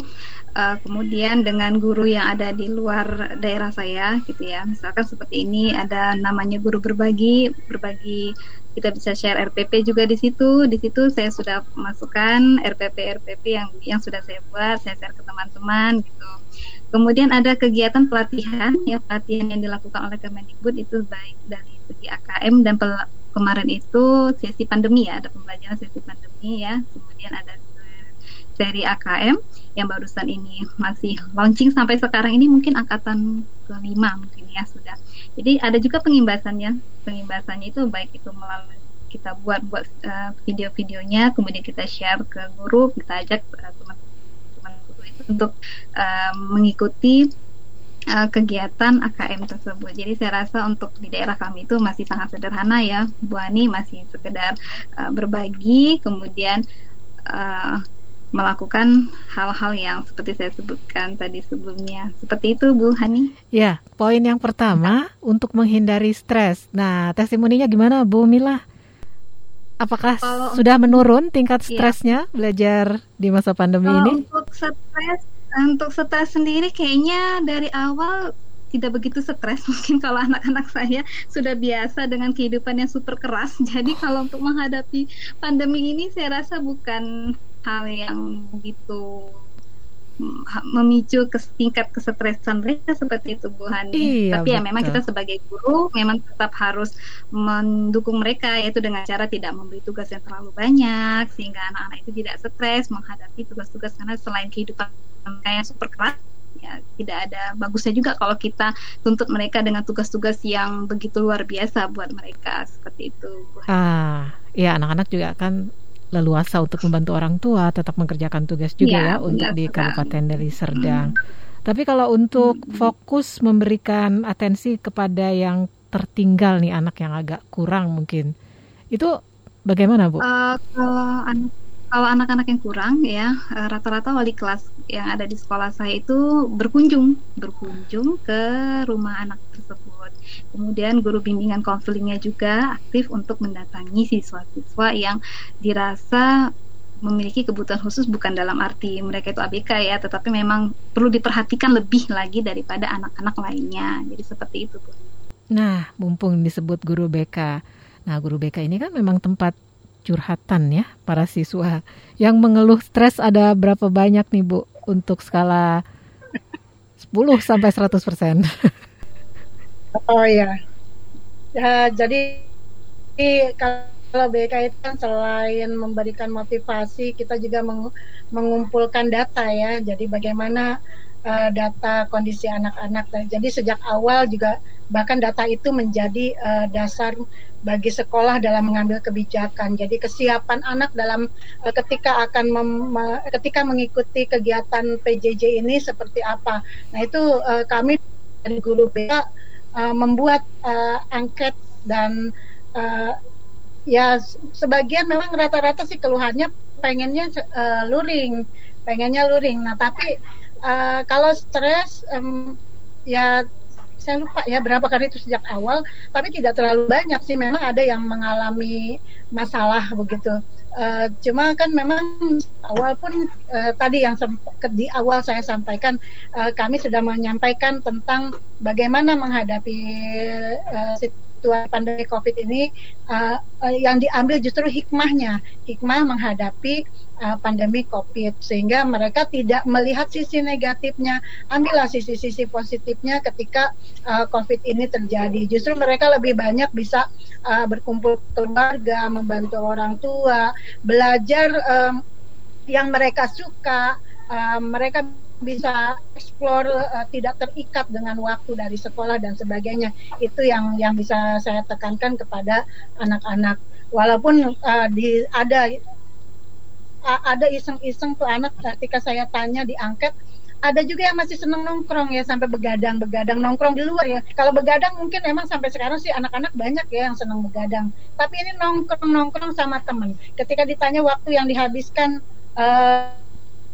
[SPEAKER 7] uh, kemudian dengan guru yang ada di luar daerah saya gitu ya misalkan seperti ini ada namanya guru berbagi berbagi kita bisa share RPP juga di situ. Di situ saya sudah masukkan RPP RPP yang yang sudah saya buat, saya share ke teman-teman gitu. Kemudian ada kegiatan pelatihan ya pelatihan yang dilakukan oleh Kemendikbud itu baik dari segi AKM dan kemarin itu sesi pandemi ya, ada pembelajaran sesi pandemi ya. Kemudian ada seri AKM yang barusan ini masih launching sampai sekarang ini mungkin angkatan kelima mungkin ya sudah jadi ada juga pengimbasannya. Pengimbasannya itu baik itu melalui kita buat buat uh, video-videonya, kemudian kita share ke guru, kita ajak uh, teman-teman guru itu untuk uh, mengikuti uh, kegiatan AKM tersebut. Jadi saya rasa untuk di daerah kami itu masih sangat sederhana ya, Bu Ani masih sekedar uh, berbagi, kemudian uh, melakukan hal-hal yang seperti saya sebutkan tadi sebelumnya. Seperti itu Bu Hani.
[SPEAKER 4] Ya, poin yang pertama untuk menghindari stres. Nah, testimoninya gimana Bu Mila? Apakah Kalau sudah menurun tingkat iya. stresnya ya. belajar di masa pandemi Kalau ini?
[SPEAKER 7] Untuk stres, untuk stres sendiri kayaknya dari awal tidak begitu stres mungkin kalau anak-anak saya sudah biasa dengan kehidupan yang super keras jadi kalau untuk menghadapi pandemi ini saya rasa bukan hal yang begitu memicu ke tingkat kesetresan mereka seperti itu Bu Hani. Iya, Tapi ya memang kita sebagai guru memang tetap harus mendukung mereka yaitu dengan cara tidak memberi tugas yang terlalu banyak sehingga anak-anak itu tidak stres menghadapi tugas-tugas karena selain kehidupan mereka yang super keras ya tidak ada bagusnya juga kalau kita tuntut mereka dengan tugas-tugas yang begitu luar biasa buat mereka seperti itu.
[SPEAKER 4] Ah, ya anak-anak juga akan leluasa untuk membantu orang tua tetap mengerjakan tugas juga ya, ya untuk di Kabupaten Deli Serdang. Hmm. Tapi kalau untuk hmm. fokus memberikan atensi kepada yang tertinggal nih anak yang agak kurang mungkin itu bagaimana bu?
[SPEAKER 7] Uh, kalau anak kalau anak-anak yang kurang ya eh, rata-rata wali kelas yang ada di sekolah saya itu berkunjung berkunjung ke rumah anak tersebut. Kemudian guru bimbingan konselingnya juga aktif untuk mendatangi siswa-siswa yang dirasa memiliki kebutuhan khusus bukan dalam arti mereka itu ABK ya, tetapi memang perlu diperhatikan lebih lagi daripada anak-anak lainnya. Jadi seperti itu.
[SPEAKER 4] Nah, mumpung disebut guru BK. Nah, guru BK ini kan memang tempat curhatan ya para siswa. Yang mengeluh stres ada berapa banyak nih Bu untuk skala 10 sampai 100 persen?
[SPEAKER 5] oh ya. ya jadi kalau BK itu kan selain memberikan motivasi, kita juga mengumpulkan data ya. Jadi bagaimana uh, data kondisi anak-anak. Jadi sejak awal juga bahkan data itu menjadi uh, dasar bagi sekolah dalam mengambil kebijakan. Jadi kesiapan anak dalam uh, ketika akan mem, ketika mengikuti kegiatan PJJ ini seperti apa. Nah itu uh, kami dari guru BK uh, membuat uh, angket dan uh, ya sebagian memang rata-rata sih keluhannya pengennya uh, luring, pengennya luring. Nah tapi uh, kalau stres um, ya saya lupa ya berapa kali itu sejak awal tapi tidak terlalu banyak sih. Memang ada yang mengalami masalah begitu. Uh, cuma kan memang awal pun uh, tadi yang di awal saya sampaikan uh, kami sudah menyampaikan tentang bagaimana menghadapi uh, situasi pandemi COVID ini uh, yang diambil justru hikmahnya, hikmah menghadapi uh, pandemi COVID sehingga mereka tidak melihat sisi negatifnya, ambillah sisi-sisi positifnya ketika uh, COVID ini terjadi. Justru mereka lebih banyak bisa uh, berkumpul keluarga, membantu orang tua, belajar um, yang mereka suka, uh, mereka bisa explore uh, tidak terikat dengan waktu dari sekolah dan sebagainya. Itu yang yang bisa saya tekankan kepada anak-anak. Walaupun uh, di ada uh, ada iseng-iseng tuh anak ketika saya tanya di angket ada juga yang masih seneng nongkrong ya sampai begadang begadang nongkrong di luar ya. Kalau begadang mungkin emang sampai sekarang sih anak-anak banyak ya yang seneng begadang. Tapi ini nongkrong nongkrong sama temen. Ketika ditanya waktu yang dihabiskan uh,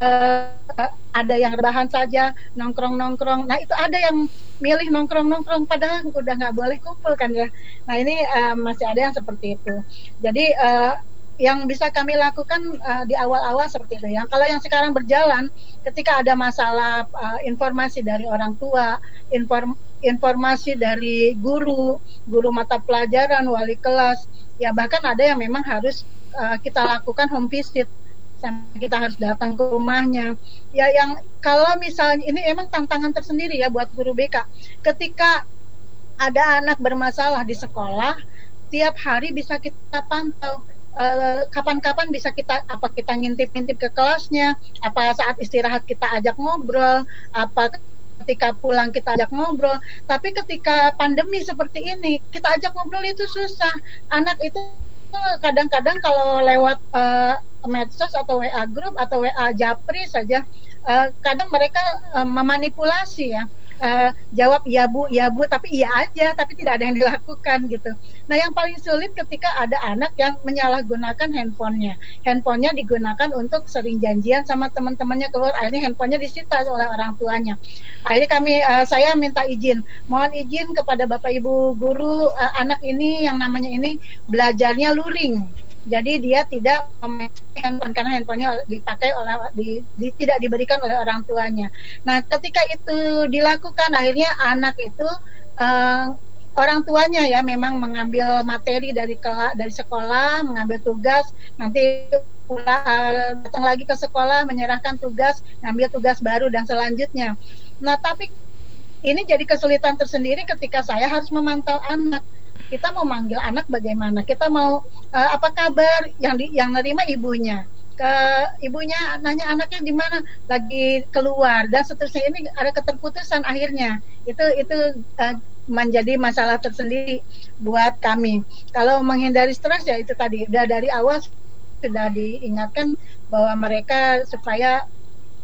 [SPEAKER 5] uh, ada yang rebahan saja nongkrong nongkrong. Nah itu ada yang milih nongkrong nongkrong padahal udah nggak boleh kumpul kan ya. Nah ini uh, masih ada yang seperti itu. Jadi uh, yang bisa kami lakukan uh, di awal-awal seperti itu. Yang kalau yang sekarang berjalan, ketika ada masalah uh, informasi dari orang tua, inform, informasi dari guru, guru mata pelajaran, wali kelas, ya bahkan ada yang memang harus uh, kita lakukan home visit sampai kita harus datang ke rumahnya. Ya yang kalau misalnya ini emang tantangan tersendiri ya buat guru BK. Ketika ada anak bermasalah di sekolah, tiap hari bisa kita pantau eh, kapan-kapan bisa kita apa kita ngintip-ngintip ke kelasnya, apa saat istirahat kita ajak ngobrol, apa ketika pulang kita ajak ngobrol. Tapi ketika pandemi seperti ini, kita ajak ngobrol itu susah. Anak itu kadang-kadang kalau lewat uh, medsos atau WA grup atau WA Japri saja uh, kadang mereka uh, memanipulasi ya uh, jawab ya bu ya bu tapi iya aja tapi tidak ada yang dilakukan gitu. Nah yang paling sulit ketika ada anak yang menyalahgunakan handphonenya. Handphonenya digunakan untuk sering janjian sama teman-temannya keluar akhirnya handphonenya disita oleh orang tuanya. Akhirnya kami uh, saya minta izin. Mohon izin kepada bapak ibu guru uh, anak ini yang namanya ini belajarnya luring jadi dia tidak memakai handphone karena handphonenya dipakai oleh di, di, tidak diberikan oleh orang tuanya. Nah, ketika itu dilakukan akhirnya anak itu uh, orang tuanya ya memang mengambil materi dari dari sekolah, mengambil tugas, nanti pulang uh, datang lagi ke sekolah menyerahkan tugas, ngambil tugas baru dan selanjutnya. Nah, tapi ini jadi kesulitan tersendiri ketika saya harus memantau anak kita mau manggil anak bagaimana? Kita mau uh, apa kabar? Yang di, yang nerima ibunya. Ke ibunya nanya anaknya di mana lagi keluar. Dan seterusnya ini ada keterputusan akhirnya. Itu itu uh, menjadi masalah tersendiri buat kami. Kalau menghindari stres ya itu tadi. Udah dari awal sudah diingatkan bahwa mereka supaya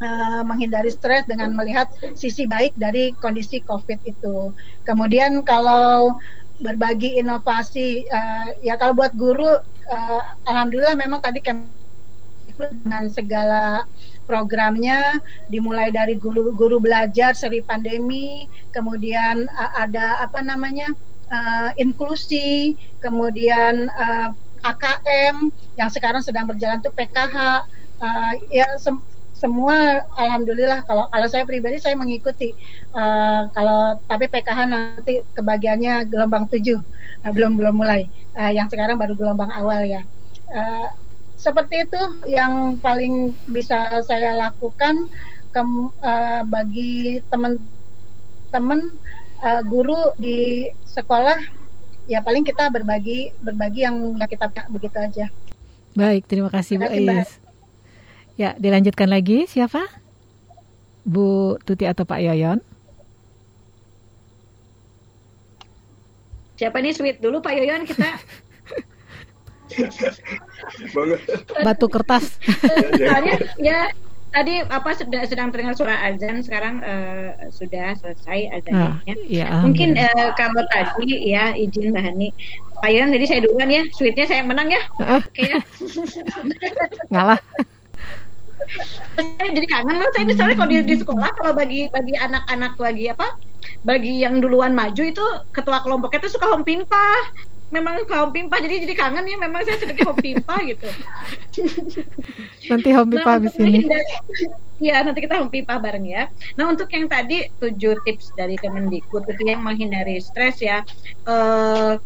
[SPEAKER 5] uh, menghindari stres dengan melihat sisi baik dari kondisi COVID itu. Kemudian kalau berbagi inovasi, uh, ya kalau buat guru, uh, alhamdulillah memang tadi dengan segala programnya dimulai dari guru-guru belajar seri pandemi, kemudian uh, ada apa namanya uh, inklusi, kemudian uh, AKM yang sekarang sedang berjalan tuh PKH, uh, ya semua alhamdulillah kalau kalau saya pribadi saya mengikuti uh, kalau tapi PKH nanti kebagiannya gelombang tujuh uh, belum belum mulai uh, yang sekarang baru gelombang awal ya uh, seperti itu yang paling bisa saya lakukan ke, uh, bagi teman-teman uh, guru di sekolah ya paling kita berbagi berbagi yang kita begitu aja.
[SPEAKER 4] Baik, terima kasih Bu Ais. Ya, dilanjutkan lagi siapa? Bu Tuti atau Pak Yoyon?
[SPEAKER 6] Siapa nih sweet dulu Pak Yoyon kita
[SPEAKER 4] Batu kertas.
[SPEAKER 6] Soalnya ya tadi apa sedang sedang terdengar suara azan sekarang uh, sudah selesai azannya. Ah, ya, Mungkin uh, kalau tadi ya izin Mbak Hani. Pak Yan, jadi saya duluan ya. Sweetnya saya menang ya. Uh. Oke ya.
[SPEAKER 4] Ngalah.
[SPEAKER 6] Saya jadi kangen loh saya misalnya kalau di, di sekolah kalau bagi bagi anak-anak lagi apa bagi yang duluan maju itu ketua kelompoknya itu suka hompinpah memang kaum jadi jadi kangen ya. Memang saya seperti pimpa gitu.
[SPEAKER 4] Nanti home nah, habis ini.
[SPEAKER 6] ya nanti kita home bareng ya. Nah untuk yang tadi tujuh tips dari Kemendikbud itu yang menghindari stres ya. Uh,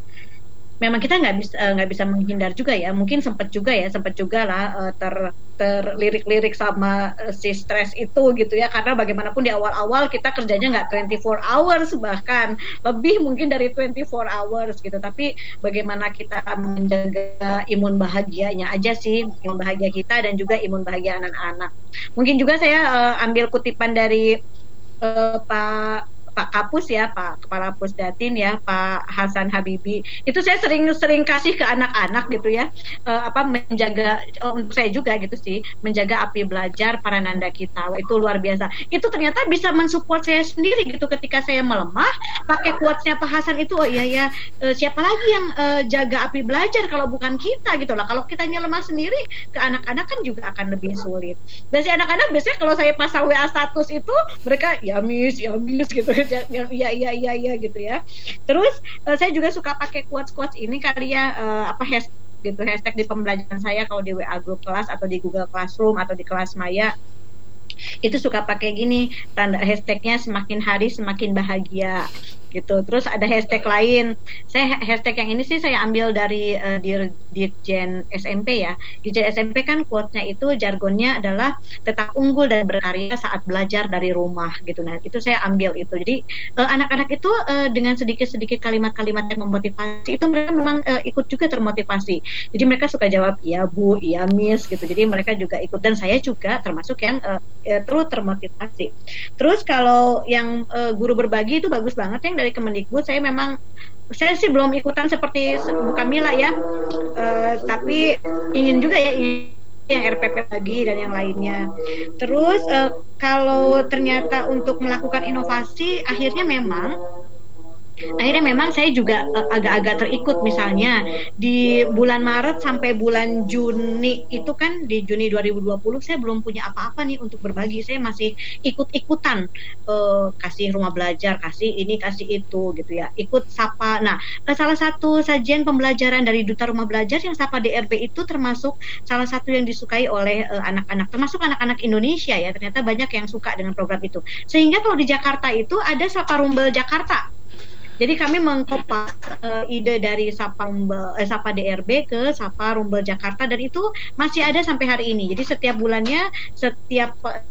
[SPEAKER 6] memang kita nggak bisa eh, nggak bisa menghindar juga ya. Mungkin sempat juga ya sempat juga lah uh, ter terlirik-lirik sama uh, si stres itu gitu ya. Karena bagaimanapun di awal-awal kita kerjanya nggak 24 hours bahkan lebih mungkin dari 24 hours gitu. Tapi bagaimana kita menjaga imun bahagianya aja sih imun bahagia kita dan juga imun bahagia anak-anak. Mungkin juga saya uh, ambil kutipan dari uh, Pak Pak Kapus ya, Pak Kepala Pusdatin ya, Pak Hasan Habibi. Itu saya sering-sering kasih ke anak-anak gitu ya, uh, apa menjaga uh, untuk saya juga gitu sih, menjaga api belajar para nanda kita. Itu luar biasa. Itu ternyata bisa mensupport saya sendiri gitu ketika saya melemah, pakai quotesnya Pak Hasan itu, oh iya ya, uh, siapa lagi yang uh, jaga api belajar kalau bukan kita gitu lah. Kalau kita lemah sendiri, ke anak-anak kan juga akan lebih sulit. Dan si anak-anak biasanya kalau saya pasang WA status itu, mereka ya miss, ya miss gitu iya iya iya iya gitu ya. Terus uh, saya juga suka pakai quotes quotes ini kali ya uh, apa hashtag gitu hashtag di pembelajaran saya kalau di WA grup kelas atau di Google Classroom atau di kelas Maya. Itu suka pakai gini tanda hashtagnya semakin hari semakin bahagia gitu. Terus ada hashtag lain. Saya hashtag yang ini sih saya ambil dari uh, Dirjen SMP ya. Dirjen SMP kan quote-nya itu jargonnya adalah tetap unggul dan berkarya saat belajar dari rumah gitu. Nah, itu saya ambil itu. Jadi uh, anak-anak itu uh, dengan sedikit-sedikit kalimat-kalimat yang memotivasi itu mereka memang uh, ikut juga termotivasi. Jadi mereka suka jawab iya Bu, iya Miss gitu. Jadi mereka juga ikut dan saya juga termasuk yang uh, terus termotivasi. Terus kalau yang uh, guru berbagi itu bagus banget yang dari Kemendikbud saya memang saya sih belum ikutan seperti Bu Kamila ya, uh, tapi ingin juga ya ingin yang RPP lagi dan yang lainnya. Terus uh, kalau ternyata untuk melakukan inovasi, akhirnya memang akhirnya memang saya juga uh, agak-agak terikut. Misalnya di bulan Maret sampai bulan Juni itu kan di Juni 2020 saya belum punya apa-apa nih untuk berbagi. Saya masih ikut-ikutan uh, kasih rumah belajar kasih ini kasih itu gitu ya. Ikut sapa. Nah salah satu sajian pembelajaran dari duta rumah belajar yang sapa DRB itu termasuk salah satu yang disukai oleh anak-anak uh, termasuk anak-anak Indonesia ya. Ternyata banyak yang suka dengan program itu. Sehingga kalau di Jakarta itu ada sapa rumbel Jakarta jadi kami mengkopas uh, ide dari Sapa eh, Sapa DRB ke Sapa Rumbel Jakarta dan itu masih ada sampai hari ini. Jadi setiap bulannya, setiap uh,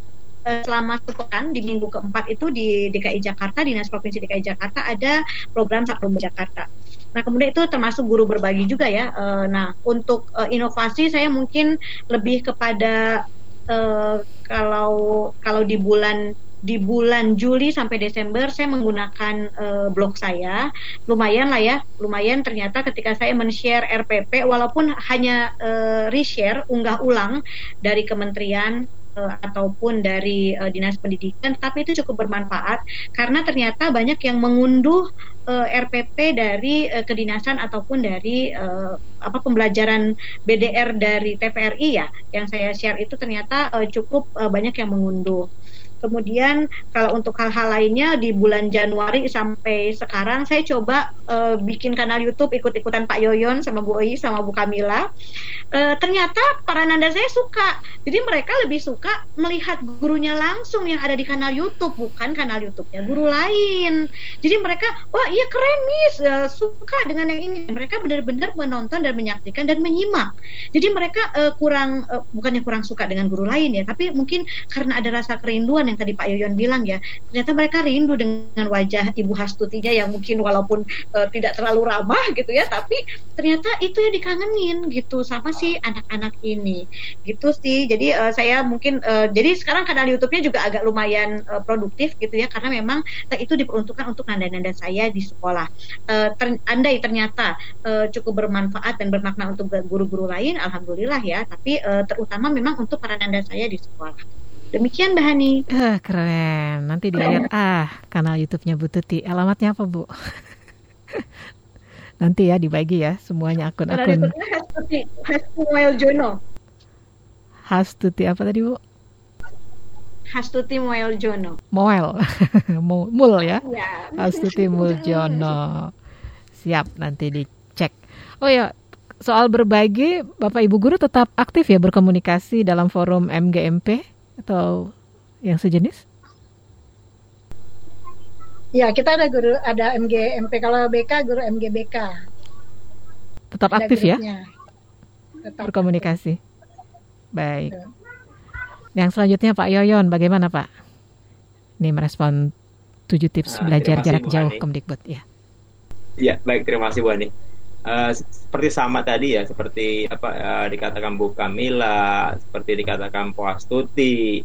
[SPEAKER 6] selama sepekan di minggu keempat itu di DKI Jakarta, Dinas Provinsi DKI Jakarta ada program Sapa Rumbel Jakarta. Nah, kemudian itu termasuk guru berbagi juga ya. Uh, nah, untuk uh, inovasi saya mungkin lebih kepada uh, kalau kalau di bulan di bulan Juli sampai Desember saya menggunakan uh, blog saya lumayan lah ya lumayan ternyata ketika saya men-share RPP walaupun hanya uh, reshare unggah ulang dari kementerian uh, ataupun dari uh, dinas pendidikan, tapi itu cukup bermanfaat karena ternyata banyak yang mengunduh uh, RPP dari uh, kedinasan ataupun dari uh, apa pembelajaran BDR dari TVRI ya, yang saya share itu ternyata uh, cukup uh, banyak yang mengunduh. Kemudian kalau untuk hal-hal lainnya di bulan Januari sampai sekarang saya coba uh, bikin kanal YouTube ikut-ikutan Pak Yoyon sama Bu Oi sama Bu Kamila. Uh, ternyata para nanda saya suka. Jadi mereka lebih suka melihat gurunya langsung yang ada di kanal YouTube bukan kanal YouTube-nya guru lain. Jadi mereka wah iya keren nih uh, suka dengan yang ini. Mereka benar-benar menonton dan menyaksikan dan menyimak. Jadi mereka uh, kurang uh, bukannya kurang suka dengan guru lain ya, tapi mungkin karena ada rasa kerinduan yang tadi Pak Yoyon bilang ya, ternyata mereka rindu dengan wajah Ibu Hastutinya yang mungkin walaupun uh, tidak terlalu ramah gitu ya, tapi ternyata itu yang dikangenin gitu sama si anak-anak ini, gitu sih. Jadi uh, saya mungkin uh, jadi sekarang kanal YouTube-nya juga agak lumayan uh, produktif gitu ya, karena memang itu diperuntukkan untuk nanda-nanda saya di sekolah. Uh, ter andai ternyata uh, cukup bermanfaat dan bermakna untuk guru-guru lain, alhamdulillah ya. Tapi uh, terutama memang untuk para nanda saya di sekolah. Demikian Mbak Hani.
[SPEAKER 4] Uh, keren. Nanti dilihat ah kanal YouTube-nya Bu Tuti. Alamatnya apa Bu? Nanti ya dibagi ya semuanya akun-akun.
[SPEAKER 6] Hastuti, Hastuti Jono.
[SPEAKER 4] Hastuti apa tadi Bu?
[SPEAKER 6] Hastuti Moel Jono.
[SPEAKER 4] Moel, mul ya. ya. Hastuti Muljono. Siap nanti dicek. Oh ya, soal berbagi, Bapak Ibu guru tetap aktif ya berkomunikasi dalam forum MGMP atau yang sejenis?
[SPEAKER 5] Ya, kita ada guru ada MGMP kalau BK guru MGBK.
[SPEAKER 4] Tetap ada aktif ya? grupnya. ya? Tetap Berkomunikasi. Baik. Betul. Yang selanjutnya Pak Yoyon, bagaimana Pak? Ini merespon tujuh tips nah, belajar jarak jauh Kemdikbud ya.
[SPEAKER 8] Iya, baik terima kasih Bu Ani. Uh, seperti sama tadi ya, seperti apa uh, dikatakan Bu Kamila, seperti dikatakan Po Astuti,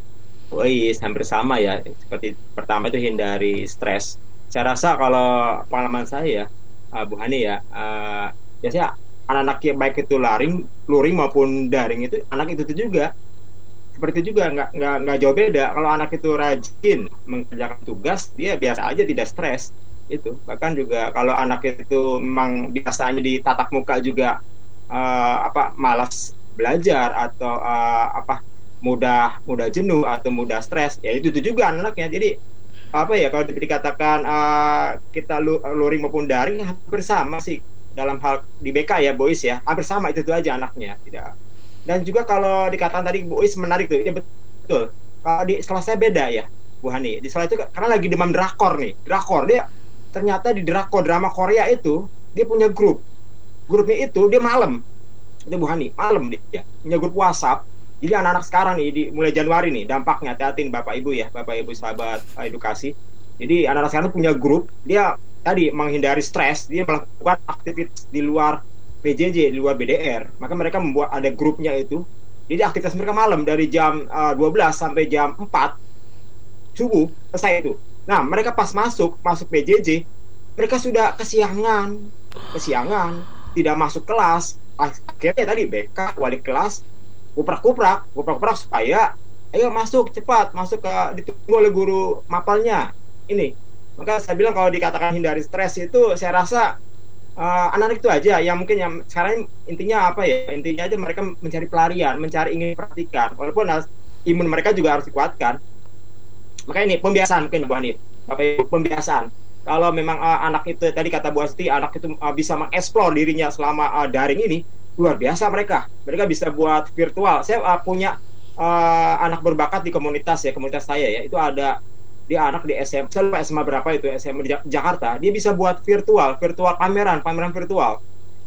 [SPEAKER 8] Wais, hampir sama ya. Seperti pertama itu hindari stres. Saya rasa kalau pengalaman saya, uh, Bu Hani ya, uh, biasanya anak-anak yang baik itu laring, luring maupun daring itu anak itu, itu juga seperti itu juga nggak nggak nggak jauh beda kalau anak itu rajin mengerjakan tugas dia biasa aja tidak stres itu. Bahkan juga kalau anak itu memang biasanya di tatap muka juga uh, apa malas belajar atau uh, apa mudah mudah jenuh atau mudah stres ya itu, itu juga anaknya. Jadi apa ya kalau dikatakan uh, kita luring maupun daring hampir sama sih dalam hal di BK ya boys ya. Hampir sama itu itu aja anaknya tidak. Dan juga kalau dikatakan tadi boys menarik tuh ya betul. Kalau di selesai beda ya Bu Hani. Di setelah itu karena lagi demam drakor nih drakor. Dia ternyata di drakor drama Korea itu dia punya grup. Grupnya itu dia malam. Itu Bu Hani malam dia. Punya grup WhatsApp. Jadi anak-anak sekarang nih di mulai Januari nih dampaknya hati Bapak Ibu ya Bapak Ibu sahabat edukasi. Jadi anak-anak sekarang punya grup. Dia tadi menghindari stres dia melakukan aktivitas di luar PJJ di luar BDR maka mereka membuat ada grupnya itu. Jadi aktivitas mereka malam dari jam uh, eh, 12 sampai jam 4 subuh selesai itu Nah, mereka pas masuk, masuk PJJ, mereka sudah kesiangan, kesiangan, tidak masuk kelas. Akhirnya tadi BK, wali kelas, kuprak-kuprak, kuprak-kuprak supaya ayo masuk cepat, masuk ke ditunggu oleh guru mapalnya. Ini. Maka saya bilang kalau dikatakan hindari stres itu saya rasa uh, anak-anak itu aja yang mungkin yang sekarang intinya apa ya intinya aja mereka mencari pelarian mencari ingin perhatikan walaupun imun mereka juga harus dikuatkan Makanya ini pembiasaan mungkin Bu Hanif. Bapak Ibu, pembiasaan. Kalau memang uh, anak itu tadi kata Bu Asti, anak itu uh, bisa mengeksplor dirinya selama uh, daring ini, luar biasa mereka. Mereka bisa buat virtual. Saya uh, punya uh, anak berbakat di komunitas ya, komunitas saya ya. Itu ada dia anak di SM, saya SMA berapa itu SMA di Jakarta. Dia bisa buat virtual, virtual pameran, pameran virtual.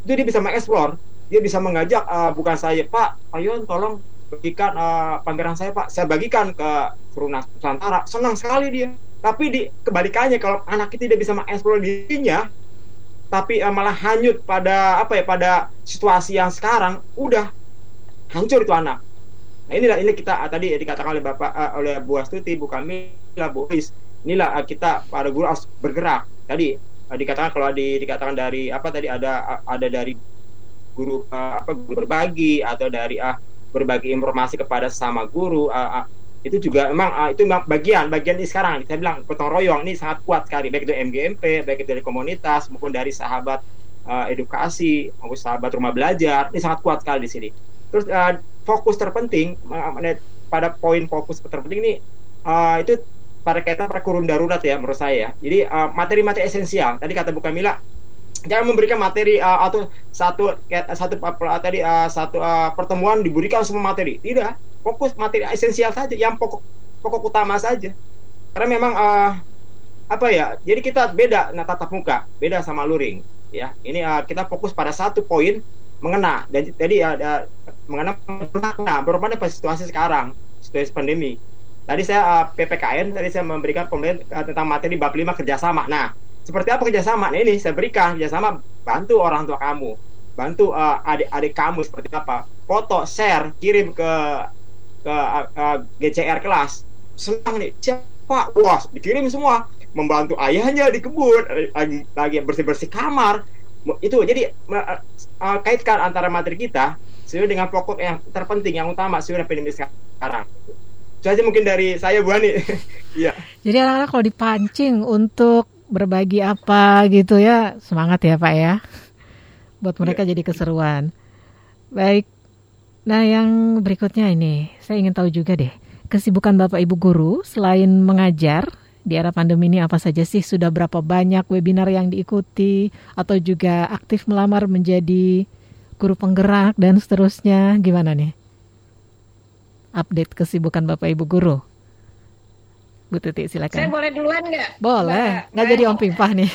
[SPEAKER 8] Itu dia bisa mengeksplor. Dia bisa mengajak uh, bukan saya, Pak, ayo tolong bagikan uh, pameran saya pak. Saya bagikan ke seluruh Nusantara. Senang sekali dia. Tapi di kebalikannya kalau anak itu tidak bisa mengeksplor dirinya tapi uh, malah hanyut pada apa ya pada situasi yang sekarang udah hancur itu anak. Nah inilah ini kita uh, tadi ya, dikatakan oleh bapak uh, oleh Bu Astuti Bu Kamila Bu Is. Inilah uh, kita para guru harus bergerak. Tadi uh, dikatakan kalau di, dikatakan dari apa tadi ada ada dari guru uh, apa guru berbagi atau dari uh, berbagi informasi kepada sama guru uh, uh, itu juga memang uh, itu memang bagian bagian ini sekarang. Saya bilang gotong royong ini sangat kuat sekali baik itu MGMP baik dari komunitas maupun dari sahabat uh, edukasi maupun sahabat rumah belajar ini sangat kuat sekali di sini. Terus uh, fokus terpenting uh, pada poin fokus terpenting ini uh, itu pada kaitan pada kurun darurat ya menurut saya. Jadi materi-materi uh, esensial. Tadi kata Bu Kamila jangan memberikan materi uh, atau satu satu uh, tadi uh, satu uh, pertemuan diberikan semua materi. Tidak fokus materi esensial saja yang pokok pokok utama saja. Karena memang uh, apa ya jadi kita beda nah tatap muka beda sama luring ya. Ini uh, kita fokus pada satu poin mengena. Dan jadi uh, uh, mengena nah bermakna pada situasi sekarang situasi pandemi. Tadi saya uh, ppkn tadi saya memberikan pembelian uh, tentang materi bab 5 kerjasama. Nah seperti apa kerjasama? Nah ini saya berikan kerjasama bantu orang tua kamu. Bantu uh, adik-adik kamu seperti apa? Foto share kirim ke ke uh, GCR kelas. Senang nih. Siapa? Wah dikirim semua. Membantu ayahnya di kebun. Lagi lagi bersih bersih kamar. Itu jadi uh, kaitkan antara materi kita sesuai dengan pokok yang terpenting yang utama sesuai pandemi sekarang. Itu mungkin dari saya Bu Ani.
[SPEAKER 4] Iya. Jadi anak-anak kalau dipancing untuk berbagi apa gitu ya semangat ya Pak ya buat mereka ya. jadi keseruan. Baik, Nah, yang berikutnya ini, saya ingin tahu juga deh, kesibukan Bapak Ibu guru selain mengajar di era pandemi ini apa saja sih? Sudah berapa banyak webinar yang diikuti atau juga aktif melamar menjadi guru penggerak dan seterusnya? Gimana nih? Update kesibukan Bapak Ibu guru. Bu Tuti silakan.
[SPEAKER 6] Saya boleh duluan nggak?
[SPEAKER 4] Boleh, nggak jadi Om Pimpah nih.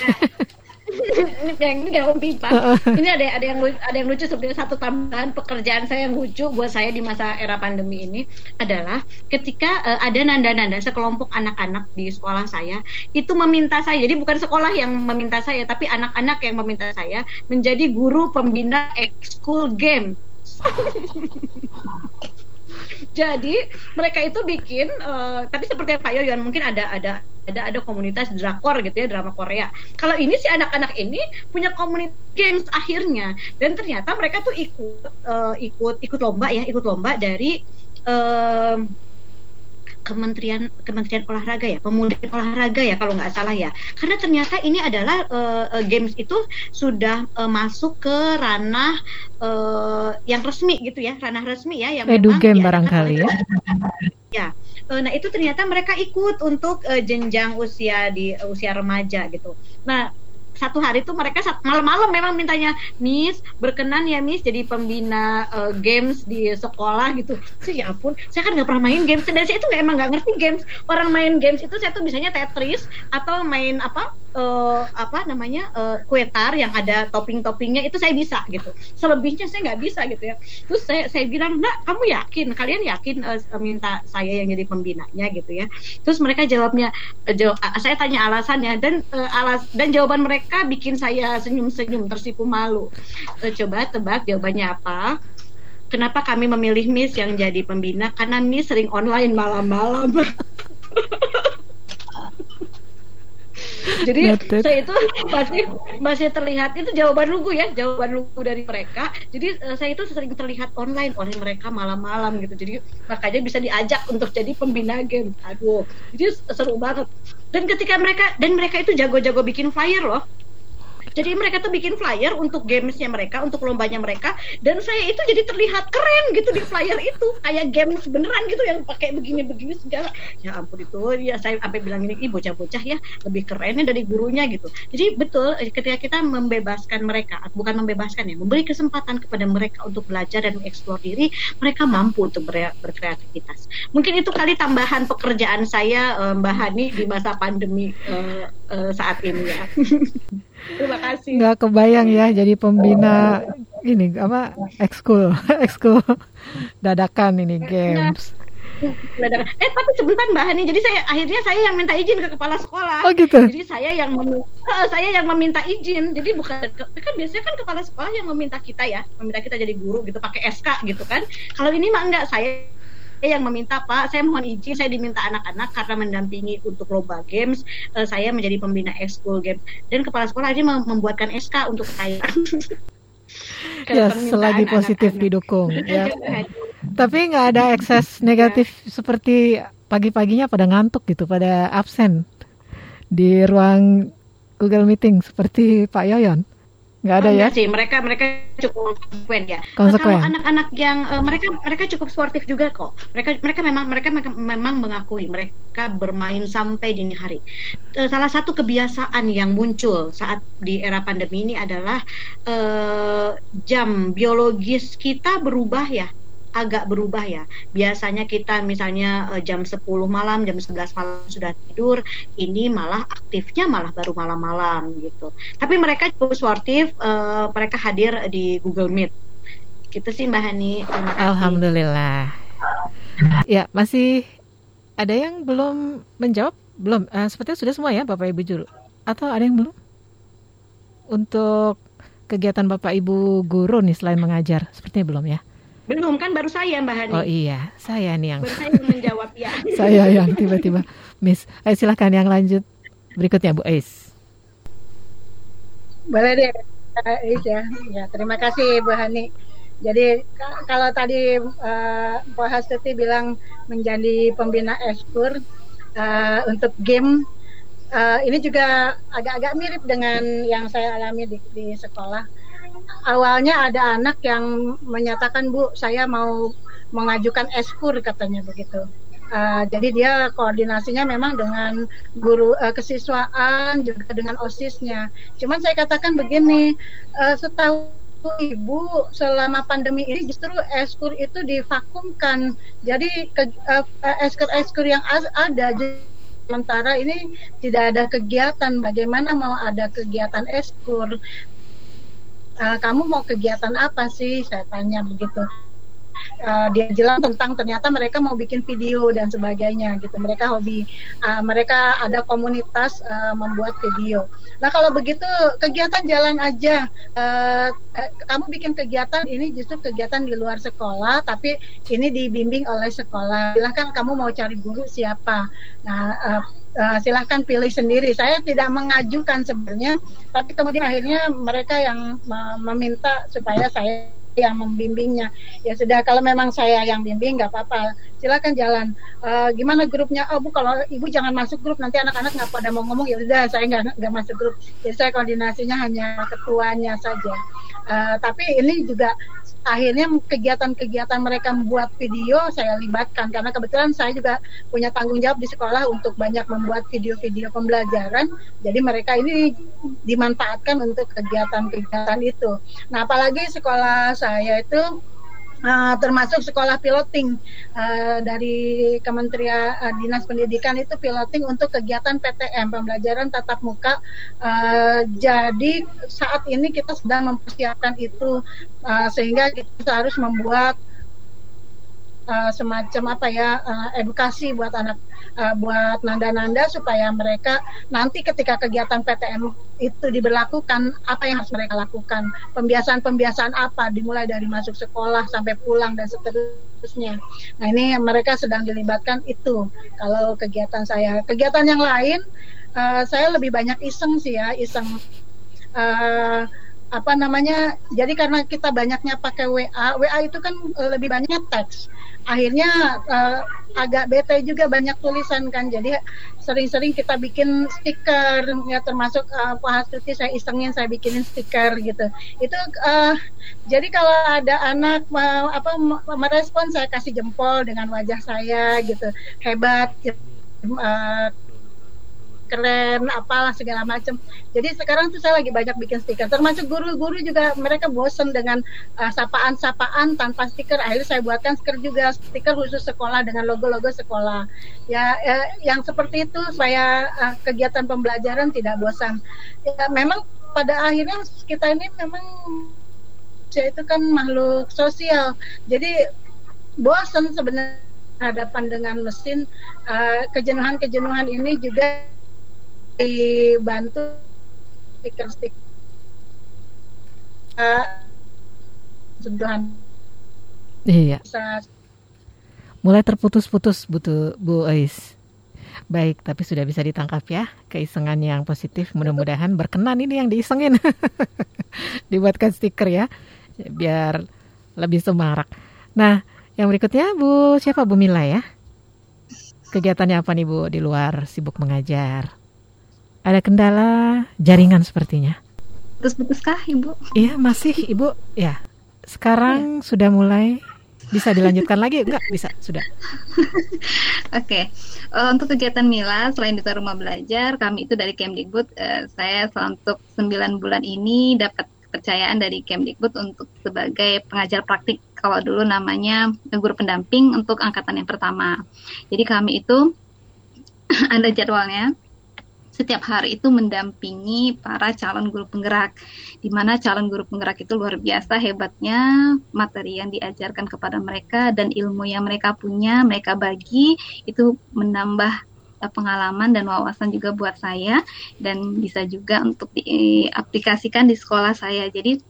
[SPEAKER 6] Ini yang ini kayak pipa. ini ada ada yang ada yang lucu sebenarnya satu tambahan pekerjaan saya yang lucu buat saya di masa era pandemi ini adalah ketika uh, ada nanda-nanda sekelompok anak-anak di sekolah saya itu meminta saya. Jadi bukan sekolah yang meminta saya tapi anak-anak yang meminta saya menjadi guru pembina ekskul game. Jadi mereka itu bikin, uh, tapi seperti Pak Yoyon mungkin ada ada ada ada komunitas drakor gitu ya drama Korea. Kalau ini si anak-anak ini punya komunitas games akhirnya dan ternyata mereka tuh ikut uh, ikut ikut lomba ya ikut lomba dari uh, Kementerian Kementerian Olahraga ya, Pemuda Olahraga ya kalau nggak salah ya. Karena ternyata ini adalah uh, games itu sudah uh, masuk ke ranah uh, yang resmi gitu ya, ranah resmi ya yang
[SPEAKER 4] Edu game barangkali ya.
[SPEAKER 6] Ya. Nah, itu ternyata mereka ikut untuk uh, jenjang usia di uh, usia remaja gitu. Nah, satu hari tuh mereka malam-malam memang mintanya Miss berkenan ya Miss jadi pembina uh, games di sekolah gitu. Sih ya ampun saya kan nggak pernah main games dan saya itu emang nggak ngerti games. Orang main games itu saya tuh biasanya Tetris atau main apa uh, apa namanya uh, kue tar yang ada topping-toppingnya itu saya bisa gitu. Selebihnya saya nggak bisa gitu ya. Terus saya saya bilang nak kamu yakin? Kalian yakin uh, minta saya yang jadi pembinanya gitu ya. Terus mereka jawabnya uh, jawab, uh, saya tanya alasannya dan uh, alas dan jawaban mereka bikin saya senyum-senyum tersipu malu. Uh, coba tebak jawabannya apa? Kenapa kami memilih Miss yang jadi pembina? Karena Miss sering online malam-malam Jadi Noted. saya itu masih masih terlihat itu jawaban lugu ya, jawaban lugu dari mereka. Jadi uh, saya itu sering terlihat online oleh mereka malam-malam gitu. Jadi makanya bisa diajak untuk jadi pembina game. Aduh, jadi seru banget. Dan ketika mereka dan mereka itu jago-jago bikin flyer loh jadi mereka tuh bikin flyer untuk gamesnya mereka, untuk lombanya mereka, dan saya itu jadi terlihat keren gitu di flyer itu, kayak games beneran gitu yang pakai begini-begini segala. Ya ampun itu, ya saya sampai bilang ini, ih bocah-bocah ya lebih kerennya dari gurunya gitu. Jadi betul ketika kita membebaskan mereka, bukan membebaskan ya, memberi kesempatan kepada mereka untuk belajar dan mengeksplor diri, mereka mampu untuk ber berkreativitas. Mungkin itu kali tambahan pekerjaan saya eh, Mbak Hani di masa pandemi uh, uh, saat ini ya.
[SPEAKER 4] Terima kasih. Nggak kebayang ya jadi pembina ini apa ekskul ekskul dadakan ini games.
[SPEAKER 6] eh tapi sebentar Mbak Hani, jadi saya akhirnya saya yang minta izin ke kepala sekolah.
[SPEAKER 4] Oh gitu.
[SPEAKER 6] Jadi saya yang meminta, saya yang meminta izin. Jadi bukan kan biasanya kan kepala sekolah yang meminta kita ya, meminta kita jadi guru gitu pakai SK gitu kan. Kalau ini mah enggak, saya yang meminta Pak, saya mohon izin saya diminta anak-anak karena mendampingi untuk lomba games, uh, saya menjadi pembina ekskul games dan kepala sekolah aja membuatkan SK untuk saya.
[SPEAKER 4] ya selagi positif anak -anak. didukung ya. Tapi nggak ada ekses negatif ya. seperti pagi-paginya pada ngantuk gitu, pada absen di ruang Google Meeting seperti Pak Yoyon. Nggak ada oh, ya?
[SPEAKER 6] sih, mereka mereka cukup konsekuen ya. Konsekuen. Kalau anak-anak yang uh, mereka mereka cukup sportif juga kok. Mereka mereka memang mereka memang mengakui mereka bermain sampai dini hari. Uh, salah satu kebiasaan yang muncul saat di era pandemi ini adalah uh, jam biologis kita berubah ya agak berubah ya. Biasanya kita misalnya uh, jam 10 malam, jam 11 malam sudah tidur, ini malah aktifnya malah baru malam-malam gitu. Tapi mereka cukup sportif, uh, mereka hadir di Google Meet. Gitu sih Mbak Hani.
[SPEAKER 4] Alhamdulillah. Ya, masih ada yang belum menjawab? Belum. Uh, sepertinya sudah semua ya Bapak Ibu juru. Atau ada yang belum? Untuk kegiatan Bapak Ibu guru nih selain mengajar, sepertinya belum ya?
[SPEAKER 6] Belum kan baru saya Mbak Hani.
[SPEAKER 4] Oh iya, saya nih yang.
[SPEAKER 6] Baru saya yang menjawab ya.
[SPEAKER 4] saya yang tiba-tiba Miss. Ayo silahkan yang lanjut berikutnya Bu Ais.
[SPEAKER 5] Boleh deh, Ais ya. Ya terima kasih Bu Hani. Jadi kalau tadi uh, Bu Hastuti bilang menjadi pembina eskur uh, untuk game uh, ini juga agak-agak mirip dengan yang saya alami di, di sekolah awalnya ada anak yang menyatakan Bu saya mau mengajukan eskur katanya begitu. Uh, jadi dia koordinasinya memang dengan guru uh, kesiswaan juga dengan osisnya. Cuman saya katakan begini, uh, setahu ibu selama pandemi ini justru eskur itu divakumkan. Jadi ke, uh, eskur-eskur yang ada sementara ini tidak ada kegiatan. Bagaimana mau ada kegiatan eskur? Uh, kamu mau kegiatan apa sih? Saya tanya begitu uh, dia jelas tentang ternyata mereka mau bikin video dan sebagainya gitu. Mereka hobi uh, mereka ada komunitas uh, membuat video. Nah kalau begitu kegiatan jalan aja. Uh, kamu bikin kegiatan ini justru kegiatan di luar sekolah tapi ini dibimbing oleh sekolah. Silahkan kamu mau cari guru siapa? Nah uh, uh, silahkan pilih sendiri. Saya tidak mengajukan sebenarnya, tapi kemudian akhirnya mereka yang meminta supaya saya yang membimbingnya. Ya sudah, kalau memang saya yang bimbing nggak apa-apa, silakan jalan. Uh, gimana grupnya? Oh bu, kalau ibu jangan masuk grup, nanti anak-anak nggak pada mau ngomong. Ya sudah, saya nggak nggak masuk grup. Jadi saya koordinasinya hanya ketuanya saja. Uh, tapi ini juga akhirnya kegiatan-kegiatan mereka membuat video saya libatkan. Karena kebetulan saya juga punya tanggung jawab di sekolah untuk banyak membuat video-video pembelajaran. Jadi mereka ini dimanfaatkan untuk kegiatan-kegiatan itu. Nah apalagi sekolah saya itu uh, termasuk sekolah piloting uh, dari Kementerian uh, Dinas Pendidikan itu piloting untuk kegiatan PTM pembelajaran tatap muka. Uh, jadi saat ini kita sedang mempersiapkan itu uh, sehingga kita harus membuat uh, semacam apa ya uh, edukasi buat anak uh, buat nanda-nanda supaya mereka nanti ketika kegiatan PTM itu diberlakukan apa yang harus mereka lakukan? Pembiasaan-pembiasaan apa? Dimulai dari masuk sekolah sampai pulang dan seterusnya. Nah ini mereka sedang dilibatkan itu. Kalau kegiatan saya. Kegiatan yang lain uh, saya lebih banyak iseng sih ya iseng uh, apa namanya jadi karena kita banyaknya pakai WA WA itu kan lebih banyak teks. Akhirnya uh, agak bete juga banyak tulisan kan jadi sering-sering kita bikin stiker ya termasuk uh, Pak Hastuti saya isengin saya bikinin stiker gitu. Itu uh, jadi kalau ada anak uh, apa merespon saya kasih jempol dengan wajah saya gitu. Hebat uh, keren apalah segala macam jadi sekarang tuh saya lagi banyak bikin stiker. Termasuk guru-guru juga mereka bosen dengan uh, sapaan-sapaan tanpa stiker. Akhirnya saya buatkan stiker juga stiker khusus sekolah dengan logo-logo sekolah. Ya, ya yang seperti itu supaya uh, kegiatan pembelajaran tidak bosan. Ya memang pada akhirnya kita ini memang saya itu kan makhluk sosial. Jadi bosan sebenarnya hadapan dengan mesin uh, kejenuhan-kejenuhan ini juga dibantu stiker-stiker uh, sentuhan
[SPEAKER 4] iya mulai terputus-putus butuh Bu Ais Baik, tapi sudah bisa ditangkap ya keisengan yang positif. Mudah-mudahan berkenan ini yang diisengin. Dibuatkan stiker ya, biar lebih semarak. Nah, yang berikutnya Bu siapa Bu Mila ya? Kegiatannya apa nih Bu di luar sibuk mengajar? Ada kendala jaringan sepertinya.
[SPEAKER 7] Putus-putus kah Ibu?
[SPEAKER 4] Iya, masih Ibu. Ya. Sekarang ya. sudah mulai bisa dilanjutkan lagi enggak bisa sudah
[SPEAKER 7] oke okay. uh, eh, untuk kegiatan Mila selain di rumah belajar kami itu dari Kemdikbud uh, saya untuk 9 bulan ini dapat kepercayaan dari Kemdikbud untuk sebagai pengajar praktik kalau dulu namanya guru pendamping untuk angkatan yang pertama jadi kami itu ada jadwalnya setiap hari itu mendampingi para calon guru penggerak, di mana calon guru penggerak itu luar biasa hebatnya materi yang diajarkan kepada mereka dan ilmu yang mereka punya, mereka bagi itu menambah eh, pengalaman dan wawasan juga buat saya dan bisa juga untuk diaplikasikan di sekolah saya. Jadi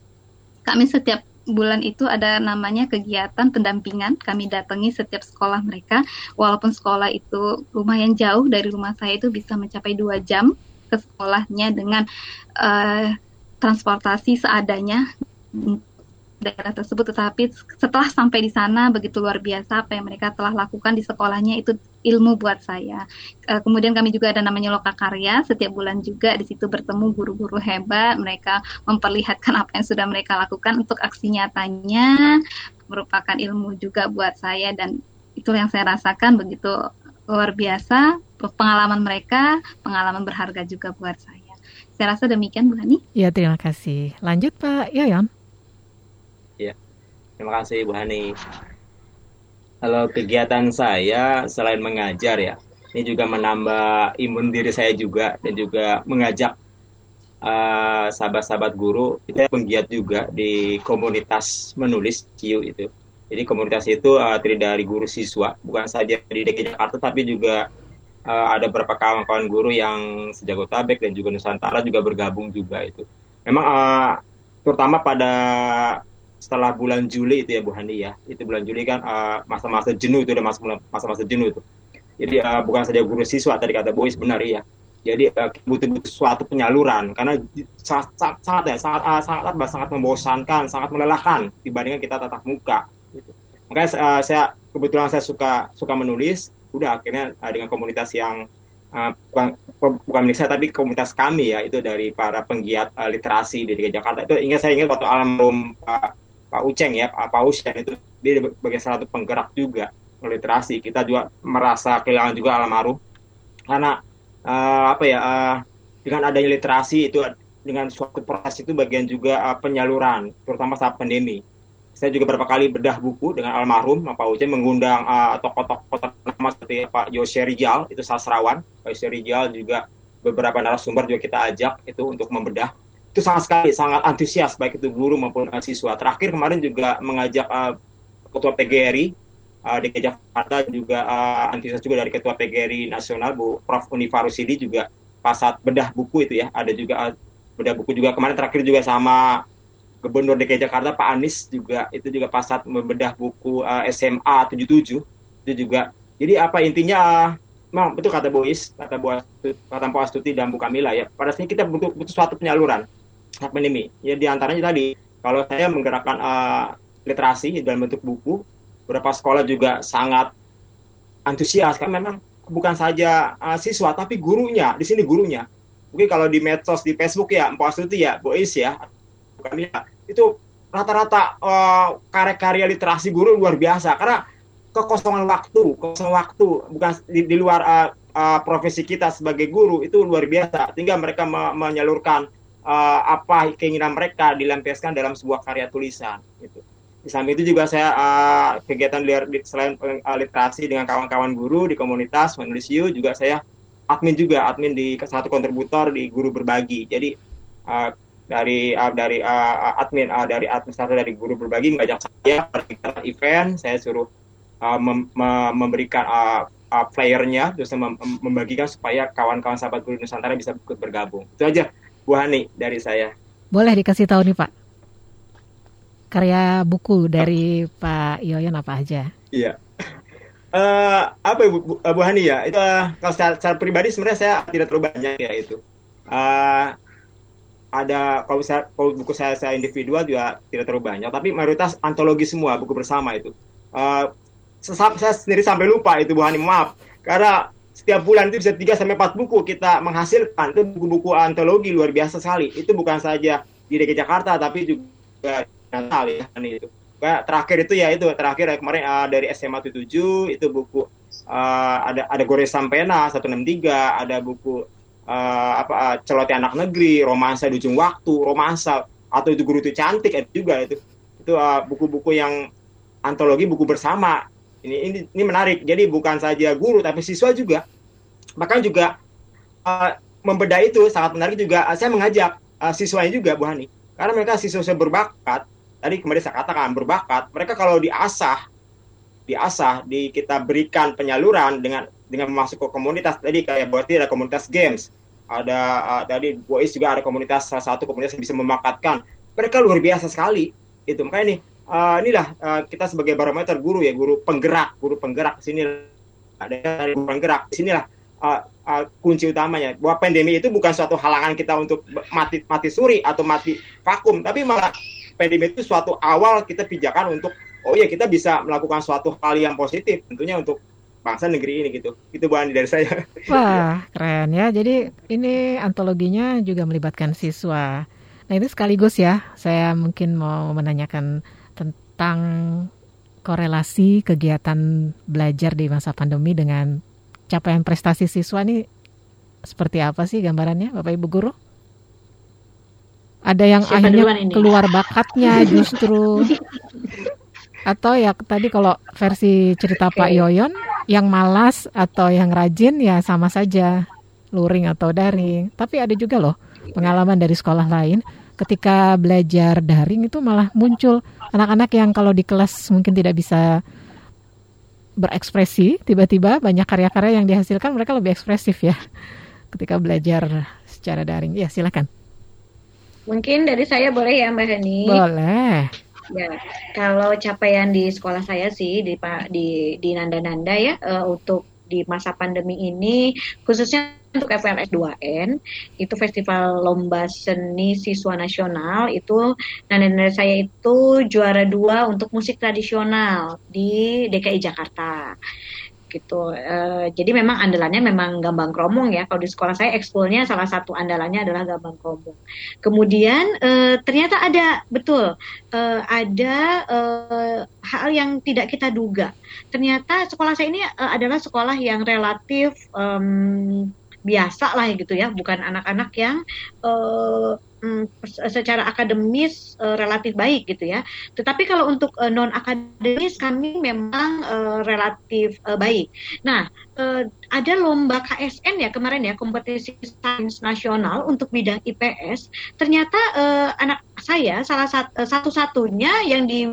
[SPEAKER 7] kami setiap bulan itu ada namanya kegiatan pendampingan. Kami datangi setiap sekolah mereka, walaupun sekolah itu lumayan jauh dari rumah saya itu bisa mencapai dua jam ke sekolahnya dengan uh, transportasi seadanya daerah tersebut tetapi setelah sampai di sana begitu luar biasa apa yang mereka telah lakukan di sekolahnya itu ilmu buat saya. E, kemudian kami juga ada namanya Loka Karya setiap bulan juga di situ bertemu guru-guru hebat mereka memperlihatkan apa yang sudah mereka lakukan untuk aksi nyatanya merupakan ilmu juga buat saya dan itu yang saya rasakan begitu luar biasa pengalaman mereka pengalaman berharga juga buat saya. Saya rasa demikian Bu Hani.
[SPEAKER 4] Ya terima kasih. Lanjut Pak Yoyon.
[SPEAKER 8] Terima kasih Bu Hani. Kalau kegiatan saya selain mengajar ya, ini juga menambah imun diri saya juga dan juga mengajak uh, sahabat-sahabat guru kita penggiat juga di komunitas menulis CIU itu. Jadi komunitas itu uh, terdiri dari guru siswa, bukan saja di DKI Jakarta tapi juga uh, ada beberapa kawan-kawan guru yang sejak Jabodetabek dan juga Nusantara juga bergabung juga itu. Memang uh, terutama pada setelah bulan Juli itu ya Bu Hani ya. Itu bulan Juli kan eh, masa-masa uh, jenuh itu udah masa-masa jenuh itu. Jadi uh, bukan saja guru siswa tadi kata Bois benar ya jadi uh, butuh-butuh suatu penyaluran karena sangat sangat, sangat ya sangat uh, sangat sangat membosankan sangat melelahkan dibandingkan kita tatap muka gitu. makanya uh, saya kebetulan saya suka suka menulis udah akhirnya uh, dengan komunitas yang uh, bukan bukan milik saya tapi komunitas kami ya itu dari para penggiat uh, literasi di DKI Jakarta. Itu ingat saya ingat waktu almarhum Pak Pak Uceng ya, Pak Uceng itu dia sebagai salah satu penggerak juga literasi. Kita juga merasa kehilangan juga almarhum karena uh, apa ya uh, dengan adanya literasi itu dengan suatu proses itu bagian juga uh, penyaluran, terutama saat pandemi. Saya juga beberapa kali bedah buku dengan almarhum Pak Uceng mengundang tokoh-tokoh uh, nama seperti Pak Yose Rijal itu sastrawan, Pak Yose Rijal juga beberapa narasumber juga kita ajak itu untuk membedah itu sangat sekali sangat antusias baik itu guru maupun siswa. Terakhir kemarin juga mengajak uh, ketua PGRI uh, di Jakarta juga uh, antusias juga dari ketua PGRI nasional Bu Prof Unifarusidi juga pasat bedah buku itu ya. Ada juga uh, bedah buku juga kemarin terakhir juga sama Gubernur DKI Jakarta Pak Anies juga itu juga pasat membedah buku uh, SMA 77 itu juga. Jadi apa intinya uh, Memang betul kata Bois, kata Bu kata Bu Astuti dan Bu Kamila ya. Pada sini kita butuh butuh suatu penyaluran saat pandemi. Ya di antaranya tadi kalau saya menggerakkan uh, literasi dalam bentuk buku, beberapa sekolah juga sangat antusias kan memang bukan saja uh, siswa tapi gurunya di sini gurunya. Mungkin kalau di medsos di Facebook ya Mpok Astuti ya, Bois ya, bukan ya itu rata-rata uh, karya-karya literasi guru luar biasa karena kekosongan waktu, kekosongan waktu bukan di, di luar uh, uh, profesi kita sebagai guru itu luar biasa. Tinggal mereka me menyalurkan uh, apa keinginan mereka dilampiaskan dalam sebuah karya tulisan gitu. Di samping itu juga saya uh, kegiatan selain uh, literasi dengan kawan-kawan guru di komunitas menulis you juga saya admin juga admin di satu kontributor di guru berbagi. Jadi uh, dari uh, dari uh, admin uh, dari administrator dari guru berbagi mengajak saya pada event saya suruh uh, mem memberikan uh, uh, playernya terus mem membagikan supaya kawan-kawan sahabat guru Nusantara bisa ikut bergabung. Itu aja Bu Hani dari saya.
[SPEAKER 4] Boleh dikasih tahu nih Pak. Karya buku dari oh. Pak Yoyon apa aja?
[SPEAKER 8] Iya. Uh, apa Bu, Bu Hani ya? Itu uh, kalau secara, secara pribadi sebenarnya saya tidak terlalu banyak ya itu. Uh, ada kalau saya kalau buku saya saya individual juga tidak terlalu banyak, tapi mayoritas antologi semua buku bersama itu. Uh, saya sendiri sampai lupa itu Bu Hani maaf karena setiap bulan itu bisa 3 sampai 4 buku kita menghasilkan. Itu buku-buku antologi luar biasa sekali. Itu bukan saja di DKI Jakarta tapi juga natal ya itu Kayak terakhir itu ya itu terakhir ya, kemarin uh, dari SMA 77 itu buku uh, ada ada Gore Sampena 163 ada buku uh, apa celoteh anak negeri romansa di ujung waktu romansa atau itu guru itu cantik itu juga itu. Itu buku-buku uh, yang antologi buku bersama ini ini ini menarik. Jadi bukan saja guru tapi siswa juga. Bahkan juga uh, membedah itu sangat menarik juga. Uh, saya mengajak uh, siswanya juga Bu Hani. Karena mereka siswa siswa berbakat. Tadi kemarin saya katakan berbakat. Mereka kalau diasah, diasah, di kita berikan penyaluran dengan dengan masuk ke komunitas. Tadi kayak berarti ada komunitas games. Ada uh, tadi Boys juga ada komunitas salah satu komunitas yang bisa memakatkan. Mereka luar biasa sekali. Itu makanya nih uh, inilah uh, kita sebagai barometer guru ya guru penggerak guru penggerak sini ada penggerak sinilah uh, uh, kunci utamanya bahwa pandemi itu bukan suatu halangan kita untuk mati mati suri atau mati vakum tapi malah pandemi itu suatu awal kita pijakan untuk oh ya kita bisa melakukan suatu hal yang positif tentunya untuk bangsa negeri ini gitu. Itu Bu Andi dari saya.
[SPEAKER 4] Wah, keren ya. Jadi ini antologinya juga melibatkan siswa. Nah, itu sekaligus ya. Saya mungkin mau menanyakan tentang korelasi kegiatan belajar di masa pandemi dengan capaian prestasi siswa ini seperti apa sih gambarannya Bapak Ibu guru? Ada yang Siapa akhirnya keluar bakatnya justru atau ya tadi kalau versi cerita okay. Pak Yoyon yang malas atau yang rajin ya sama saja luring atau daring. Tapi ada juga loh pengalaman dari sekolah lain ketika belajar daring itu malah muncul anak-anak yang kalau di kelas mungkin tidak bisa berekspresi, tiba-tiba banyak karya-karya yang dihasilkan mereka lebih ekspresif ya ketika belajar secara daring. Ya, silakan.
[SPEAKER 6] Mungkin dari saya boleh ya Mbak Heni?
[SPEAKER 4] Boleh.
[SPEAKER 6] Ya, kalau capaian di sekolah saya sih di di di Nanda Nanda ya uh, untuk di masa pandemi ini khususnya untuk FLS 2N itu festival lomba seni siswa nasional itu nenek-nenek saya itu juara dua untuk musik tradisional di DKI Jakarta gitu. Uh, jadi memang andalannya memang gambang kromong ya. Kalau di sekolah saya ekskulnya salah satu andalannya adalah gambang kromong. Kemudian uh, ternyata ada betul uh, ada uh, hal yang tidak kita duga. Ternyata sekolah saya ini uh, adalah sekolah yang relatif um, biasa lah gitu ya, bukan anak-anak yang uh, secara akademis uh, relatif baik gitu ya. Tetapi kalau untuk uh, non akademis kami memang uh, relatif uh, baik. Nah, uh, ada lomba KSN ya kemarin ya kompetisi sains nasional untuk bidang IPS. Ternyata uh, anak saya salah satu satu-satunya yang di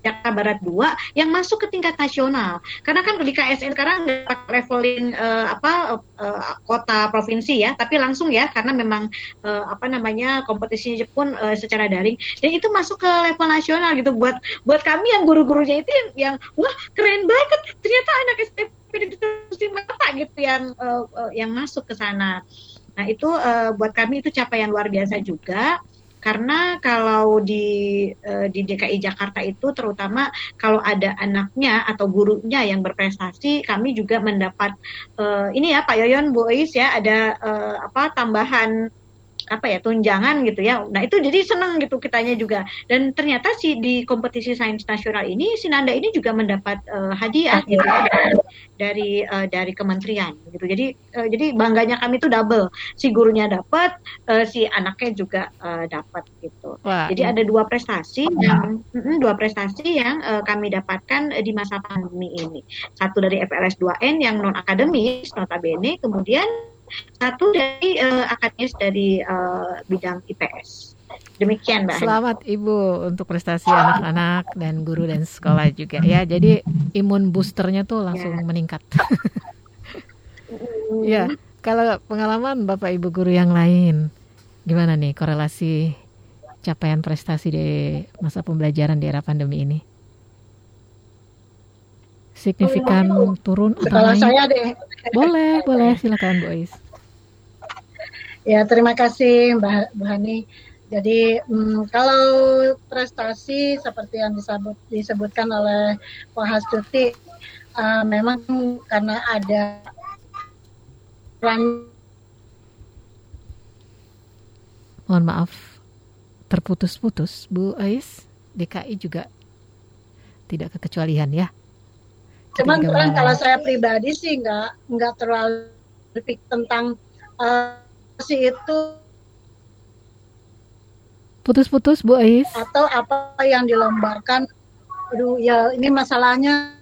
[SPEAKER 6] Jakarta Barat 2 yang masuk ke tingkat nasional. Karena kan di KSN sekarang nggak leveling uh, apa uh, kota provinsi ya, tapi langsung ya karena memang uh, apa namanya kompetisinya pun uh, secara daring dan itu masuk ke level nasional gitu buat buat kami yang guru-gurunya itu yang, yang wah keren banget ternyata anak SMP di mata gitu yang uh, uh, yang masuk ke sana. Nah itu uh, buat kami itu capaian luar biasa juga karena kalau di uh, di DKI Jakarta itu terutama kalau ada anaknya atau gurunya yang berprestasi kami juga mendapat uh, ini ya Pak Yoyon Bu Ois ya ada uh, apa tambahan apa ya tunjangan gitu ya. Nah itu jadi senang gitu kitanya juga. Dan ternyata si di kompetisi sains nasional ini si Nanda ini juga mendapat uh, hadiah gitu dari uh, dari kementerian gitu. Jadi uh, jadi bangganya kami itu double. Si gurunya dapat, uh, si anaknya juga uh, dapat gitu. Wah, jadi ada dua prestasi yang dua prestasi yang uh, kami dapatkan di masa pandemi ini. Satu dari FLS 2N yang non akademis notabene, kemudian satu dari uh, akademis dari uh, bidang IPS. Demikian, Mbak.
[SPEAKER 4] Selamat Ibu untuk prestasi anak-anak dan guru dan sekolah juga ya. Jadi imun boosternya tuh langsung ya. meningkat. ya, kalau pengalaman Bapak Ibu guru yang lain, gimana nih korelasi capaian prestasi di masa pembelajaran di era pandemi ini? Signifikan oh, turun atau naik?
[SPEAKER 5] saya deh.
[SPEAKER 4] Boleh, boleh silakan Bu Ais.
[SPEAKER 5] Ya, terima kasih Mbak Bu Hani. Jadi hmm, kalau prestasi seperti yang disebut, disebutkan oleh Pak Hastuti, uh, memang karena ada peran.
[SPEAKER 4] Mohon maaf, terputus-putus, Bu Ais. DKI juga tidak kekecualian ya.
[SPEAKER 5] Cuman terang kalau saya pribadi sih nggak nggak terlalu berpikir tentang uh, si itu
[SPEAKER 4] Putus-putus Bu Ais.
[SPEAKER 5] Atau apa yang dilombakan. Aduh, ya ini masalahnya.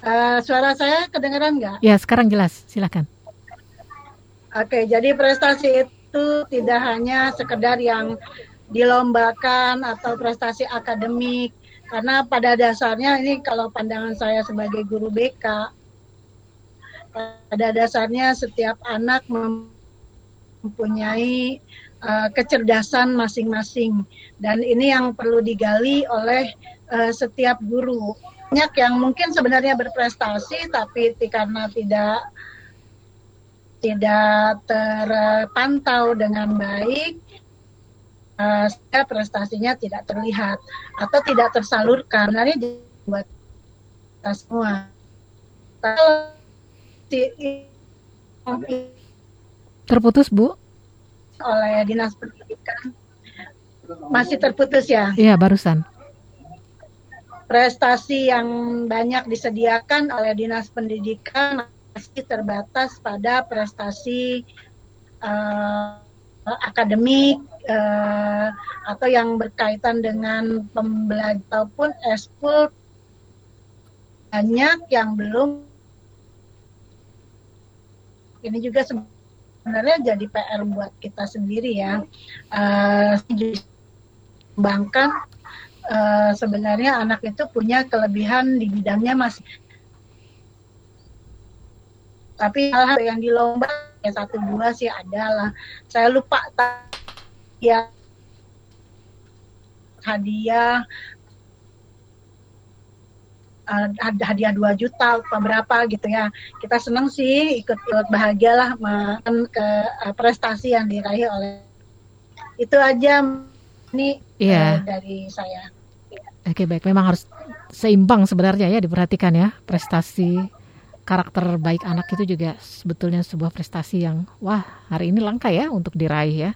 [SPEAKER 5] Uh, suara saya kedengaran nggak?
[SPEAKER 4] Ya, sekarang jelas. Silakan.
[SPEAKER 5] Oke, jadi prestasi itu tidak hanya sekedar yang dilombakan atau prestasi akademik. Karena pada dasarnya ini kalau pandangan saya sebagai guru BK, pada dasarnya setiap anak mempunyai uh, kecerdasan masing-masing. Dan ini yang perlu digali oleh uh, setiap guru. Banyak yang mungkin sebenarnya berprestasi tapi karena tidak tidak terpantau dengan baik uh, prestasinya tidak terlihat atau tidak tersalurkan nah, ini buat kita semua
[SPEAKER 4] terputus bu
[SPEAKER 5] oleh dinas pendidikan masih terputus ya?
[SPEAKER 4] Iya barusan.
[SPEAKER 5] Prestasi yang banyak disediakan oleh dinas pendidikan masih terbatas pada prestasi uh, akademik uh, atau yang berkaitan dengan pembelajaran ataupun eskul banyak yang belum ini juga sebenarnya jadi PR buat kita sendiri ya. Uh, bahkan uh, sebenarnya anak itu punya kelebihan di bidangnya masih tapi hal-hal yang di lomba ya satu dua sih adalah saya lupa ya. Hadiah. Uh, hadiah 2 juta apa berapa gitu ya. Kita senang sih ikut ikut bahagia lah ke uh, prestasi yang diraih oleh itu aja ini
[SPEAKER 4] yeah.
[SPEAKER 5] uh, dari saya.
[SPEAKER 4] Oke baik. Memang harus seimbang sebenarnya ya diperhatikan ya prestasi karakter baik anak itu juga sebetulnya sebuah prestasi yang wah hari ini langka ya untuk diraih ya.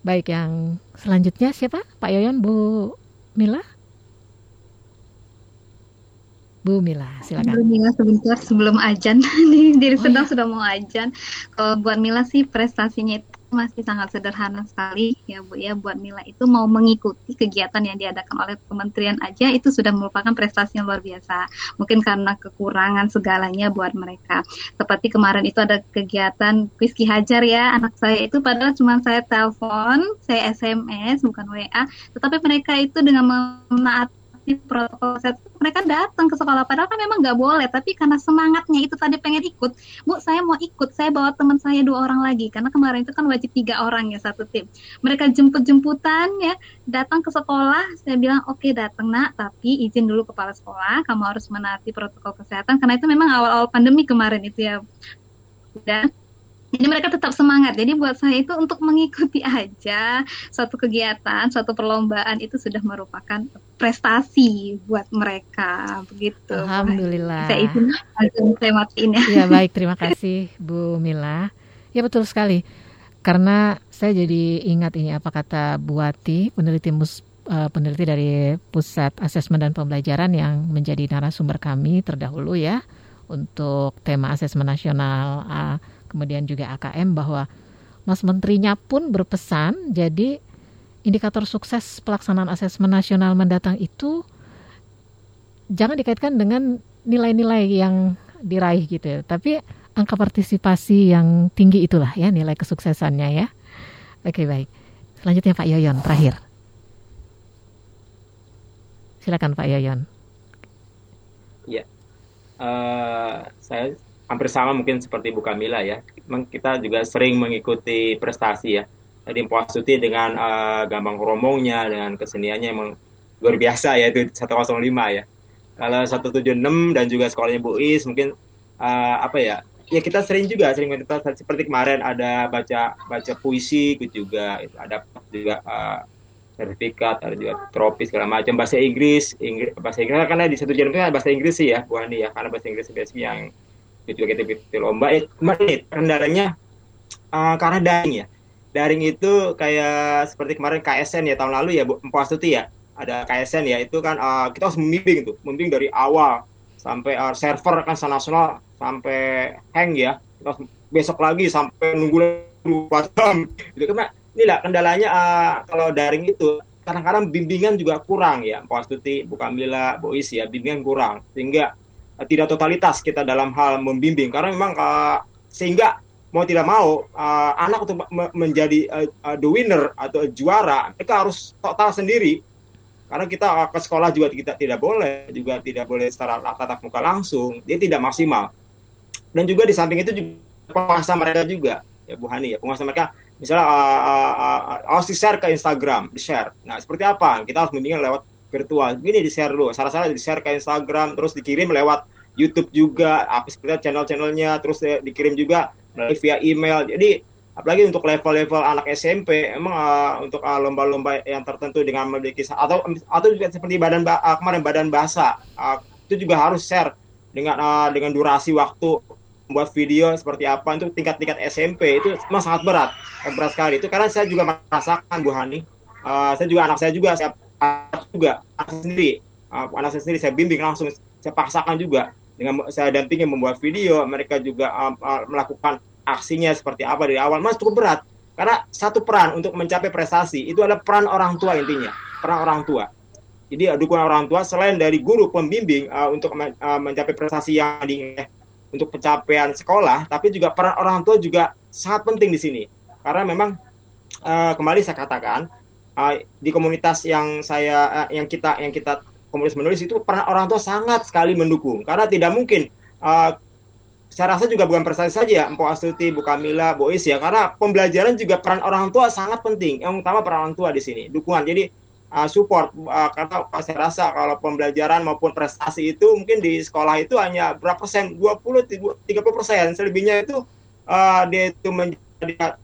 [SPEAKER 4] Baik yang selanjutnya siapa? Pak Yoyon Bu Mila Bu Mila, silakan. Bu
[SPEAKER 7] Mila sebentar sebelum ajan, diri oh, sedang ya? sudah mau ajan. Kalau buat Mila sih prestasinya itu masih sangat sederhana sekali ya Bu ya. Buat Mila itu mau mengikuti kegiatan yang diadakan oleh kementerian aja itu sudah merupakan prestasi yang luar biasa. Mungkin karena kekurangan segalanya buat mereka. Seperti kemarin itu ada kegiatan Rizky Hajar ya, anak saya itu padahal cuma saya telepon, saya SMS bukan WA, tetapi mereka itu dengan menaati protokol kesehatan mereka datang ke sekolah padahal kan memang nggak boleh tapi karena semangatnya itu tadi pengen ikut. Bu saya mau ikut saya bawa teman saya dua orang lagi karena kemarin itu kan wajib tiga orang ya satu tim. Mereka jemput jemputan ya datang ke sekolah saya bilang oke okay, datang nak tapi izin dulu kepala sekolah kamu harus menaati protokol kesehatan karena itu memang awal-awal pandemi kemarin itu ya. Dan jadi mereka tetap semangat. Jadi buat saya itu untuk mengikuti aja suatu kegiatan, suatu perlombaan itu sudah merupakan prestasi buat mereka begitu.
[SPEAKER 4] Alhamdulillah.
[SPEAKER 7] Saya izin saya matiin ya.
[SPEAKER 4] Ya baik, terima kasih Bu Mila. Ya betul sekali. Karena saya jadi ingat ini apa kata Bu Wati, peneliti mus, uh, peneliti dari Pusat Asesmen dan Pembelajaran yang menjadi narasumber kami terdahulu ya untuk tema asesmen nasional uh, kemudian juga AKM bahwa Mas Menterinya pun berpesan jadi indikator sukses pelaksanaan asesmen nasional mendatang itu jangan dikaitkan dengan nilai-nilai yang diraih gitu ya, tapi angka partisipasi yang tinggi itulah ya nilai kesuksesannya ya. Oke baik. Selanjutnya Pak Yoyon terakhir. Silakan Pak Yoyon.
[SPEAKER 8] Ya, uh, saya hampir sama mungkin seperti Bu Kamila ya. Kita juga sering mengikuti prestasi ya. Jadi Mpo Astuti dengan uh, gampang romongnya, dengan keseniannya emang luar biasa ya itu 105 ya. Kalau 176 dan juga sekolahnya Bu Is mungkin uh, apa ya? Ya kita sering juga sering kita seperti kemarin ada baca baca puisi juga ada juga uh, sertifikat ada juga tropis segala macam bahasa Inggris Inggris bahasa Inggris karena di satu itu bahasa Inggris sih ya Bu Ani ya karena bahasa Inggris biasanya yang juga kita ikut lomba eh, kemarin kendalanya uh, karena daring ya. Daring itu kayak seperti kemarin KSN ya tahun lalu ya Bu Astuti ya. Ada KSN ya itu kan uh, kita harus membimbing tuh membimbing dari awal. Sampai uh, server kan nasional sampai hang ya. Kita besok lagi sampai nunggu dua jam. Gitu. Karena inilah kendalanya uh, kalau daring itu kadang-kadang bimbingan juga kurang ya. Pak Astuti, Bu Kamila, Bu Is ya bimbingan kurang. Sehingga tidak totalitas kita dalam hal membimbing. Karena memang uh, sehingga mau tidak mau uh, anak untuk menjadi uh, uh, the winner atau juara mereka harus total sendiri. Karena kita ke sekolah juga kita tidak boleh juga tidak boleh secara tatap muka langsung. Dia tidak maksimal. Dan juga di samping itu juga penguasa mereka juga. Ya Bu Hani ya penguasa mereka. Misalnya uh, uh, uh, harus di share ke Instagram di share. Nah seperti apa? Kita harus membimbing lewat virtual. Ini di share dulu. Salah salah di share ke Instagram terus dikirim lewat YouTube juga. Apa seperti channel-channelnya terus dikirim juga melalui via email. Jadi apalagi untuk level-level anak SMP emang uh, untuk uh, lomba-lomba yang tertentu dengan memiliki atau atau juga seperti badan uh, kemarin badan bahasa uh, itu juga harus share dengan uh, dengan durasi waktu membuat video seperti apa. Untuk tingkat-tingkat SMP itu memang sangat berat berat sekali. Itu karena saya juga merasakan Bu Hani. Uh, saya juga anak saya juga saya juga anak sendiri uh, anak saya sendiri saya bimbing langsung saya paksakan juga. Dengan saya dampingi membuat video mereka juga uh, melakukan aksinya seperti apa dari awal. Mas cukup berat. Karena satu peran untuk mencapai prestasi itu adalah peran orang tua intinya peran orang tua. Jadi dukungan orang tua selain dari guru pembimbing uh, untuk uh, mencapai prestasi yang di eh, untuk pencapaian sekolah tapi juga peran orang tua juga sangat penting di sini. Karena memang uh, kembali saya katakan uh, di komunitas yang saya uh, yang kita yang kita komunitas menulis itu peran orang tua sangat sekali mendukung karena tidak mungkin uh, saya rasa juga bukan prestasi saja Mpok Astuti, Bu Kamila, Bu Is ya karena pembelajaran juga peran orang tua sangat penting. Yang utama peran orang tua di sini, dukungan. Jadi uh, support uh, karena saya rasa kalau pembelajaran maupun prestasi itu mungkin di sekolah itu hanya berapa persen 20 30 persen selebihnya itu uh, dia itu menjadi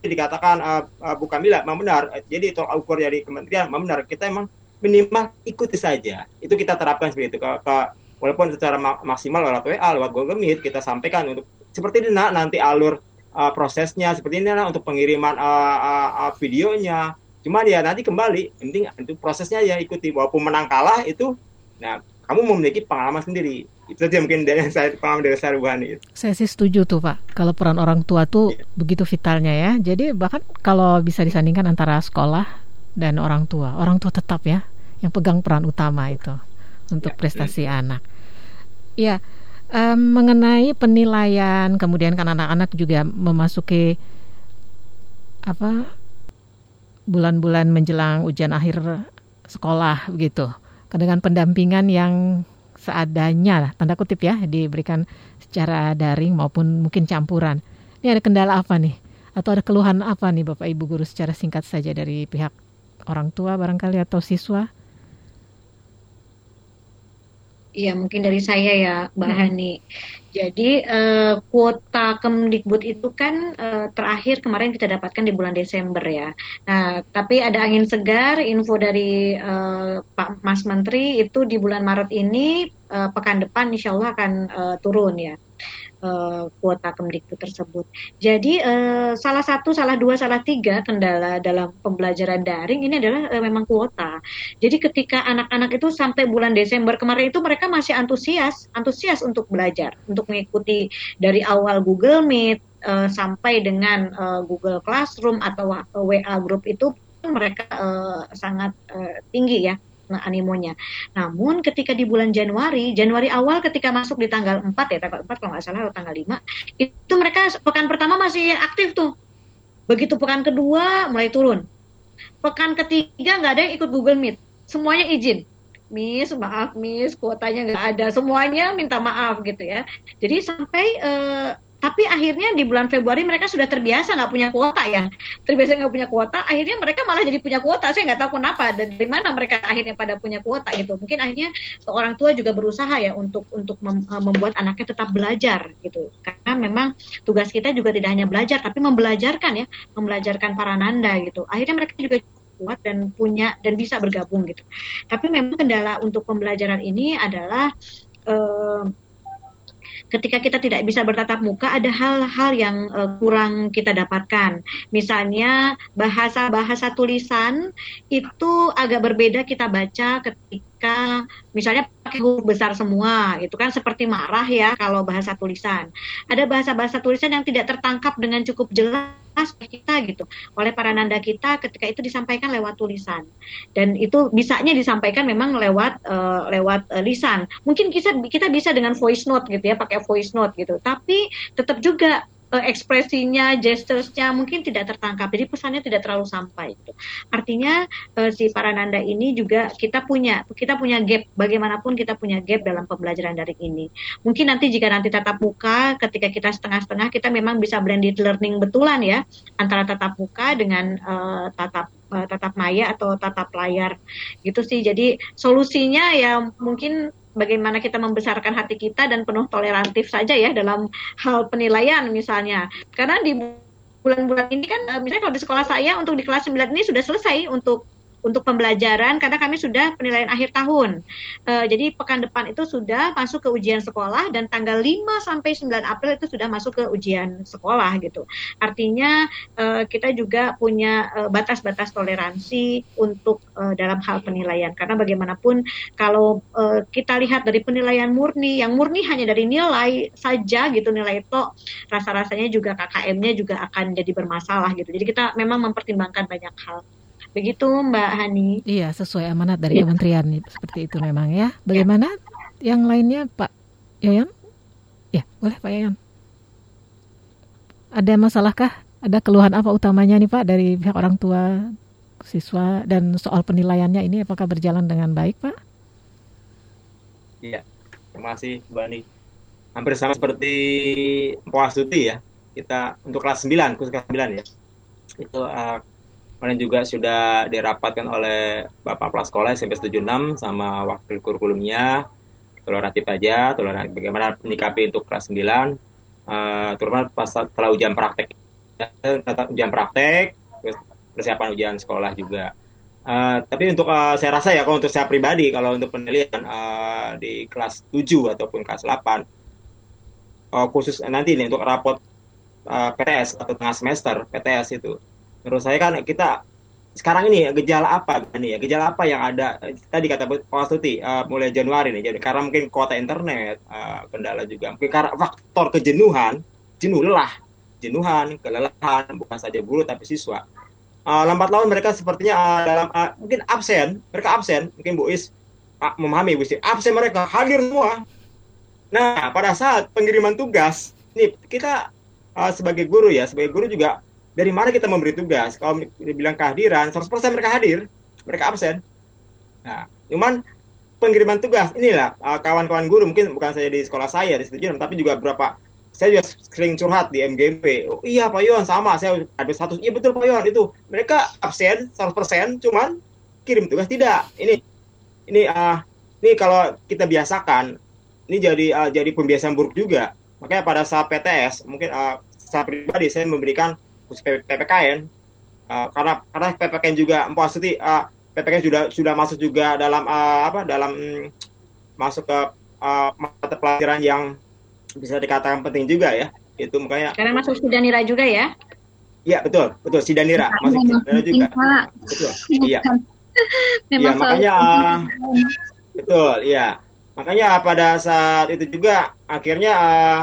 [SPEAKER 8] dikatakan uh, uh, Bu Kamila memang benar. Jadi tolak ukur dari kementerian memang benar. Kita emang minimal ikuti saja. Itu kita terapkan seperti itu ke, walaupun secara maksimal lewat WA, lewat Google Meet kita sampaikan untuk seperti ini nah, nanti alur uh, prosesnya seperti ini nah, untuk pengiriman uh, uh, uh, videonya. Cuma ya nanti kembali, penting itu prosesnya ya ikuti. Walaupun menang kalah itu, nah kamu memiliki pengalaman sendiri. Itu saja mungkin dari saya pengalaman dari saya Ruhani.
[SPEAKER 4] Saya sih setuju tuh Pak, kalau peran orang tua tuh yeah. begitu vitalnya ya. Jadi bahkan kalau bisa disandingkan antara sekolah dan orang tua, orang tua tetap ya yang pegang peran utama itu untuk ya, prestasi anak. Ya, um, mengenai penilaian, kemudian kan anak-anak juga memasuki apa bulan-bulan menjelang ujian akhir sekolah begitu, dengan pendampingan yang seadanya, tanda kutip ya, diberikan secara daring maupun mungkin campuran. Ini ada kendala apa nih? Atau ada keluhan apa nih Bapak Ibu guru secara singkat saja dari pihak orang tua barangkali atau siswa?
[SPEAKER 6] Iya, mungkin dari saya ya, Mbak hmm. Hani. Jadi uh, kuota Kemdikbud itu kan uh, terakhir kemarin kita dapatkan di bulan Desember ya. Nah, tapi ada angin segar, info dari uh, Pak Mas Menteri itu di bulan Maret ini uh, pekan depan Insya Allah akan uh, turun ya uh, kuota Kemdikbud tersebut. Jadi uh, salah satu, salah dua, salah tiga kendala dalam pembelajaran daring ini adalah uh, memang kuota. Jadi ketika anak-anak itu sampai bulan Desember kemarin itu mereka masih antusias, antusias untuk belajar, untuk mengikuti dari awal Google Meet uh, sampai dengan uh, Google Classroom atau WA Group itu mereka uh, sangat uh, tinggi ya animonya. Namun ketika di bulan Januari, Januari awal ketika masuk di tanggal 4 ya, tanggal 4 kalau nggak salah atau tanggal 5, itu mereka pekan pertama masih aktif tuh. Begitu pekan kedua mulai turun. pekan ketiga nggak ada yang ikut Google Meet semuanya izin Miss, maaf Miss, kuotanya nggak ada. Semuanya minta maaf gitu ya. Jadi sampai uh, tapi akhirnya di bulan Februari mereka sudah terbiasa nggak punya kuota ya. Terbiasa nggak punya kuota akhirnya mereka malah jadi punya kuota. Saya nggak tahu kenapa dan dari mana mereka akhirnya pada punya kuota gitu. Mungkin akhirnya seorang tua juga berusaha ya untuk untuk eh, membuat anaknya tetap belajar gitu. Karena memang tugas kita juga tidak hanya belajar tapi membelajarkan ya membelajarkan para nanda gitu. Akhirnya mereka juga kuat dan punya dan bisa bergabung gitu. Tapi memang kendala untuk pembelajaran ini adalah uh, ketika kita tidak bisa bertatap muka ada hal-hal yang uh, kurang kita dapatkan. Misalnya bahasa-bahasa tulisan itu agak berbeda kita baca ketika misalnya pakai huruf besar semua, itu kan seperti marah ya kalau bahasa tulisan. Ada bahasa-bahasa tulisan yang tidak tertangkap dengan cukup jelas kita gitu. Oleh para nanda kita ketika itu disampaikan lewat tulisan. Dan itu bisanya disampaikan memang lewat uh, lewat uh, lisan. Mungkin kita kita bisa dengan voice note gitu ya pakai voice note gitu. Tapi tetap juga ekspresinya, gesturesnya mungkin tidak tertangkap. Jadi pesannya tidak terlalu sampai. Gitu. Artinya uh, si para nanda ini juga kita punya kita punya gap. Bagaimanapun kita punya gap dalam pembelajaran daring ini. Mungkin nanti jika nanti tatap muka, ketika kita setengah-setengah, kita memang bisa blended learning betulan ya antara tatap muka dengan uh, tatap tatap maya atau tatap layar gitu sih. Jadi solusinya ya mungkin bagaimana kita membesarkan hati kita dan penuh tolerantif saja ya dalam hal penilaian misalnya. Karena di bulan-bulan ini kan eh, misalnya kalau di sekolah saya untuk di kelas 9 ini sudah selesai untuk untuk pembelajaran karena kami sudah penilaian akhir tahun. Uh, jadi pekan depan itu sudah masuk ke ujian sekolah dan tanggal 5 sampai 9 April itu sudah masuk ke ujian sekolah gitu. Artinya uh, kita juga punya batas-batas uh, toleransi untuk uh, dalam hal penilaian karena bagaimanapun kalau uh, kita lihat dari penilaian murni yang murni hanya dari nilai saja gitu nilai itu rasa-rasanya juga KKM-nya juga akan jadi bermasalah gitu. Jadi kita memang mempertimbangkan banyak hal. Begitu Mbak Hani.
[SPEAKER 4] Iya, sesuai amanat dari ya. kementerian seperti itu memang ya. Bagaimana ya. yang lainnya Pak Yayan? Ya, boleh Pak Yayan. Ada masalahkah? Ada keluhan apa utamanya nih Pak dari pihak orang tua siswa dan soal penilaiannya ini apakah berjalan dengan baik Pak?
[SPEAKER 8] Iya, terima kasih Mbak Ani. Hampir sama seperti Puas ya. Kita untuk kelas 9, khusus kelas 9 ya. Itu uh, Kemarin juga sudah dirapatkan oleh Bapak Kepala Sekolah SMP 76 sama wakil kurikulumnya. Tolerantif aja, tolerantif bagaimana menyikapi untuk kelas 9, uh, terutama pas setelah ujian praktek. Ujian praktek, persiapan ujian sekolah juga. Uh, tapi untuk uh, saya rasa ya kalau untuk saya pribadi kalau untuk penilaian uh, di kelas 7 ataupun kelas 8 uh, khusus nanti nih untuk rapot uh, PTS atau tengah semester PTS itu menurut saya kan kita sekarang ini gejala apa nih ya? Gejala apa yang ada? Tadi kata Pak Astuti uh, mulai Januari nih. Jadi karena mungkin kuota internet uh, kendala juga. Mungkin karena faktor kejenuhan jenuh lelah. Jenuhan kelelahan bukan saja guru tapi siswa. Uh, lambat laun mereka sepertinya uh, dalam uh, mungkin absen. Mereka absen. Mungkin Bu Is uh, memahami Bu Is. Absen mereka hadir semua. Nah pada saat pengiriman tugas nih kita uh, sebagai guru ya sebagai guru juga dari mana kita memberi tugas? Kalau dibilang kehadiran, 100% mereka hadir, mereka absen. Nah, cuman pengiriman tugas inilah uh, kawan-kawan guru mungkin bukan saja di sekolah saya di situ tapi juga beberapa saya juga sering curhat di MGP. Oh, iya Pak Yon sama saya ada satu iya betul Pak Yon itu mereka absen 100% cuman kirim tugas tidak. Ini ini uh, ini kalau kita biasakan ini jadi uh, jadi pembiasaan buruk juga. Makanya pada saat PTS mungkin uh, saya pribadi saya memberikan PPKN uh, karena karena PPKN juga Empu Astuti uh, PPKN sudah sudah masuk juga dalam uh, apa dalam mm, masuk ke uh, mata pelajaran yang bisa dikatakan penting juga ya. Itu makanya
[SPEAKER 6] karena masuk Sidanira juga ya?
[SPEAKER 8] Iya betul betul. Sidanira iya, masuk Sidanira juga. betul iya. Iya makanya uh, betul iya. Makanya pada saat itu juga akhirnya uh,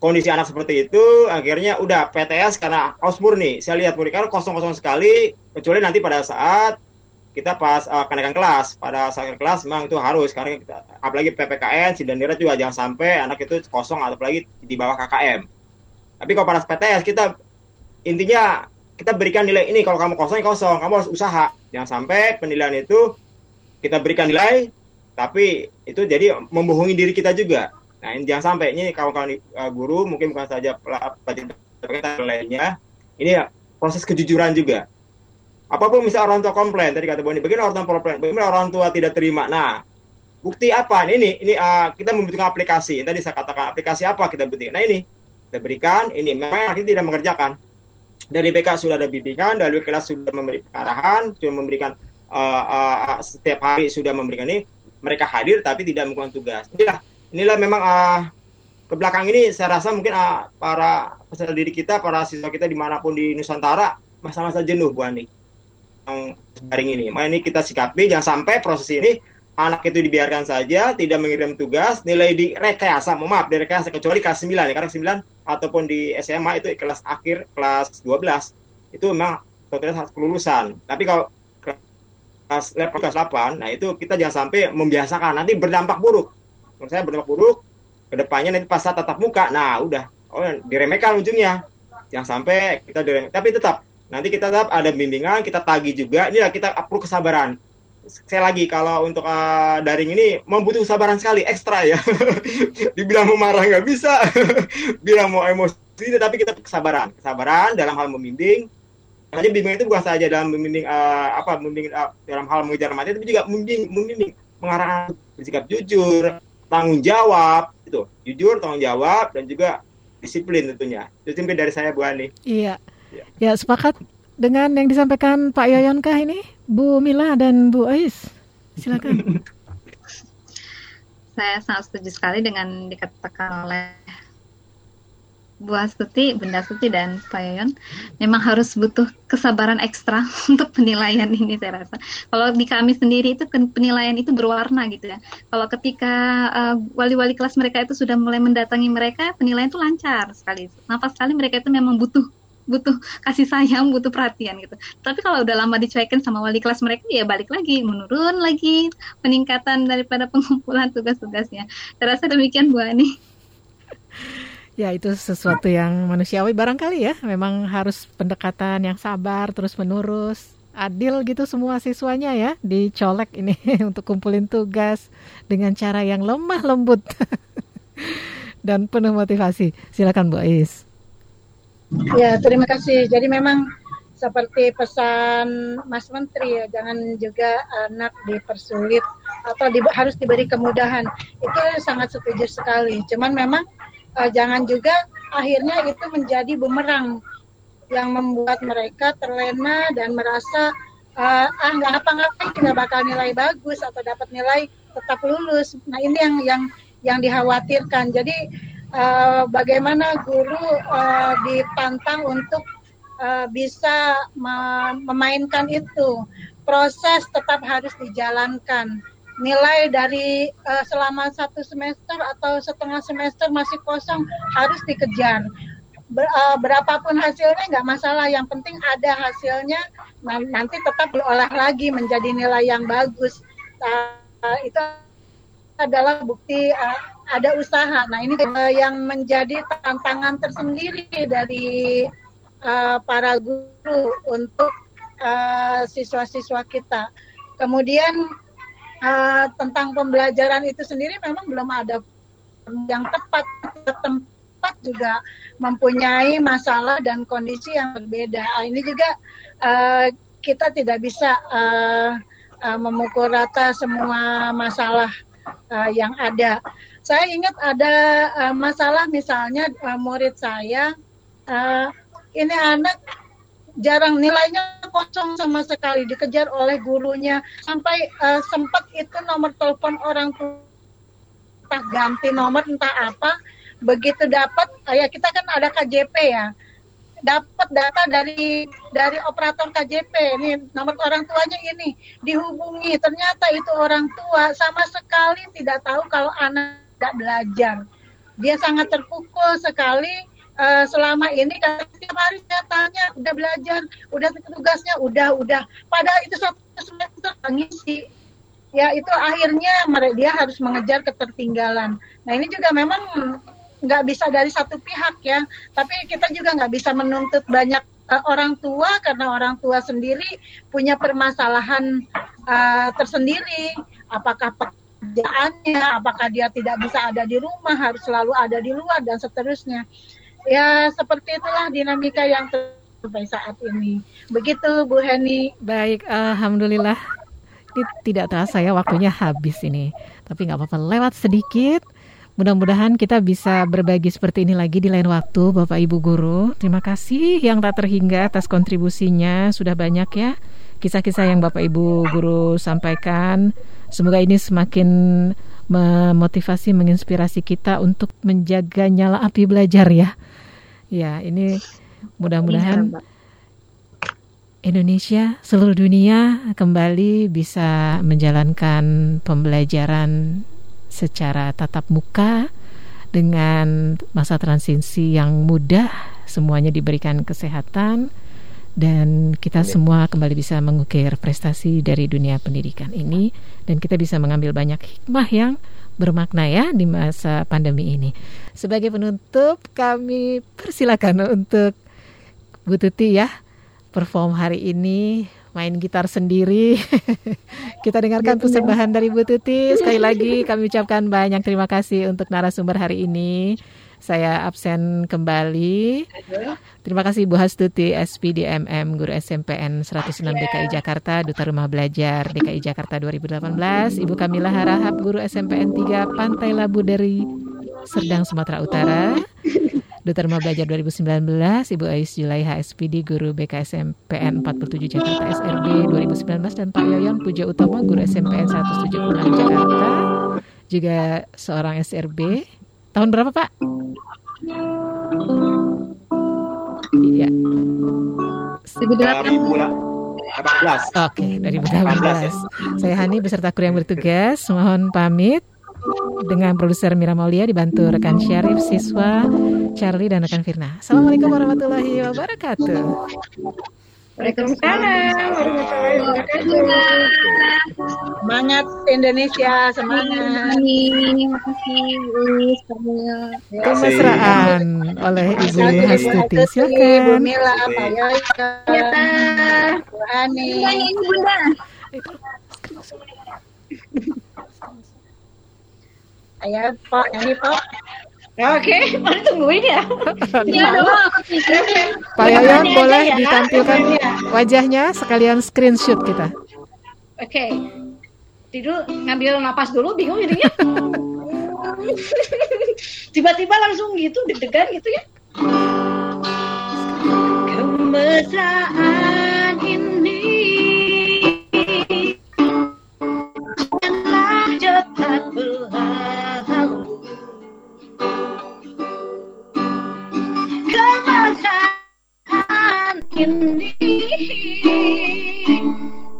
[SPEAKER 8] kondisi anak seperti itu akhirnya udah PTS karena kaos murni saya lihat murni karena kosong-kosong sekali kecuali nanti pada saat kita pas uh, kenaikan kelas. Pada saat kelas memang itu harus karena kita, apalagi PPKN Sidanira juga jangan sampai anak itu kosong atau apalagi di bawah KKM tapi kalau pada PTS kita intinya kita berikan nilai ini kalau kamu kosong kosong. Kamu harus usaha. Jangan sampai penilaian itu kita berikan nilai tapi itu jadi membohongi diri kita juga nah ini jangan sampai ini kawan-kawan uh, guru mungkin bukan saja pelajar lainnya ini proses kejujuran juga. Apa pun misalnya orang tua komplain tadi kata Boni bagaimana orang tua komplain? Bagaimana orang tua tidak terima? Nah bukti apa? Ini ini uh, kita membutuhkan aplikasi. Tadi saya katakan aplikasi apa kita butuhkan? Nah ini kita berikan ini memang kita tidak mengerjakan. Dari BK sudah ada bimbingan dari kelas sudah memberi arahan sudah memberikan uh, uh, setiap hari sudah memberikan ini. Mereka hadir tapi tidak melakukan tugas. Inilah inilah memang uh, ke belakang ini saya rasa mungkin uh, para peserta didik kita para siswa kita di mana pun di Nusantara masa-masa jenuh Bu Ani yang daring ini. Makanya ini kita sikapi jangan sampai proses ini anak itu dibiarkan saja, tidak mengirim tugas, nilai di rekayasa, mohon maaf, di rekayasa kecuali kelas 9 ya, karena 9 ataupun di SMA itu kelas akhir kelas 12 itu memang total kelulusan. Tapi kalau kelas level kelas 8, nah itu kita jangan sampai membiasakan, nanti berdampak buruk. Menurut saya berdampak buruk, ke depannya nanti pas saat tatap muka, nah udah, oh diremehkan ujungnya. Jangan sampai kita diremehkan, tapi tetap nanti kita tetap ada bimbingan, kita tagih juga, inilah kita perlu kesabaran. Saya lagi kalau untuk uh, daring ini membutuhkan kesabaran sekali ekstra ya. Dibilang mau marah nggak bisa bilang mau emosi tapi kita kesabaran. Kesabaran dalam hal membimbing. Jadi bimbing itu bukan saja dalam membimbing uh, apa membimbing uh, dalam hal mengejar materi tapi juga membimbing membimbing mengarahkan bersikap jujur tanggung jawab itu jujur tanggung jawab dan juga disiplin tentunya. Disiplin dari saya Bu Ani.
[SPEAKER 4] Iya. Ya, ya sepakat dengan yang disampaikan Pak Yoyon kah ini, Bu Mila dan Bu Ais? Silakan.
[SPEAKER 7] Saya sangat setuju sekali dengan dikatakan oleh Bu Astuti, Bunda Astuti dan Pak Yoyon. Memang harus butuh kesabaran ekstra untuk penilaian ini saya rasa. Kalau di kami sendiri itu penilaian itu berwarna gitu ya. Kalau ketika uh, wali-wali kelas mereka itu sudah mulai mendatangi mereka, penilaian itu lancar sekali. Nampak sekali mereka itu memang butuh butuh kasih sayang, butuh perhatian gitu. Tapi kalau udah lama dicuekin sama wali kelas mereka, ya balik lagi, menurun lagi peningkatan daripada pengumpulan tugas-tugasnya. Terasa demikian Bu Ani.
[SPEAKER 4] Ya itu sesuatu yang manusiawi barangkali ya. Memang harus pendekatan yang sabar, terus menerus, adil gitu semua siswanya ya. Dicolek ini untuk kumpulin tugas dengan cara yang lemah lembut dan penuh motivasi. Silakan Bu Ais.
[SPEAKER 5] Ya, terima kasih. Jadi memang seperti pesan Mas Menteri ya, jangan juga anak dipersulit atau di, harus diberi kemudahan. Itu sangat setuju sekali. Cuman memang uh, jangan juga akhirnya itu menjadi bumerang yang membuat mereka terlena dan merasa uh, ah nggak apa-ngapain tidak bakal nilai bagus atau dapat nilai tetap lulus. Nah ini yang yang yang dikhawatirkan. Jadi uh, bagaimana guru uh, dipantang untuk uh, bisa memainkan itu. Proses tetap harus dijalankan. Nilai dari uh, selama satu semester atau setengah semester masih kosong harus dikejar. Ber, uh, berapapun hasilnya nggak masalah. Yang penting ada hasilnya. Nanti tetap diolah lagi menjadi nilai yang bagus. Uh, itu adalah bukti uh, ada usaha. Nah ini uh, yang menjadi tantangan tersendiri dari uh, para guru untuk uh, siswa-siswa kita. Kemudian uh, tentang pembelajaran itu sendiri memang belum ada yang tepat tempat juga mempunyai masalah dan kondisi yang berbeda. Nah, ini juga uh, kita tidak bisa uh, uh, memukul rata semua masalah uh, yang ada. Saya ingat ada uh, masalah misalnya uh, murid saya uh, ini anak jarang nilainya kosong sama sekali dikejar oleh gurunya. Sampai uh, sempat itu nomor telepon orang tua ganti nomor entah apa begitu dapat ya kita kan ada KJP ya dapat data dari dari operator KJP ini nomor orang tuanya ini dihubungi. Ternyata itu orang tua sama sekali tidak tahu kalau anak tidak belajar. Dia sangat terpukul sekali uh, selama ini setiap hari saya tanya udah belajar udah tugasnya udah udah. Padahal itu satu semester ngisi. Ya itu akhirnya dia harus mengejar ketertinggalan. Nah ini juga memang nggak bisa dari satu pihak ya. Tapi kita juga nggak bisa menuntut banyak uh, orang tua karena orang tua sendiri punya permasalahan uh, tersendiri. Apakah pekerjaannya apakah dia tidak bisa ada di rumah harus selalu ada di luar dan seterusnya ya seperti itulah dinamika yang sampai saat ini begitu Bu Heni
[SPEAKER 4] baik alhamdulillah ini tidak terasa ya waktunya habis ini tapi nggak apa-apa lewat sedikit Mudah-mudahan kita bisa berbagi seperti ini lagi di lain waktu, Bapak Ibu Guru. Terima kasih yang tak terhingga atas kontribusinya. Sudah banyak ya kisah-kisah yang Bapak Ibu Guru sampaikan. Semoga ini semakin memotivasi, menginspirasi kita untuk menjaga nyala api belajar ya. Ya, ini mudah-mudahan Indonesia, seluruh dunia kembali bisa menjalankan pembelajaran secara tatap muka dengan masa transisi yang mudah, semuanya diberikan kesehatan dan kita semua kembali bisa mengukir prestasi dari dunia pendidikan ini dan kita bisa mengambil banyak hikmah yang bermakna ya di masa pandemi ini. Sebagai penutup kami persilakan untuk Bu Tuti ya perform hari ini main gitar sendiri. Kita dengarkan persembahan dari Bu Tuti. Sekali lagi kami ucapkan banyak terima kasih untuk narasumber hari ini. Saya absen kembali. Terima kasih Bu Hastuti SPDMM Guru SMPN 106 DKI Jakarta Duta Rumah Belajar DKI Jakarta 2018 Ibu Kamila Harahap Guru SMPN 3 Pantai Labu dari Serdang Sumatera Utara Duta Rumah Belajar 2019, Ibu Ais Julaiha SPD, Guru BKSM PN 47 Jakarta SRB 2019, dan Pak Yoyon Puja Utama, Guru SMPN 176 Jakarta, juga seorang SRB. Tahun berapa Pak? Iya. 2018. Oke, dari 2018. Saya Hani beserta kru yang bertugas. Mohon pamit dengan produser Mira Maulia dibantu rekan Syarif, siswa Charlie dan rekan Firna. Assalamualaikum warahmatullahi wabarakatuh.
[SPEAKER 5] Waalaikumsalam Semangat Indonesia, semangat. Terima kasih,
[SPEAKER 4] Kemesraan oleh Ibu Hastuti. Silakan.
[SPEAKER 5] Mila, Pak Yoyo, Bu Ani. Bunda. Ayo, Pak, nyanyi, Pak.
[SPEAKER 6] Oke, okay. mana tungguin ya?
[SPEAKER 4] Iya Pak Yayan boleh ya, ditampilkan ya. wajahnya sekalian screenshot kita.
[SPEAKER 6] Oke. Okay. Tidur ngambil napas dulu bingung jadinya. Tiba-tiba langsung gitu deg-degan gitu ya. Kemesraan ini telah cepat berlalu ini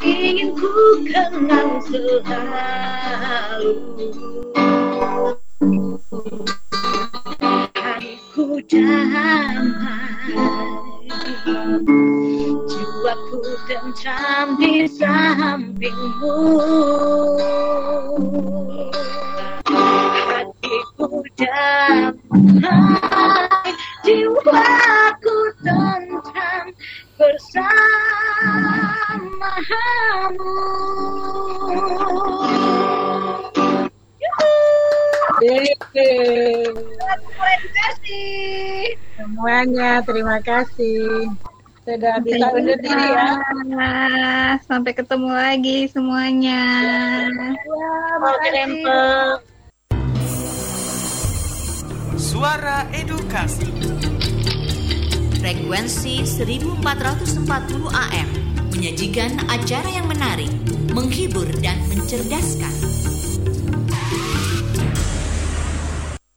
[SPEAKER 6] ingin ku kenang selalu. Hatiku damai jiwaku tentram di sampingmu. Hatiku damai jiwaku tentram bersamamu.
[SPEAKER 5] Terima kasih semuanya. Terima kasih sudah bisa undur diri ya.
[SPEAKER 7] Sampai ketemu lagi semuanya.
[SPEAKER 5] Ya,
[SPEAKER 9] Suara Edukasi. Frekuensi 1440 AM menyajikan acara yang menarik, menghibur dan mencerdaskan